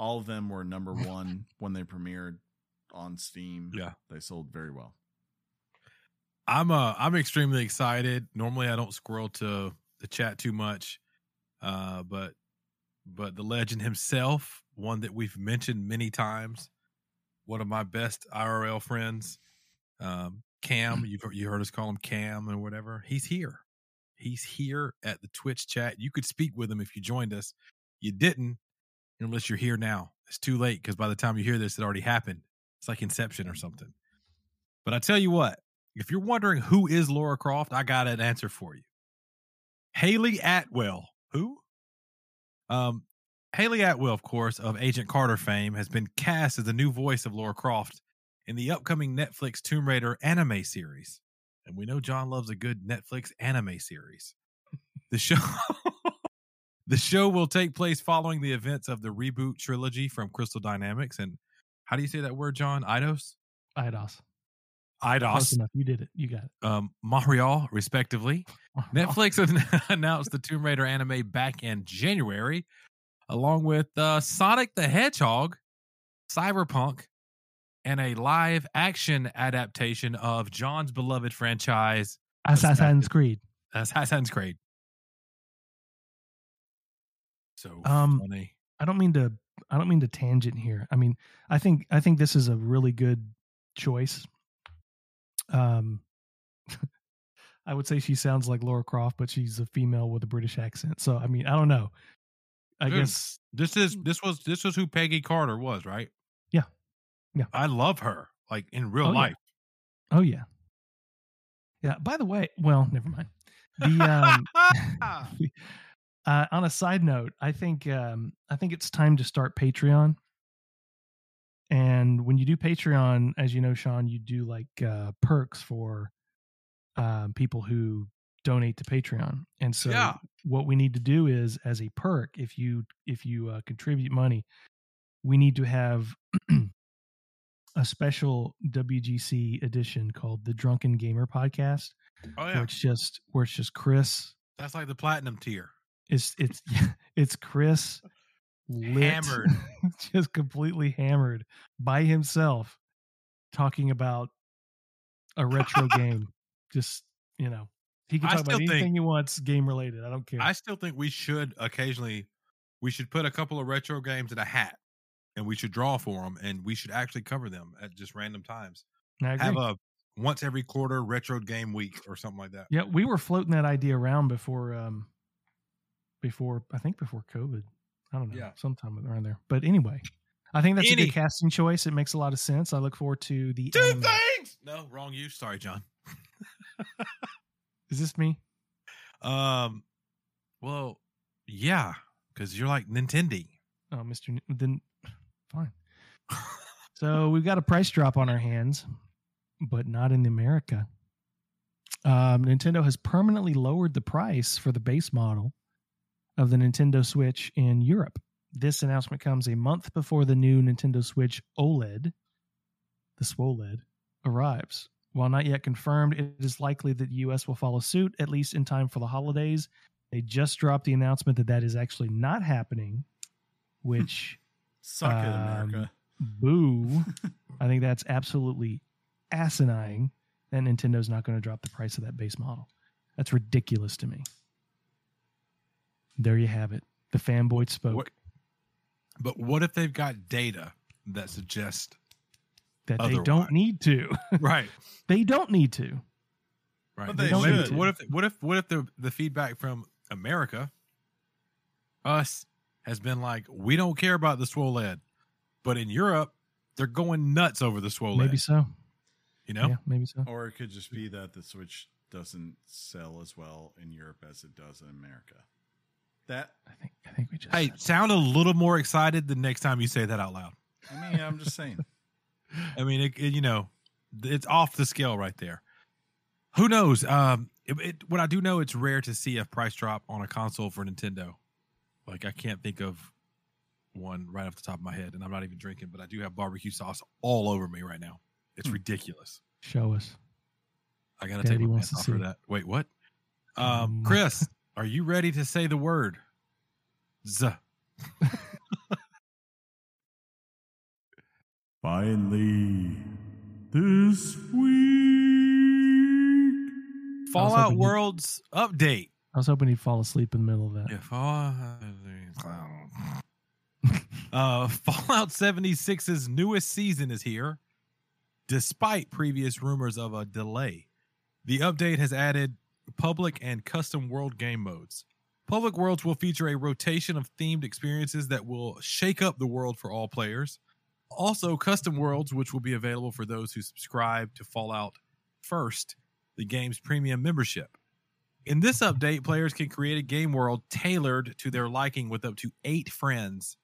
All of them were number one when they premiered on Steam.
Yeah.
they sold very well.
I'm uh I'm extremely excited. Normally I don't scroll to the chat too much. Uh but but the legend himself, one that we've mentioned many times, one of my best IRL friends, um, Cam, you've you heard us call him Cam or whatever. He's here. He's here at the Twitch chat. You could speak with him if you joined us. You didn't, unless you're here now. It's too late because by the time you hear this, it already happened. It's like Inception or something. But I tell you what, if you're wondering who is Lara Croft, I got an answer for you. Hayley Atwell. Who? Um, Hayley Atwell, of course, of Agent Carter fame, has been cast as the new voice of Lara Croft in the upcoming Netflix Tomb Raider anime series. And we know John loves a good Netflix anime series. The show The show will take place following the events of the reboot trilogy from Crystal Dynamics and how do you say that word, John? Eidos?
Eidos.
Eidos.
Enough. You did it. You got it.
Um, Montreal, respectively. Netflix announced the Tomb Raider anime back in January, along with uh, Sonic the Hedgehog, Cyberpunk, and a live action adaptation of John's beloved franchise,
Assassin's Creed.
Assassin's Creed. So
Um,
funny.
I don't mean to I don't mean to tangent here. I mean, I think I think this is a really good choice. Um I would say she sounds like Lara Croft, but she's a female with a British accent. So I mean, I don't know. I
Dude,
guess
This is this was this was who Peggy Carter was, right?
Yeah. Yeah.
I love her, like in real
Oh, yeah.
life.
oh yeah. Yeah. By the way, well, never mind. The um, uh, on a side note, I think um, I think it's time to start Patreon. And when you do Patreon, as you know, Sean, you do like uh, perks for um, people who donate to Patreon. And so,
Yeah.
what we need to do is, as a perk, if you if you uh, contribute money, we need to have a special WGC edition called the Drunken Gamer Podcast,
oh yeah, where
it's just where it's just Chris.
that's like the platinum tier.
It's it's it's Chris lit,
Hammered.
just completely hammered by himself, talking about a retro game. Just you know, he can talk about
still think-
anything he wants, game related. I don't care.
I still think we should occasionally we should put a couple of retro games in a hat and we should draw for them and we should actually cover them at just random times. Have a once every quarter retro game week or something like that.
yeah, we were floating that idea around before, um, before I think before COVID. I don't know,
Yeah.
sometime around there. But anyway, I think that's a good casting choice. It makes a lot of sense. I look forward to the.
Two
anime.
things. No, wrong you. Sorry, John.
Is this me?
Um, well, yeah, because you're like Nintendo.
Oh, Mr. N- Then fine. So we've got a price drop on our hands, but not in America. Um, Nintendo has permanently lowered the price for the base model of the Nintendo Switch in Europe. This announcement comes a month before the new Nintendo Switch OLED, the SWOLED, arrives. While not yet confirmed, it is likely that the US will follow suit, at least in time for the holidays. They just dropped the announcement that that is actually not happening, which
Suck it,
Um,
America.
boo. I think that's absolutely asinine that Nintendo's not going to drop the price of that base model. That's ridiculous to me. There you have it. The fanboy spoke
What- But what if they've got data that suggests
that they don't need to.
right,
they don't need to.
right?
But they
What if-
should.
What if what if what if the the feedback from America, us, has been like we don't care about the swoled, but in Europe they're going nuts over the swoled.
Maybe so.
you know,
Yeah, maybe so.
Or it could just be that the Switch doesn't sell as well in Europe as it does in America. That
I think I think we just
hey,
said-
sound a little more excited the next time you say that out loud.
I mean, I'm just saying.
I mean, it, it- you know, it's off the scale right there. Who knows? Um, it, it, what I do know, it's rare to see a price drop on a console for Nintendo. Like I can't think of one right off the top of my head, and I'm not even drinking, but I do have barbecue sauce all over me right now. It's
Hmm.
ridiculous.
show us.
I gotta
Daddy
take my
wants
pants
to
off for that. Wait, what? Um,
Um,
Chris, are you ready to say the word? Z.
Finally, this week.
Fallout
hoping you-
Worlds update.
I was hoping he'd fall asleep in the middle of that.
Yeah, Fallout. Uh, Fallout 76's newest season is here, despite previous rumors of a delay. The update has added public and custom world game modes. Public worlds will feature a rotation of themed experiences that will shake up the world for all players. Also, custom worlds, which will be available for those who subscribe to Fallout First, the game's premium membership. In this update, players can create a game world tailored to their liking with up to eight friends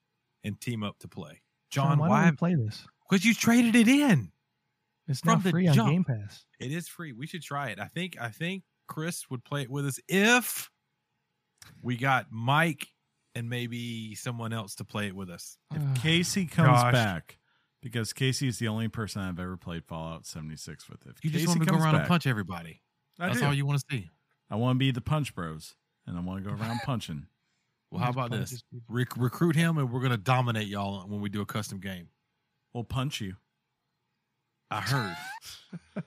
and team up to play. John,
Sean, why,
why?
play this?
Because you traded it in.
It's not free on
jump.
Game Pass.
It is free. We should try it. I think. I think Chris would play it with us if we got Mike and maybe someone else to play it with us.
If Casey comes
Gosh.
back, because Casey is the only person I've ever played Fallout 76 with. If
You
Casey
just want to go around
back,
and punch everybody.
I
That's
do.
all you want to see.
I want to be the punch bros, and I want to go around punching.
Well, how about this?
just-
Rec- recruit him, and we're gonna dominate y'all when we do a custom game.
We'll punch you.
I heard.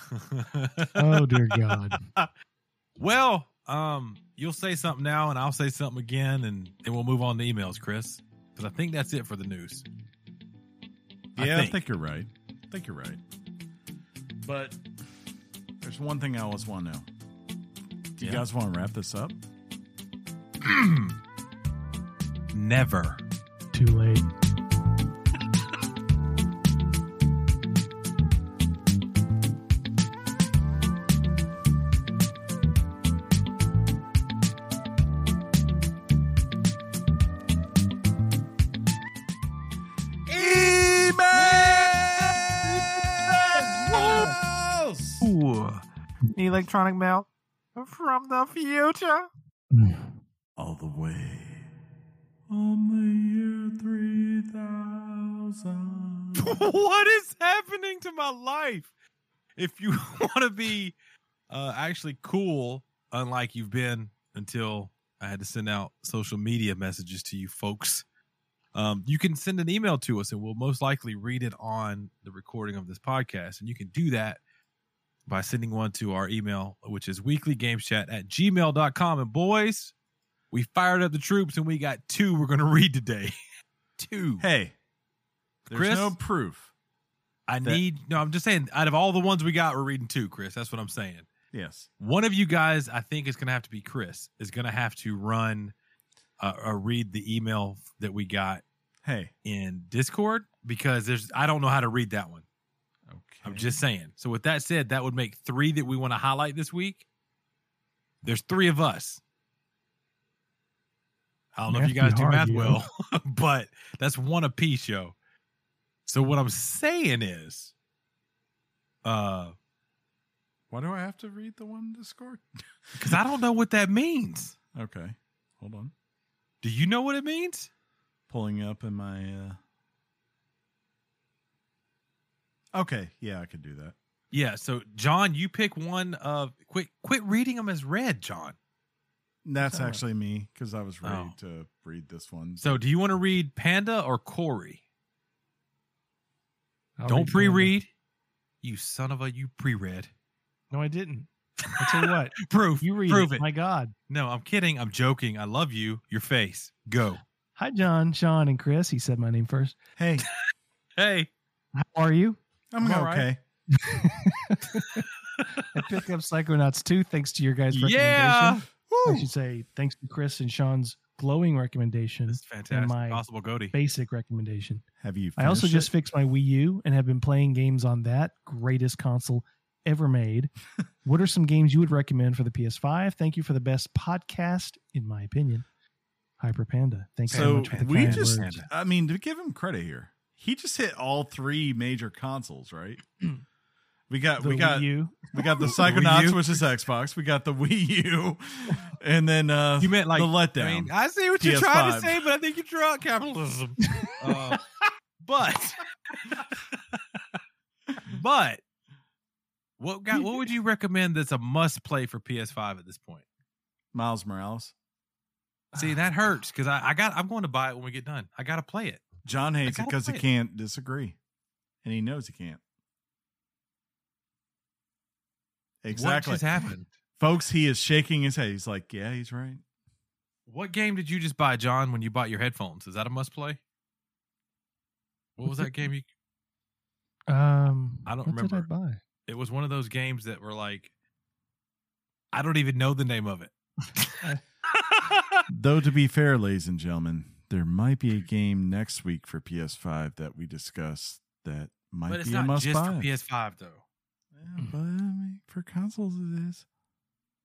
Oh dear God!
Well, um, you'll say something now, and I'll say something again, and then we'll move on to emails, Chris. Because I think that's it for the news. I
Yeah, I
think.
think. you're right. I think you're right. But there's one thing I always want to know. Do you
Yeah.
guys want to wrap this up?
Never.
Too late.
Electronic milk from the future.
All the way on the year 3000.
what is happening to my life? If you want to be uh, actually cool, unlike you've been until I had to send out social media messages to you folks, um, you can send an email to us and we'll most likely read it on the recording of this podcast. And you can do that by sending one to our email, which is weeklygameschat at gmail.com. And boys, we fired up the troops and we got two we're going to read today. two.
Hey, there's
Chris?
no proof.
I
that-
need, no, I'm just saying, out of all the ones we got, we're reading two, Chris. That's what I'm saying.
Yes.
One of you guys, I think, is going to have to be Chris, is going to have to run uh, or read the email that we got
Hey.
in Discord because there's, I don't know how to read that one.
Okay.
I'm just saying. So with that said, that would make three that we want to highlight this week. There's three of us. I don't know if you guys do
hard,
math
yo.
well, but that's one apiece, yo. So what I'm saying is, uh,
Why do I have to read the one Discord?
because I don't know what that means.
Okay. Hold on.
Do you know what it means?
Pulling up in my uh Okay, yeah, I could do that.
Yeah. So John, you pick one of quit quit reading them as read, John.
That's actually me because I was ready
Oh.
to read this one.
So do you want to read Panda or Corey?
I'll
Don't
read
pre-read. You son of a you pre-read.
No, I didn't. I tell you what,
Proof.
you read
Prove
it.
it.
My God.
No, I'm kidding. I'm joking. I love you. Your face. Go.
Hi, John, Sean, and Chris. He said my name first.
hey,
Hey.
How are you?
I'm,
I'm all right.
okay.
I picked up Psychonauts 2 thanks to your guys' recommendation.
Yeah.
I should say thanks to Chris and Sean's glowing recommendation,
This is fantastic.
my
Possible Goatee.
basic recommendation.
Have you
I also
finished
just fixed my Wii U and have been playing games on that greatest console ever made. what are some games you would recommend for the PS5? Thank you for the best podcast, in my opinion. Hyper Panda. Thanks so
So
much for the
we just
words.
I mean to give him credit here. He just hit all three major consoles, right? We got
The
we got
Wii U.
we got the Psychonauts, which is Xbox. We got the Wii U, and then uh
You meant like
the letdown.
I mean, I see what you're trying to say, but I think you're trying capitalism. uh, but but what got, what would you recommend that's a must play for PS5 at this point?
Miles Morales.
See, that hurts because I, I got I'm going to buy it when we get done. I got to play it.
John hates it because he can't disagree, and he knows he can't. Exactly,
What just happened?
folks. He is shaking his head. He's like, "Yeah, he's right."
What game did you just buy, John? When you bought your headphones, is that a must play? What was that game? You
Um,
I don't
what
remember.
did I buy?
it was one of those games that were like, I don't even know the name of it.
Though to be fair, ladies and gentlemen, there might be a game next week for PS5 that we discuss that might
but it's
be a
not
must
just
buy.
for PS5 though.
Yeah, but I mean, for consoles, it is.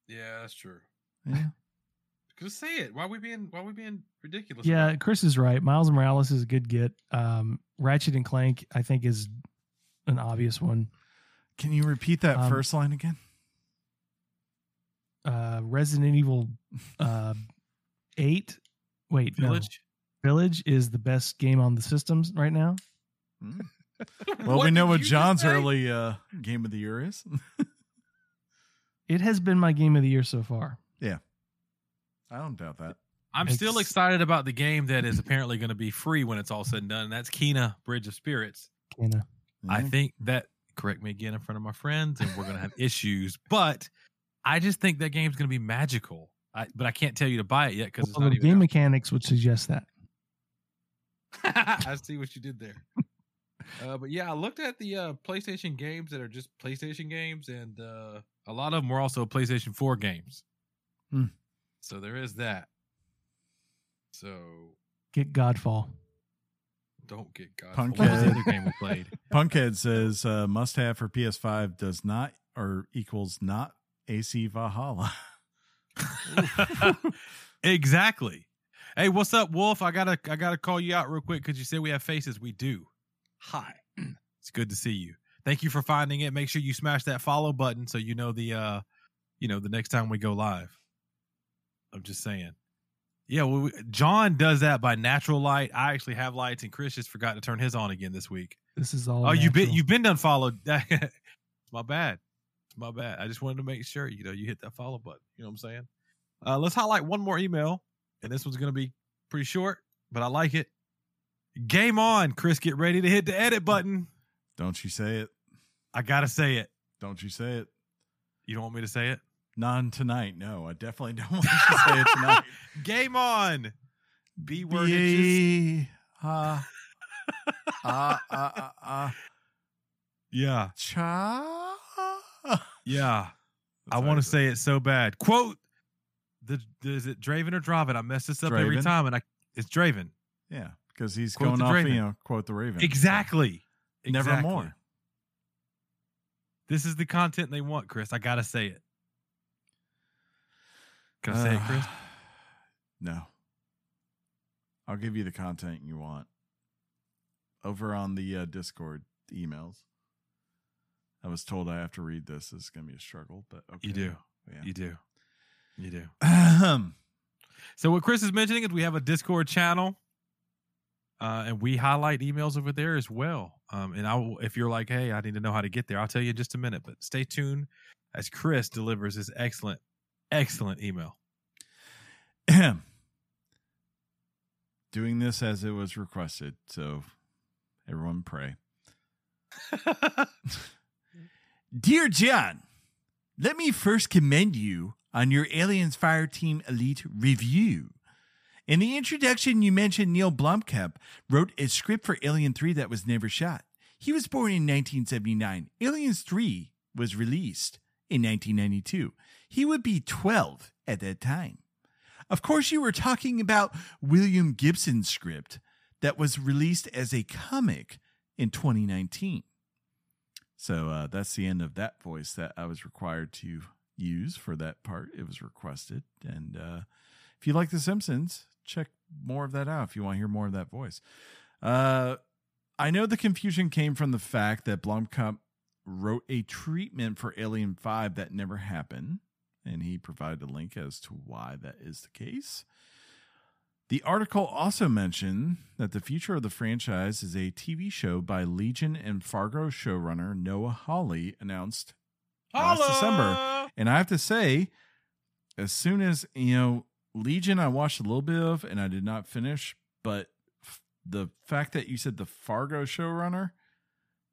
Yeah, that's true.
Yeah.
Just say it. Why we being why we being ridiculous?
Yeah,
about?
Chris is right. Miles Morales is a good get. Um, Ratchet and Clank, I think, is an obvious one.
Can you repeat that
Um,
first line again?
Uh, Resident Evil uh, 8. Wait.
Village.
Village is the best game on the systems right now.
Hmm. Well, we know what John's early uh, game of the year is.
It has been my game of the year so far. Yeah.
I don't doubt that.
I'm
Ex-
still excited about the game that is apparently going to be free when it's all said and done. And that's Kena Bridge of Spirits.
Kinda.
I think that correct me again in front of my friends, and we're going to have issues. But I just think that game's going to be magical. I, but I can't tell you to buy it yet because
Well, the game
not
mechanics would suggest that.
Even. out. I see what you did there. Uh, but yeah, I looked at the uh, PlayStation games that are just PlayStation games, and uh, a lot of them were also PlayStation 4 games.
Hmm.
So there is that. So
Get Godfall.
don't get God.
Punkhead.
What was the other game we played?
Punkhead says uh, must have for PS5 does not or equals not AC Valhalla.
exactly. Hey, what's up, Wolf? I gotta I gotta call you out real quick because you said we have faces. We do. Hi. it's good to see you. thank you for finding it. Make sure you smash that follow button so you know the uh you know the next time we go live. I'm just saying. Yeah, well, we, John does that by natural light. I actually have lights, and Chris just forgot to turn his on again this week.
This is all.
oh, you've been you've been unfollowed. my bad. My bad. I just wanted to make sure you know you hit that follow button. You know what I'm saying? Uh, let's highlight one more email, and this one's going to be pretty short, but I like it. Game on, Chris. Get ready to hit the edit button.
Don't you say it.
I gotta say it.
Don't you say it.
You don't want me to say it?
None tonight. No, I definitely don't want you to say it tonight.
Game on. B word.
B- ah, ah, ah, ah,
Yeah,
cha.
yeah. I want to say it so bad. Quote. The, is it Draven or Draven? I mess this up every time, and I it's Draven.
Yeah, because he's
Quote
going off,
Draven.
you know, quote the Raven.
Exactly. Exactly.
Nevermore.
This is the content they want, Chris. I gotta say it. Can I say it, Chris?
Uh, No. I'll give you the content you want. Over on the uh, Discord emails. I was told I have to read this. This is going to be a struggle, but okay.
You do.
Yeah.
You do. You do.
Ahem.
So what Chris is mentioning is we have a Discord channel, uh, and we highlight emails over there as well. Um, and I, will, if you're like, hey, I need to know how to get there, I'll tell you in just a minute. But stay tuned as Chris delivers his excellent, excellent email.
Doing this as it was requested. So everyone pray. Dear John, let me first commend you on your Aliens Fireteam Elite review. In the introduction, you mentioned Neil Blomkamp wrote a script for Alien 3 that was never shot. He was born in 1979. Aliens 3 was released in 1992. He would be 12 at that time. Of course, you were talking about William Gibson's script that was released as a comic in 2019. So uh, that's the end of that voice that I was required to use for that part. It was requested. And uh, if you like The Simpsons, check more of that out if you want to hear more of that voice. Uh, I know the confusion came from the fact that Blomkamp wrote a treatment for Alien 5 that never happened, and he provided a link as to why that is the case. The article also mentioned that the future of the franchise is a TV show by Legion and Fargo showrunner Noah Hawley announced last December. And I have to say, as soon as, you know, Legion, I watched a little bit of and I did not finish, but f- the fact that you said the Fargo showrunner,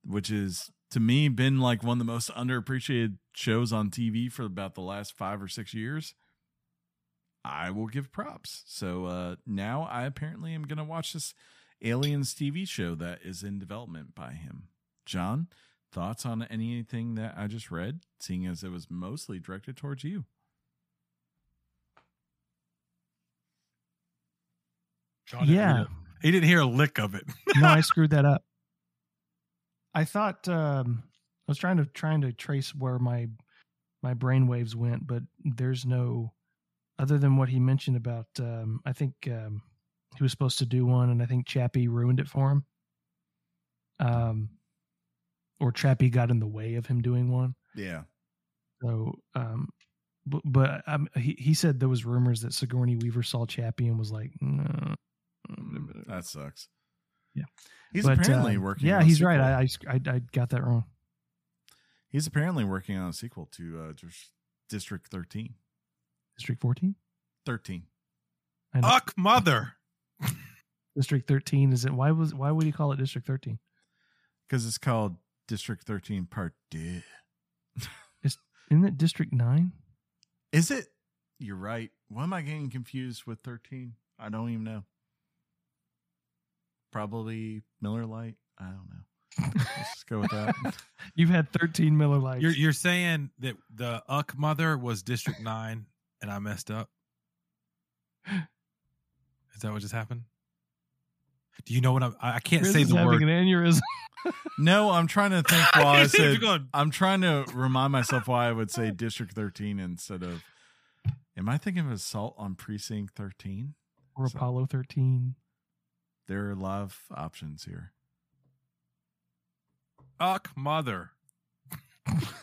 which is to me been like one of the most underappreciated shows on TV for about the last five or six years, I will give props. So uh, now I apparently am going to watch this Aliens TV show that is in development by him. John, thoughts on anything that I just read, seeing as it was mostly directed towards you?
John didn't
Yeah.
he didn't hear a lick of it.
no, I screwed that up. I thought um, I was trying to trying to trace where my my brain waves went, but there's no other than what he mentioned about. Um, I think um, he was supposed to do one, and I think Chappie ruined it for him. Um, or Chappie got in the way of him doing one.
Yeah.
So, um, but, but um, he he said there was rumors that Sigourney Weaver saw Chappie and was like, no.
That sucks.
Yeah.
He's
But,
apparently
uh,
working.
Yeah,
on a
he's right.
sequel.
I, I I I got that wrong.
He's apparently working on a sequel to uh, Dis- District 13.
District 14?
13.
I know.
Uck mother.
District 13 is it why was why would he call it District 13?
Because it's called District 13 Part 2.
Is, isn't it District 9?
Is it? You're right. Why am I getting confused with 13? I don't even know. Probably Miller Lite. I don't know. Let's just go with that.
You've had 13 Miller Lites.
You're you're saying that the Uck mother was District Nine, and I messed up. Is that what just happened? Do you know what I'm? I I can't
Chris
say
is
the
having
word.
an aneurysm.
no, I'm trying to think while I
You see if
said.
you're going,
I'm trying to remind myself why I would say District 13 instead of. Am I thinking of Assault on Precinct 13?
or
So-
Apollo 13.
There are a lot of options here.
Uck mother.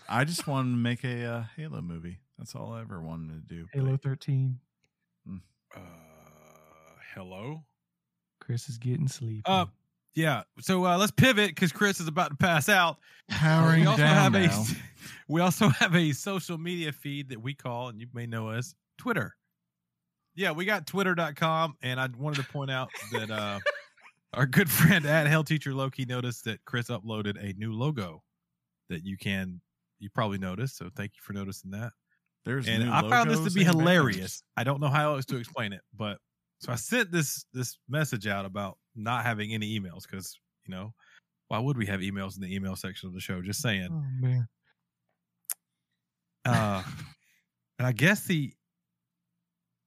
I just want to make a uh, Halo movie. That's all I ever wanted to do.
Halo 13.
Uh, hello.
Chris is getting sleepy.
Uh, yeah. So uh, let's pivot because Chris is about to pass out.
Powering
we also
down
have a we also have a social media feed that we call, and you may know as Twitter. Yeah, we got twitter.com, and I wanted to point out that uh our good friend at Hell Teacher Loki noticed that Chris uploaded a new logo that you can you probably noticed. So thank you for noticing that.
There's
and
new
I found this to be hilarious.
banners.
I don't know how else to explain it, but so I sent this this message out about not having any emails because you know why would we have emails in the email section of the show? Just saying.
oh, man.
Uh, and I guess the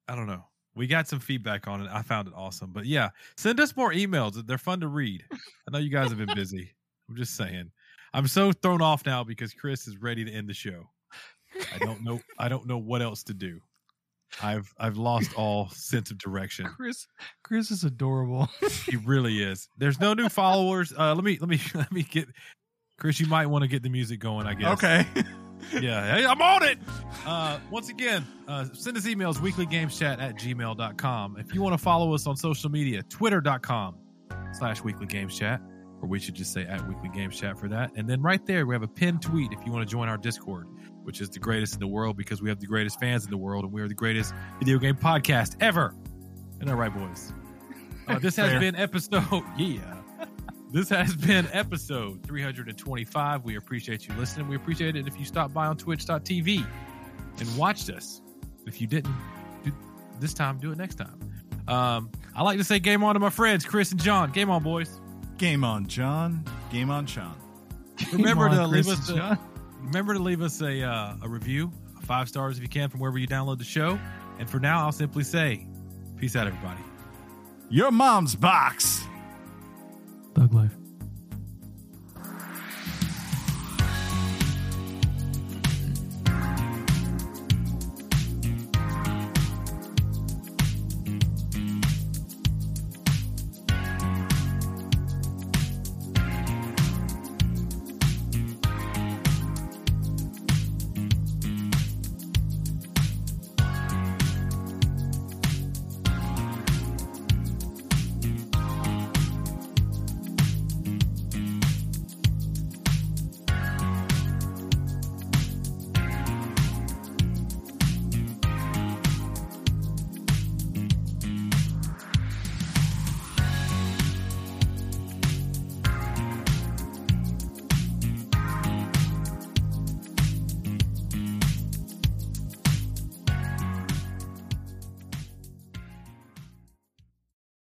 I don't know. We got some feedback on it. I found it awesome. But yeah, send us more emails. They're fun to read. I know you guys have been busy. I'm just saying. I'm so thrown off now because Chris is ready to end the show. I don't know. I don't know what else to do. I've I've lost all sense of direction.
Chris Chris is adorable.
He really is. There's no new followers. Uh, let me let me let me get Chris. You might want to get the music going. I guess.
Okay.
Yeah, hey, I'm on it. Uh, once again, uh, send us emails, weeklygameschat at gmail.com. If you want to follow us on social media, twitter.com slash weeklygameschat, or we should just say at weeklygameschat for that. And then right there, we have a pinned tweet if you want to join our Discord, which is the greatest in the world because we have the greatest fans in the world and we are the greatest video game podcast ever. Isn't that right, boys? Uh, this has been episode, yeah. This has been episode 325. We appreciate you listening. We appreciate it if you stop by on twitch.tv and watched us. If you didn't do this time, do it next time. Um, I like to say game on to my friends, Chris and John. Game on, boys.
Game on, John. Game on, Sean.
Remember
Come
to
on,
leave
Chris
us
and
a,
John.
Remember to leave us a, uh, a review, five stars if you can, from wherever you download the show. And for now, I'll simply say, peace out, everybody.
Your mom's box.
Thug life.